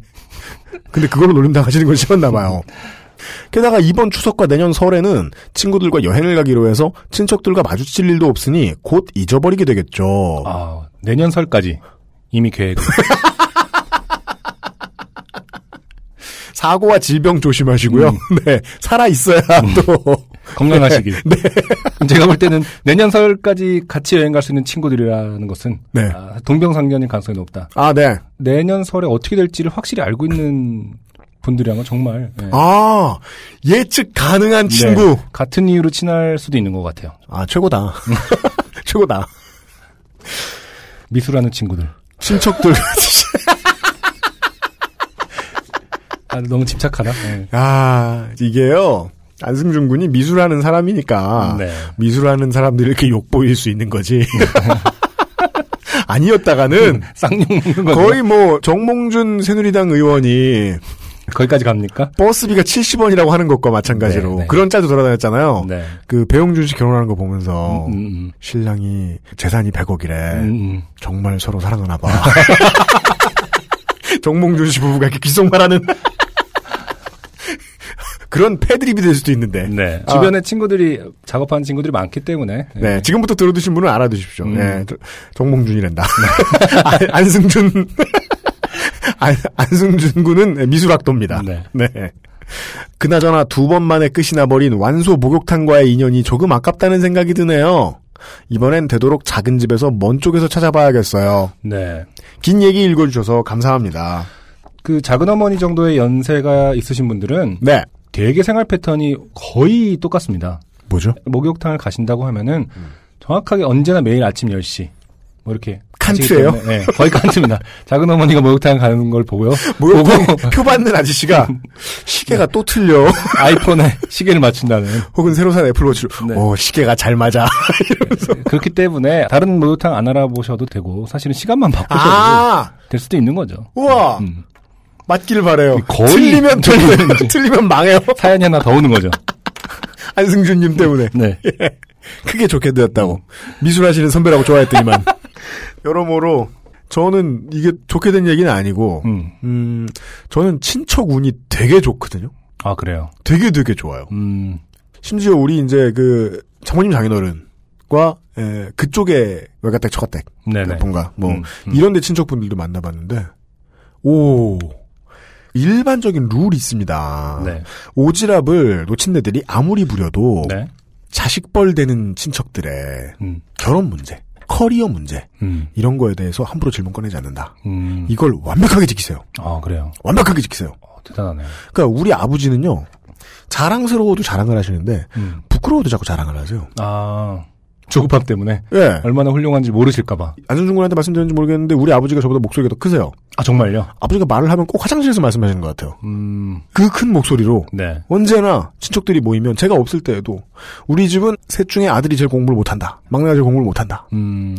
근데 그걸로 놀림당하시는 건 싫었나 봐요. 게다가 이번 추석과 내년 설에는 친구들과 여행을 가기로 해서 친척들과 마주칠 일도 없으니 곧 잊어버리게 되겠죠. 아, 내년 설까지 이미 계획 사고와 질병 조심하시고요. 네, 살아 있어야 또 건강하시길. 제가 볼 때는 내년 설까지 같이 여행 갈 수 있는 친구들이라는 것은 네. 아, 동병상련일 가능성이 높다. 아, 네. 내년 설에 어떻게 될지를 확실히 알고 있는 분들이라면 정말 네. 아, 예측 가능한 네. 친구. 같은 이유로 친할 수도 있는 것 같아요. 아, 최고다. 최고다. 미술하는 친구들. 친척들. 아, 너무 집착하나? 네. 아, 이게요. 안승준 군이 미술하는 사람이니까 네. 미술하는 사람들이 이렇게 욕보일 수 있는 거지. 아니었다가는 쌍욕 먹는 거 거의 뭐 정몽준 새누리당 의원이 거기까지 갑니까? 버스비가 70원이라고 하는 것과 마찬가지로 네, 네. 그런 짤도 돌아다녔잖아요. 네. 그 배용준 씨 결혼하는 거 보면서 음, 음, 신랑이 재산이 100억이래. 음, 음. 정말 서로 사랑하나 봐. 정몽준 씨 부부가 이렇게 귓속말하는 그런 패드립이 될 수도 있는데. 네. 아. 주변에 친구들이 작업하는 친구들이 많기 때문에 네, 지금부터 들어두신 분은 알아두십시오. 음. 네, 저- 정몽준이란다. 안- 안승준, 안, 안승준 군은 미술학도입니다. 네. 네. 그나저나 두 번 만에 끝이 나버린 완소 목욕탕과의 인연이 조금 아깝다는 생각이 드네요. 이번엔 되도록 작은 집에서 먼 쪽에서 찾아봐야겠어요. 네. 긴 얘기 읽어주셔서 감사합니다. 그 작은 어머니 정도의 연세가 있으신 분들은 네. 되게 생활 패턴이 거의 똑같습니다. 뭐죠? 목욕탕을 가신다고 하면은 음. 정확하게 언제나 매일 아침 10시 뭐 이렇게 칸트예요? 네, 거의 칸트입니다. 작은 어머니가 목욕탕 가는 걸 보고요. 목욕탕 보고 표 받는 아저씨가 시계가 또 틀려. 아이폰에 시계를 맞춘다는 혹은 새로 산 애플워치로 네. 오 시계가 잘 맞아. 그렇기 때문에 다른 목욕탕 안 알아보셔도 되고 사실은 시간만 바꾸셔도 아 될 수도 있는 거죠. 우와 음. 맞길 바래요. 거의 틀리면 틀리면. 틀리면 망해요. 사연이 하나 더 오는 거죠. 안승준님 때문에 네. 크게 좋게 되었다고 미술하시는 선배라고 좋아했더니만 여러모로 저는 이게 좋게 된 얘기는 아니고 음. 음 저는 친척 운이 되게 좋거든요. 아 그래요. 되게 되게 좋아요. 음. 심지어 우리 이제 그 장모님 장인어른과 에, 그쪽에 외가댁 처가댁 네네. 뭔가 뭐 음, 음. 이런데 친척분들도 만나봤는데 오 일반적인 룰이 있습니다. 네. 오지랖을 놓친애들이 아무리 부려도 네. 자식벌 되는 친척들의 음. 결혼 문제, 커리어 문제 음. 이런 거에 대해서 함부로 질문 꺼내지 않는다. 음. 이걸 완벽하게 지키세요. 아 그래요. 완벽하게 지키세요. 어, 대단하네요. 그러니까 우리 아버지는요 자랑스러워도 자랑을 하시는데 음. 부끄러워도 자꾸 자랑을 하세요. 아 조급함 때문에 예. 얼마나 훌륭한지 모르실까봐. 안승준 군한테 말씀드렸는지 모르겠는데 우리 아버지가 저보다 목소리가 더 크세요. 아 정말요? 아버지가 말을 하면 꼭 화장실에서 말씀하시는 것 같아요. 음. 그 큰 목소리로 네. 언제나 친척들이 모이면 제가 없을 때에도 우리 집은 셋 중에 아들이 제일 공부를 못한다. 막내가 제일 공부를 못한다. 음.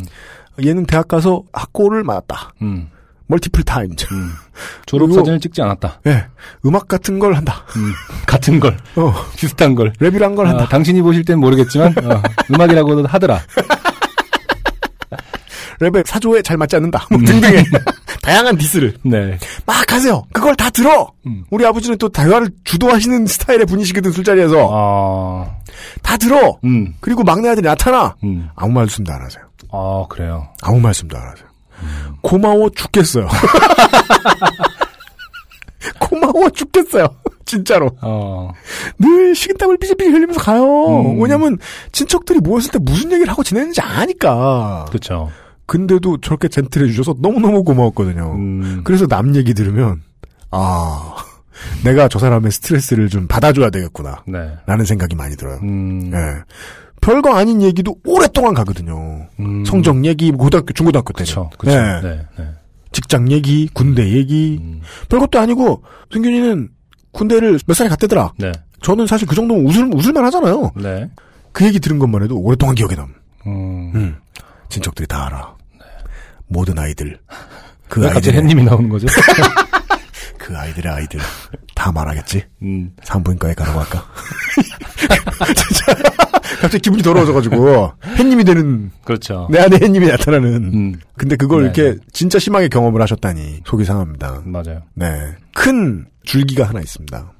얘는 대학 가서 학고를 맞았다. 음. Multiple times. 음. 졸업 사진을 찍지 않았다. 예. 음악 같은 걸 한다. 음. 같은 걸, 어. 비슷한 걸. 랩이란 걸 한다. 아, 당신이 보실 땐 모르겠지만 어, 음악이라고도 하더라. 랩에 사조에 잘 맞지 않는다. 음. 뭐 등등의 다양한 디스를 네. 막 하세요. 그걸 다 들어. 음. 우리 아버지는 또 대화를 주도하시는 스타일의 분이시거든 술자리에서 아. 다 들어. 음. 그리고 막내 아들이 나타나. 음. 아무 말씀도 안 하세요. 아 그래요. 아무 말씀도 안 하세요. 음. 고마워 죽겠어요. 고마워 죽겠어요. 진짜로. 어. 늘 식은땀을 삐질삐질 흘리면서 가요. 음. 왜냐면 친척들이 모였을 때 무슨 얘기를 하고 지내는지 아니까. 그렇죠. 근데도 저렇게 젠틀해 주셔서 너무너무 고마웠거든요. 음. 그래서 남 얘기 들으면 아 내가 저 사람의 스트레스를 좀 받아줘야 되겠구나. 네. 라는 생각이 많이 들어요. 음. 예. 별거 아닌 얘기도 오랫동안 가거든요. 음. 성적 얘기, 고등학교, 중고등학교. 그렇죠. 그렇죠. 네. 네. 네. 직장 얘기, 군대 얘기. 음. 별것도 아니고, 승균이는 군대를 몇 살에 갔대더라. 네. 저는 사실 그 정도면 웃을, 웃을만 하잖아요. 네. 그 얘기 들은 것만 해도 오랫동안 기억에 남. 음. 음. 친척들이 다 알아. 모든 아이들. 그 갑자기 아이들의, 햇님이 나오는 거죠? 그 아이들의 아이들. 다 말하겠지? 음. 산부인과에 가라고 할까? 진짜. 갑자기 기분이 더러워져가지고, 햇님이 되는, 그렇죠. 내 안에 햇님이 나타나는. 음. 근데 그걸 네, 이렇게 진짜 심하게 경험을 하셨다니, 속이 상합니다. 맞아요. 네. 큰 줄기가 하나 있습니다.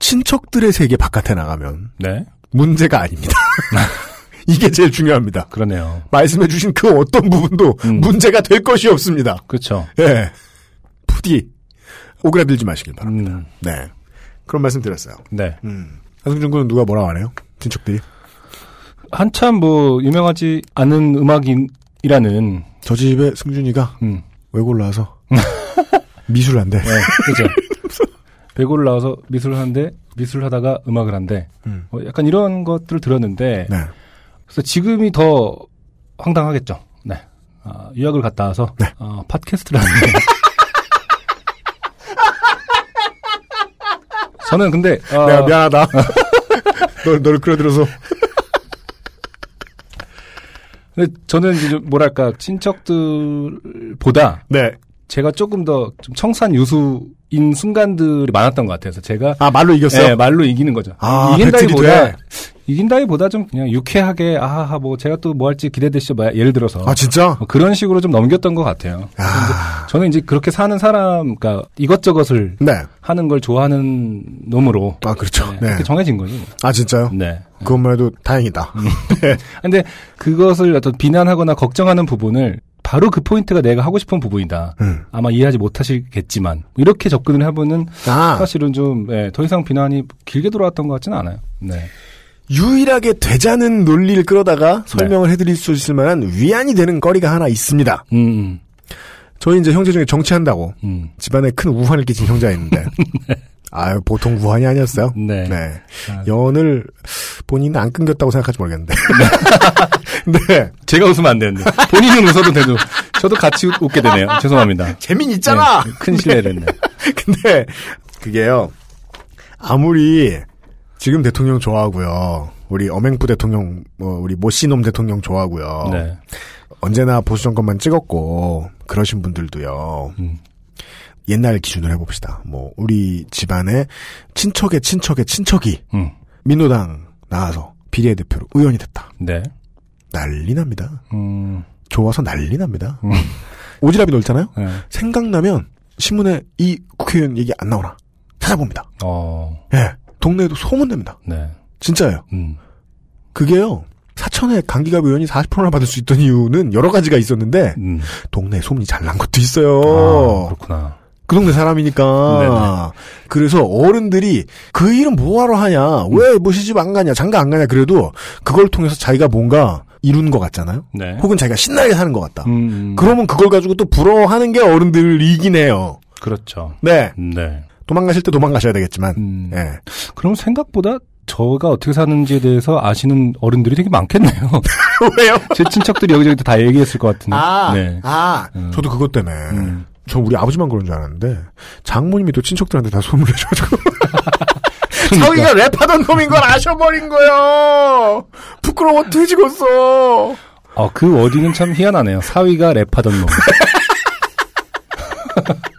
친척들의 세계 바깥에 나가면 네. 문제가 아닙니다. 이게 제일 중요합니다. 그러네요. 말씀해주신 그 어떤 부분도 음. 문제가 될 것이 없습니다. 그렇죠. 예. 부디 오그라들지 마시길 바랍니다. 음. 네. 그런 말씀 드렸어요. 네. 음. 한승준 군은 누가 뭐라고 하네요? 친척들이. 한참 뭐 유명하지 않은 음악인이라는 저 집에 승준이가 음. 외골 나와서 미술 한대. 네, 그죠. 배고를 나와서 미술을 하는데 미술을 하다가 음악을 한대. 음. 어, 약간 이런 것들을 들었는데 네. 그래서 지금이 더 황당하겠죠. 네. 아, 유학을 갔다 와서 네. 어, 팟캐스트를 하는데 저는 근데 어, 내가 미안하다. 널, 널 끌어들여서. 근데 저는 이제 좀 뭐랄까 친척들보다 네. 제가 조금 더 좀 청산 유수인 순간들이 많았던 것 같아서 제가 아, 말로 이겼어요? 네, 말로 이기는 거죠. 아, 이긴다기보다 이? 이긴다기보다 좀 그냥 유쾌하게 아하 뭐 제가 또 뭐 할지 기대되시죠. 뭐 예를 들어서 아, 진짜? 뭐 그런 식으로 좀 넘겼던 것 같아요. 아, 저는 이제 그렇게 사는 사람, 그러니까 이것저것을 네. 하는 걸 좋아하는 놈으로 아, 그렇죠. 네, 네. 그렇게 정해진 거죠. 뭐. 아, 진짜요? 네. 그것만 해도 다행이다. 근데 그것을 어떤 비난하거나 걱정하는 부분을 바로 그 포인트가 내가 하고 싶은 부분이다. 음. 아마 이해하지 못하시겠지만 이렇게 접근을 해보는 아, 사실은 좀더 이상 비난이 길게 돌아왔던 것 같지는 않아요. 네. 유일하게 되자는 논리를 끌어다가 설명을 해드릴 수 있을 만한 위안이 되는 거리가 하나 있습니다. 음, 저희 이제 형제 중에 정치한다고 음, 집안에 큰 우환을 끼친 형제가 있는데. 아유, 보통 우환이 아니었어요. 네. 네. 아, 연을 본인은 안 끊겼다고 생각할지 모르겠는데. 네. 제가 웃으면 안 되는데 본인은 웃어도 되죠. 저도 같이 웃- 웃게 되네요. 죄송합니다. 재민 있잖아! 네, 큰 실례를 했네. 근데, 그게요. 아무리 지금 대통령 좋아하고요. 우리 어맹부 대통령, 뭐, 우리 모씨놈 대통령 좋아하고요. 네. 언제나 보수 정권만 찍었고, 그러신 분들도요. 음. 옛날 기준으로 해봅시다. 뭐, 우리 집안에 친척의 친척의 친척이 음. 민노당 나와서 비례대표로 의원이 됐다. 네. 난리 납니다. 음. 좋아서 난리 납니다. 음. 오지랖이 넓잖아요? 네. 생각나면 신문에 이 국회의원 얘기 안 나오나 찾아봅니다. 어. 예. 동네에도 소문납니다. 네. 진짜예요. 음. 그게요. 사천에 강기갑 의원이 40%나 받을 수 있던 이유는 여러 가지가 있었는데 음. 동네에 소문이 잘 난 것도 있어요. 아, 그렇구나. 그 동네 사람이니까. 그래서 어른들이 그 일은 뭐하러 하냐? 음. 왜뭐 시집 안 가냐? 장가 안 가냐? 그래도 그걸 통해서 자기가 뭔가 이룬 것 같잖아요? 네. 혹은 자기가 신나게 사는 것 같다. 음. 그러면 그걸 가지고 또 부러워하는 게 어른들이긴 해요. 그렇죠. 네. 네. 도망가실 때 도망가셔야 되겠지만. 음. 예. 그럼 생각보다 저가 어떻게 사는지에 대해서 아시는 어른들이 되게 많겠네요. 왜요? 제 친척들이 여기저기 다 얘기했을 것 같은데. 아, 네. 아, 음. 저도 그것 때문에. 음. 저 우리 아버지만 그런 줄 알았는데, 장모님이 또 친척들한테 다 소문을 내셔가지고. 그러니까. 사위가 랩하던 놈인 걸 아셔버린 거요 부끄러워 뒤지겠어. 어, 그 워딩은 참 희한하네요. 사위가 랩하던 놈.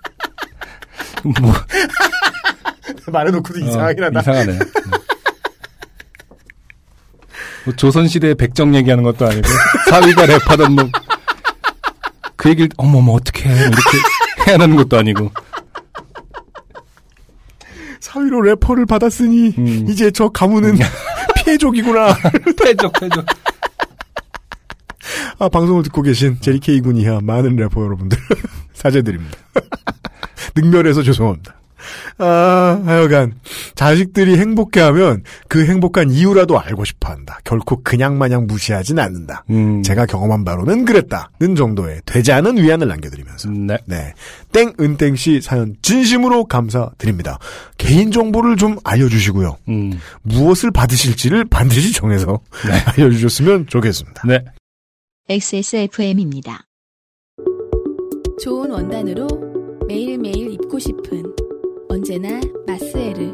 뭐, 말해놓고도 어, 이상하긴 하다. 이상하네. 음. 뭐 조선시대 백정 얘기하는 것도 아니고, 사위가 랩하던 놈. 그 얘기를, 어머머, 어떡해. 이렇게 해야 하는 것도 아니고. 사위로 래퍼를 받았으니, 음. 이제 저 가문은 피해족이구나. 패적, 패적. 아, 방송을 듣고 계신 제리케이 군 이하 많은 래퍼 여러분들. 사죄드립니다. 능멸해서 죄송합니다. 아, 하여간, 자식들이 행복해하면 그 행복한 이유라도 알고 싶어 한다. 결코 그냥 마냥 무시하진 않는다. 음. 제가 경험한 바로는 그랬다는 정도의 되지 않은 위안을 남겨드리면서. 네. 네. 땡, 은땡 씨 사연 진심으로 감사드립니다. 개인 정보를 좀 알려주시고요. 음. 무엇을 받으실지를 반드시 정해서 알려주셨으면 좋겠습니다. 네. XSFM입니다. 좋은 원단으로 매일매일 입고 싶은 언제나 마스에르.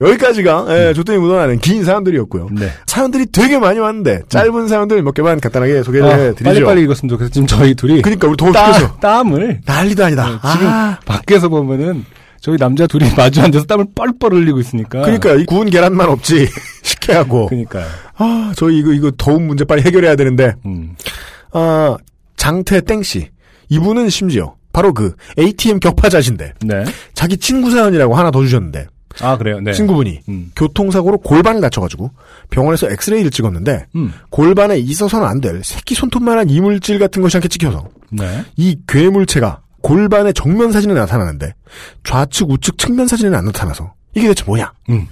여기까지가 예, 조땡이 묻어나는 긴 사연들이었고요. 네. 사연들이 되게 많이 왔는데 짧은 사연들 몇 개만 간단하게 소개를 아, 해드리죠. 빨리빨리 읽었으면 좋겠어. 지금 저희 둘이 그러니까 우리 더워 따, 죽겠어. 땀을 난리도 아니다. 네, 지금 아, 밖에서 보면은 저희 남자 둘이 마주 앉아서 땀을 뻘뻘 흘리고 있으니까. 그러니까 이 구운 계란만 없지 식혜 하고. 그러니까요. 아, 저희 이거 이거 더운 문제 빨리 해결해야 되는데. 음. 아, 장태 땡씨. 이분은 심지어 바로 그 ATM 격파자신데 네. 자기 친구 사연이라고 하나 더 주셨는데 아 그래요. 네. 친구분이 음. 교통사고로 골반을 다쳐가지고 병원에서 엑스레이를 찍었는데 음. 골반에 있어서는 안 될 새끼 손톱만한 이물질 같은 것이 함께 찍혀서 네. 이 괴물체가 골반의 정면 사진에 나타나는데 좌측 우측 측면 사진에는 안 나타나서 이게 대체 뭐냐? 음.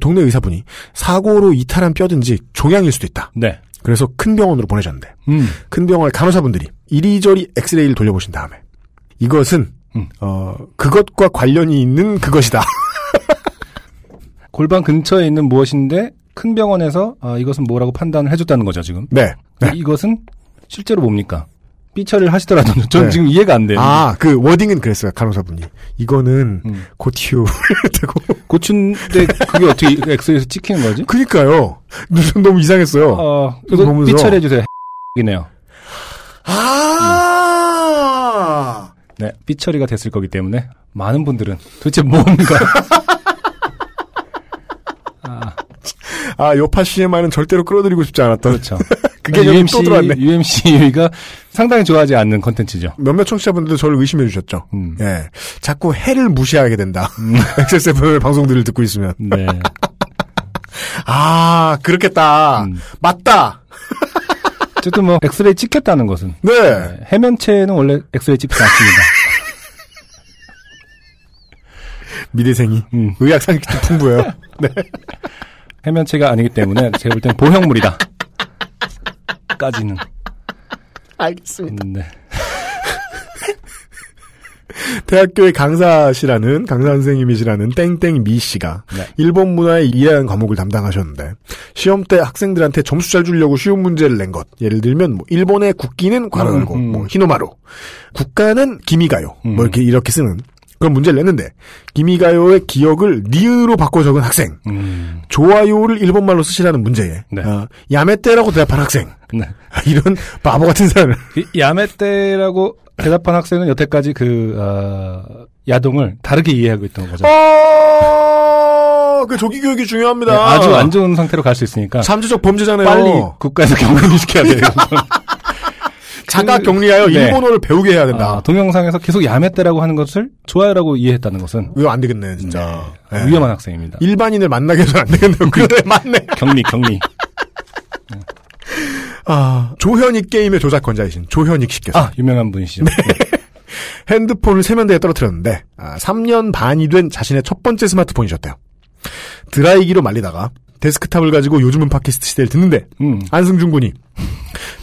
동네 의사분이 사고로 이탈한 뼈든지 종양일 수도 있다. 네. 그래서 큰 병원으로 보내셨는데 음. 큰 병원의 간호사분들이 이리저리 엑스레이를 돌려보신 다음에 이것은 음. 어 그것과 관련이 있는 그것이다. 골반 근처에 있는 무엇인데 큰 병원에서 아, 이것은 뭐라고 판단을 해줬다는 거죠 지금. 네. 네. 이것은 실제로 뭡니까? 삐처리를 하시더라도 전 네. 지금 이해가 안 돼요. 아, 그 워딩은 그랬어요. 간호사분이. 이거는 음. 고티오 되고. 고추인데 그게 어떻게 엑스에서 찍히는 거지? 그니까요. 눈 너무 이상했어요. 어, 그래서 이거 보면서- 삐처리 해 주세요. 이네요. 아. 네, 삐처리가 됐을 거기 때문에 많은 분들은 도대체 뭔가 아, 요파 CMI는 절대로 끌어들이고 싶지 않았던. 그렇죠. 그게 여기 또 들어왔네. UMC가 상당히 좋아하지 않는 컨텐츠죠. 몇몇 청취자분들도 저를 의심해 주셨죠. 음. 예. 자꾸 해를 무시하게 된다. XSFM 방송들을 듣고 있으면. 네. 아, 그렇겠다. 음. 맞다. 어쨌든 뭐 엑스레이 찍혔다는 것은 네. 네, 해면체는 원래 엑스레이 찍지 않습니다. 미대생이. 음, 의학 상식도 풍부해요. 네. 해면체가 아니기 때문에 제가 볼 땐 보형물이다. 까지는. 알겠습니다. 음, 네. 대학교의 강사시라는 강사 선생님이시라는 땡땡 미 씨가 네. 일본 문화의 이해하는 과목을 담당하셨는데 시험 때 학생들한테 점수 잘 주려고 쉬운 문제를 낸 것. 예를 들면 뭐 일본의 국기는 괄호 열고 음, 음. 뭐 히노마루, 국가는 기미가요. 음. 뭐 이렇게 이렇게 쓰는 그런 문제를 냈는데 기미가요의 기억을 니은으로 바꿔 적은 학생. 음, 좋아요를 일본말로 쓰시라는 문제에 네. 어, 야메떼라고 대답한 학생. 네. 이런 바보 같은 사람을 이 야메떼라고 대답한 학생은 여태까지 그 어, 야동을 다르게 이해하고 있던 거죠. 어, 그 조기 교육이 중요합니다. 네, 아주 안 좋은 상태로 갈 수 있으니까 잠재적 범죄잖아요. 빨리 국가에서 격리를 시켜야 돼요. 자가 그- 격리하여 네. 일본어를 배우게 해야 된다. 아, 동영상에서 계속 야메떼라고 하는 것을 좋아요라고 이해했다는 것은 이거 안 되겠네, 진짜. 네. 위험한 학생입니다. 일반인을 만나게 해서는 안 되겠네요. 그래, 맞네. 격리, 격리. 아, 조현익 게임의 조작권자이신 조현익 씨께서 아, 유명한 분이시죠. 네. 핸드폰을 세면대에 떨어뜨렸는데, 아, 3년 반이 된 자신의 첫 번째 스마트폰이셨대요. 드라이기로 말리다가 데스크탑을 가지고 요즘은 팟캐스트 시대를 듣는데, 음, 안승준 군이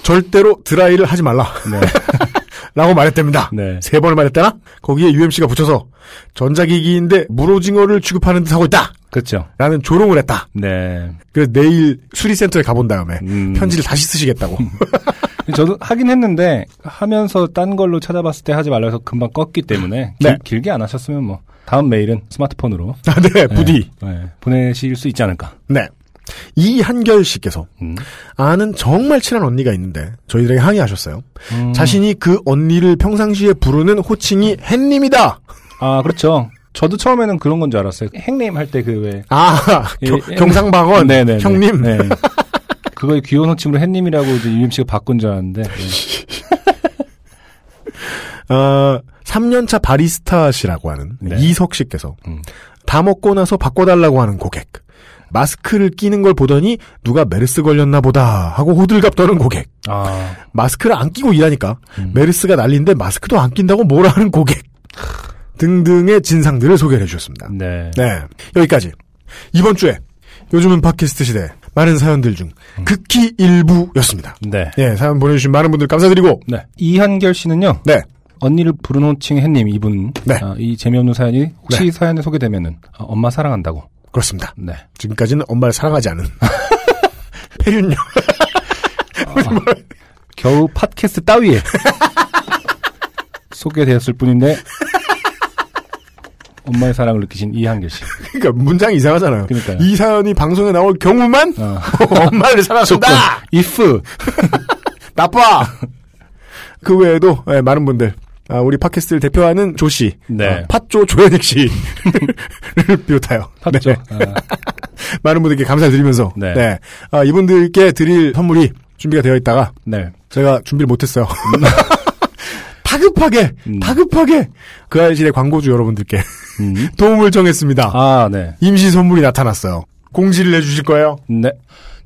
절대로 드라이를 하지 말라. 네. 라고 말했답니다. 네. 세 번을 말했다나? 거기에 UMC가 붙여서 전자기기인데 물오징어를 취급하는 듯 하고 있다. 그렇죠. 라는 조롱을 했다. 네. 그래서 내일 수리센터에 가본 다음에 음. 편지를 다시 쓰시겠다고. 저도 하긴 했는데 하면서 딴 걸로 찾아봤을 때 하지 말라 해서 금방 껐기 때문에 네. 길, 길게 안 하셨으면 뭐 다음 메일은 스마트폰으로 아, 네, 부디. 네, 네, 보내실 수 있지 않을까. 네. 이한결 씨께서 음. 아는 정말 친한 언니가 있는데 저희들에게 항의하셨어요. 음. 자신이 그 언니를 평상시에 부르는 호칭이 햇님이다. 아 그렇죠. 저도 처음에는 그런 건 줄 알았어요. 행님 할 때 그 왜 아, 예, 겨- 예. 경상방언 네네네. 형님. 네. 그거의 귀여운 호칭으로 햇님이라고 이제 유임 씨가 바꾼 줄 알았는데 네. 어, 3년차 바리스타시라고 하는 네. 이석 씨께서 음. 다 먹고 나서 바꿔달라고 하는 고객. 마스크를 끼는 걸 보더니 누가 메르스 걸렸나 보다 하고 호들갑 떠는 고객. 아 마스크를 안 끼고 일하니까 음. 메르스가 난리인데 마스크도 안 낀다고 뭐라 하는 고객. 등등의 진상들을 소개해 주셨습니다. 네. 네. 여기까지. 이번 주에 요즘은 팟캐스트 시대 많은 사연들 중 극히 일부였습니다. 네. 예, 사연 보내주신 많은 분들 감사드리고, 네. 이한결 씨는요. 네. 언니를 부른 호칭 햇님 이분 네. 아, 이 재미없는 사연이 혹시 네. 사연에 소개되면은 아, 엄마 사랑한다고. 그렇습니다. 네. 지금까지는 엄마를 사랑하지 않은. 폐륜요. 겨우 팟캐스트 따위에 소개되었을 뿐인데 엄마의 사랑을 느끼신 이한결 씨. 그러니까 문장이 이상하잖아요. 그러니까요. 이 사연이 방송에 나올 경우만 어. 엄마를. 사랑한다. if 나빠. 그 외에도 예, 많은 분들 아, 우리 팟캐스트를 대표하는 조 씨, 네. 어, 팟조 조현익 씨를 비롯하여 팠죠. 네, 많은 분들께 감사드리면서 네. 네. 아, 이분들께 드릴 선물이 준비가 되어 있다가 네. 제가 준비를 못했어요. 다급하게 음. 다급하게 그 아이실의 광고주 여러분들께 음. 도움을 정했습니다. 아, 네. 임시 선물이 나타났어요. 공지를 해주실 거예요? 네.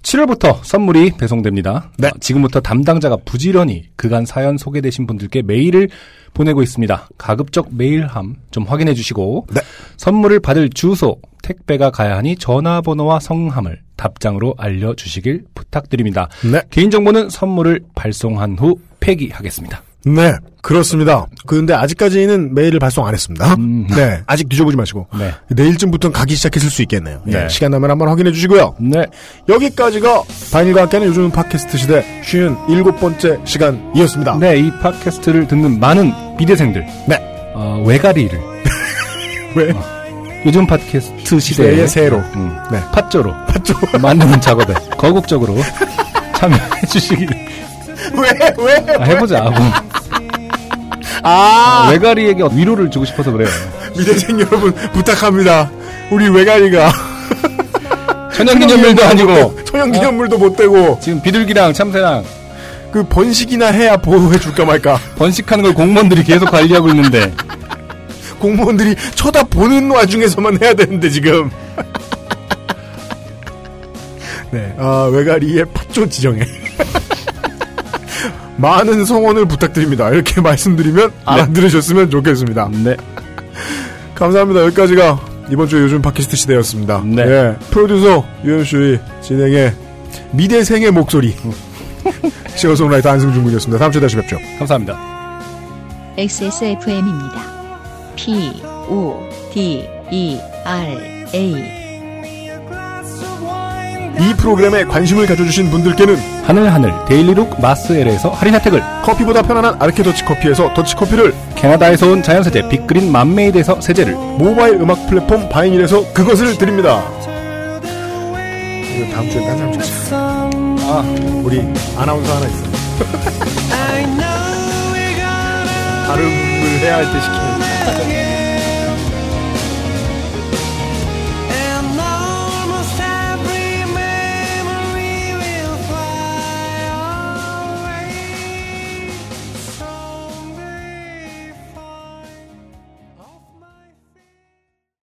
7월부터 선물이 배송됩니다. 네. 아, 지금부터 담당자가 부지런히 그간 사연 소개되신 분들께 메일을 보내고 있습니다. 가급적 메일함 좀 확인해 주시고 네. 선물을 받을 주소, 택배가 가야 하니 전화번호와 성함을 답장으로 알려주시길 부탁드립니다. 네. 개인정보는 선물을 발송한 후 폐기하겠습니다. 네, 그렇습니다. 그런데 아직까지는 메일을 발송 안 했습니다. 음. 네, 아직 뒤져보지 마시고. 네. 내일쯤부터는 가기 시작했을 수 있겠네요. 예, 네. 시간 나면 한번 확인해 주시고요. 네. 여기까지가 바인일과 함께하는 요즘 팟캐스트 시대 쉬운 일곱 번째 시간이었습니다. 네, 이 팟캐스트를 듣는 많은 미대생들. 네. 어, 외가리를. 왜? 요즘 팟캐스트 시대의 새로. 음, 네. 팥조로. 만드는 작업에 거국적으로 참여해 주시길 왜, 왜? 아, 해보자. 뭐. 아, 외가리에게 위로를 주고 싶어서 그래요. 미대생 여러분 부탁합니다. 우리 외가리가 천연기념일도 아니고 천연기념물도 못 되고 지금 비둘기랑 참새랑 그 번식이나 해야 보호해 줄까 말까. 번식하는 걸 공무원들이 계속 관리하고 있는데 공무원들이 쳐다보는 와중에서만 해야 되는데 지금. 네, 아, 외가리의 팥조 지정에 많은 성원을 부탁드립니다. 이렇게 말씀드리면 알아들으셨으면 좋겠습니다. 네. 감사합니다. 여기까지가 이번 주 요즘 팟캐스트 시대였습니다. 네. 예, 프로듀서 유현수의 진행의 미대생의 목소리. 싱어송라이터 안승준 군이었습니다. 다음 주에 다시 뵙죠. 감사합니다. XSFM입니다. P, O, D, E, R, A. 이 프로그램에 관심을 가져주신 분들께는 하늘하늘 daily look 마스엘에서 할인 혜택을 커피보다 편안한 아르케 더치 커피에서 더치 커피를 캐나다에서 온 자연세제 빅그린 맘메이드에서 세제를 모바일 음악 플랫폼 바이닐에서 그것을 드립니다. 이거 다음 주에 딴 사람 시키자. 아, 우리 아나운서 하나 있어. 발음을 해야 할 때 시키는.